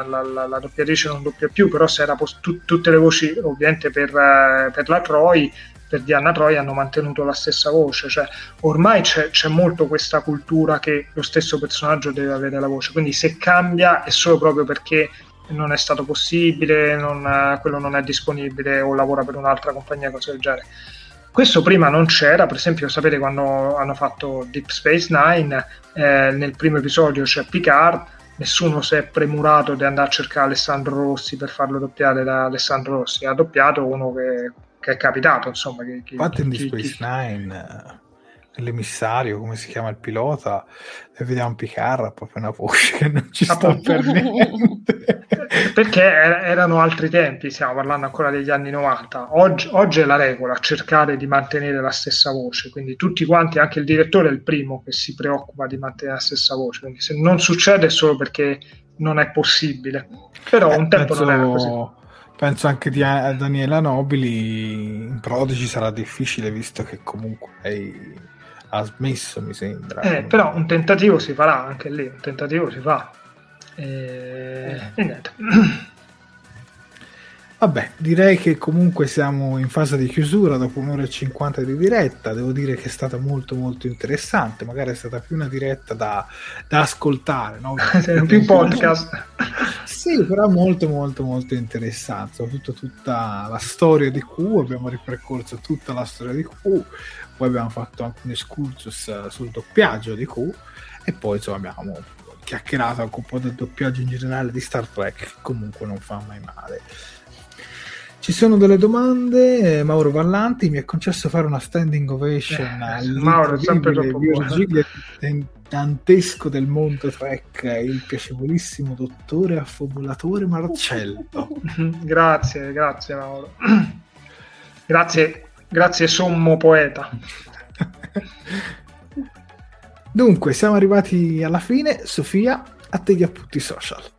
la, la- la doppiatrice non doppia più, però se era pos- tu- tutte le voci ovviamente per, per la Troy, per Diana Troy hanno mantenuto la stessa voce, cioè ormai c'è, c'è molto questa cultura che lo stesso personaggio deve avere la voce, quindi se cambia è solo proprio perché non è stato possibile, non, eh, quello non è disponibile o lavora per un'altra compagnia, cose del genere. Questo prima non c'era, per esempio, sapete quando hanno fatto Deep Space Nine, eh, nel primo episodio c'è Picard, nessuno si è premurato di andare a cercare Alessandro Rossi per farlo doppiare da Alessandro Rossi, ha doppiato uno che, che è capitato, insomma. Che, che- Infatti in Deep Space Nine, eh, nell'emissario, come si chiama il pilota, e vediamo Picard, proprio una voce che non ci sta per niente. Perché er- erano altri tempi, stiamo parlando ancora degli anni 90. Oggi, oggi è la regola cercare di mantenere la stessa voce, quindi tutti quanti, anche il direttore è il primo che si preoccupa di mantenere la stessa voce. Quindi se non succede è solo perché non è possibile. Però un tempo non era così. penso, penso anche di a Daniela Nobili in Prodigy sarà difficile visto che comunque lei ha smesso mi sembra Eh, però un tentativo si farà anche lì, un tentativo si fa. E, e niente. Vabbè, direi che comunque siamo in fase di chiusura dopo un'ora e cinquanta di diretta. Devo dire che è stata molto molto interessante. Magari è stata più una diretta da, da ascoltare, no? più podcast. Sì, però molto molto molto interessante. Soprattutto tutta la storia di Q. Abbiamo ripercorso tutta la storia di Q. Poi abbiamo fatto anche un excursus eh, sul doppiaggio di Q. E poi insomma abbiamo chiacchierato anche un po' del doppiaggio in generale di Star Trek, che comunque non fa mai male. Ci sono delle domande. eh, Mauro Vallanti mi ha concesso fare una standing ovation Eh, Mauro sempre troppo. Virgilio dantesco del mondo Trek, il piacevolissimo dottore affobulatore Marcello. grazie, grazie Mauro. grazie, grazie sommo poeta. Dunque, siamo arrivati alla fine. Sofia, a te gli appunti social.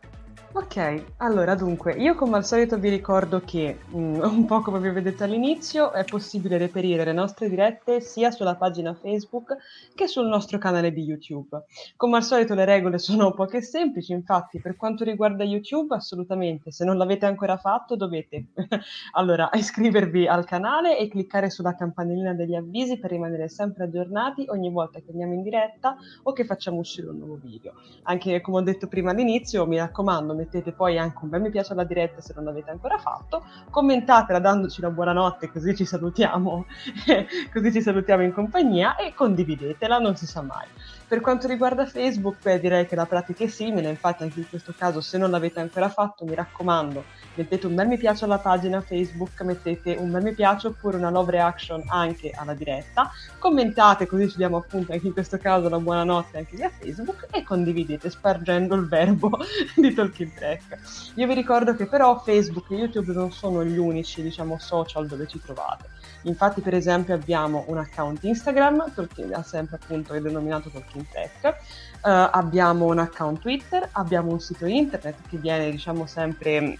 Ok, allora dunque, io come al solito vi ricordo che, mm, un po' come vi avevo detto all'inizio, è possibile reperire le nostre dirette sia sulla pagina Facebook che sul nostro canale di YouTube. Come al solito le regole sono poche e semplici, infatti per quanto riguarda YouTube assolutamente, se non l'avete ancora fatto dovete allora iscrivervi al canale e cliccare sulla campanellina degli avvisi per rimanere sempre aggiornati ogni volta che andiamo in diretta o che facciamo uscire un nuovo video. Anche come ho detto prima all'inizio, mi raccomando, mettete poi anche un bel mi piace alla diretta se non l'avete ancora fatto, commentatela dandoci una buonanotte così ci salutiamo, così ci salutiamo in compagnia e condividetela, non si sa mai. Per quanto riguarda Facebook, beh, direi che la pratica è simile, infatti anche in questo caso se non l'avete ancora fatto mi raccomando, mettete un bel mi piace alla pagina Facebook, mettete un bel mi piace oppure una love reaction anche alla diretta, commentate così ci diamo appunto anche in questo caso la buonanotte anche via Facebook e condividete spargendo il verbo di Talking Track. Io vi ricordo che però Facebook e YouTube non sono gli unici diciamo social dove ci trovate Infatti, per esempio, abbiamo un account Instagram, ha sempre appunto è denominato Talking Tech, uh, abbiamo un account Twitter, abbiamo un sito internet che viene, diciamo, sempre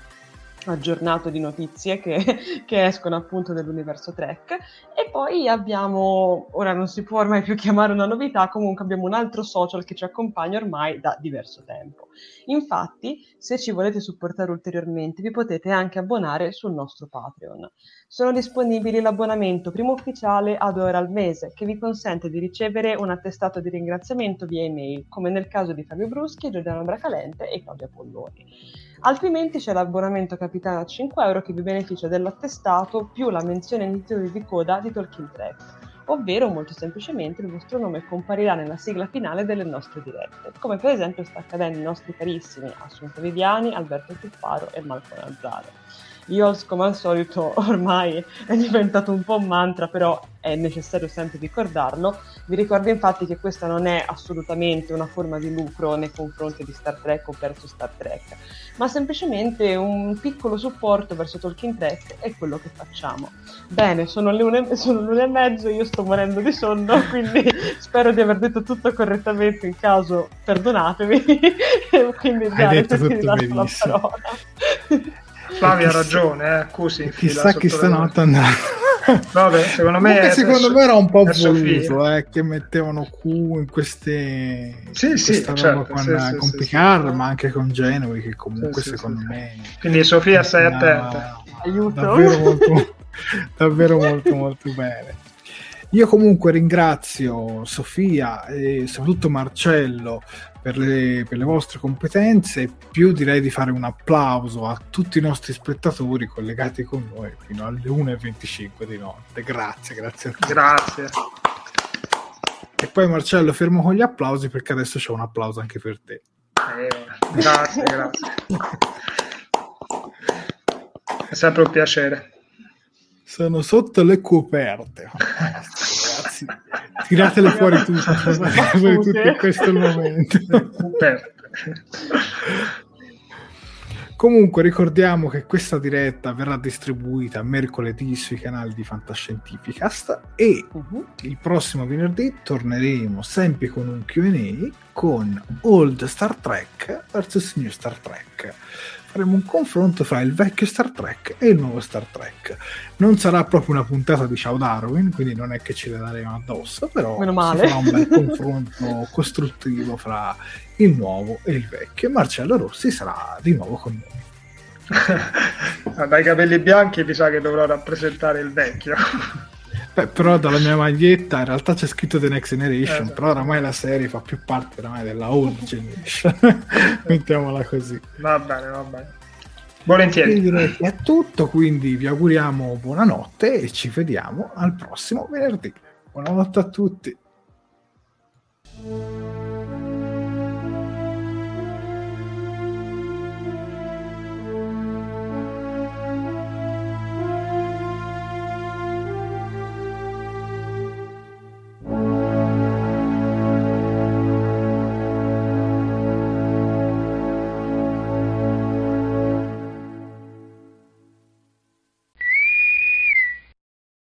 aggiornato di notizie che, che, escono appunto dell'universo Trek e poi abbiamo, ora non si può ormai più chiamare una novità, comunque abbiamo un altro social che ci accompagna ormai da diverso tempo. Infatti, se ci volete supportare ulteriormente, vi potete anche abbonare sul nostro Patreon. Sono disponibili l'abbonamento primo ufficiale a 2 euro al mese, che vi consente di ricevere un attestato di ringraziamento via email, come nel caso di Fabio Bruschi, Giordano Bracalente e Claudia Polloni. Altrimenti c'è l'abbonamento capitano a 5 euro che vi beneficia dell'attestato più la menzione in titoli di coda di Talking Track ovvero molto semplicemente il vostro nome comparirà nella sigla finale delle nostre dirette, come per esempio sta accadendo ai nostri carissimi Assunto Viviani, Alberto Cuffaro e Marco Nazzaro. Io, come al solito, ormai è diventato un po' un mantra, però è necessario sempre ricordarlo. Vi ricordo infatti che questa non è assolutamente una forma di lucro nei confronti di Star Trek o verso Star Trek, ma semplicemente un piccolo supporto verso Talking Trek è quello che facciamo. Bene, sono le une, sono l'una e mezzo, io sto morendo di sonno, quindi spero di aver detto tutto correttamente, in caso perdonatemi. quindi Hai detto tutto benissimo. Flavio ha ragione, eh, così Chissà chi stanotte andrà. Vabbè, secondo me, è, secondo me era un po' voluto eh, che mettevano Q in queste sì, sì, certo, con, sì, sì, con sì, Picard, sì. ma anche con Genoa, che comunque secondo me. Quindi Sofia, stai attenta. Aiuto. Davvero molto, davvero molto, molto bene. Io comunque ringrazio Sofia e soprattutto Marcello per le, per le, vostre competenze, più direi di fare un applauso a tutti i nostri spettatori collegati con noi fino alle 1.25 di notte. Grazie, grazie a tutti. Grazie. E poi Marcello fermo con gli applausi perché adesso c'è un applauso anche per te. Eh, grazie, grazie. È sempre un piacere. Sono sotto le coperte. Ragazzi, tiratele fuori tutte, fuori tutte in questo momento. Comunque ricordiamo che questa diretta verrà distribuita mercoledì sui canali di Fantascientificast e uh-huh. il prossimo venerdì torneremo sempre con un Q&A con Old Star Trek vs New Star Trek faremo un confronto fra il vecchio Star Trek e il nuovo Star Trek. Non sarà proprio una puntata di Ciao Darwin, quindi non è che ce le daremo addosso, però Meno male. farà un bel confronto costruttivo fra il nuovo e il vecchio. E Marcello Rossi sarà di nuovo con noi. Dai capelli bianchi mi sa che dovrò rappresentare il vecchio. Beh, però dalla mia maglietta in realtà c'è scritto The Next Generation, eh, però oramai la serie fa più parte oramai della Old Generation. Mettiamola così. Va bene, va bene. Volentieri. Direi che è tutto, quindi vi auguriamo buonanotte e ci vediamo al prossimo venerdì. Buonanotte a tutti.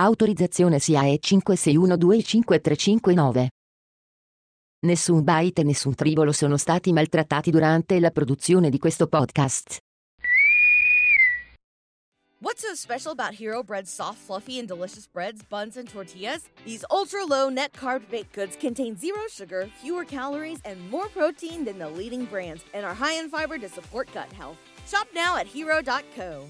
Autorizzazione SIAE 56125359. Nessun byte e nessun tribolo sono stati maltrattati durante la produzione di questo podcast. What's so special about Hero Bread's soft, fluffy, and delicious breads, buns, and tortillas? These ultra low net carb baked goods contain zero sugar, fewer calories, and more protein than the leading brands, and are high in fiber to support gut health. Shop now at hero.co.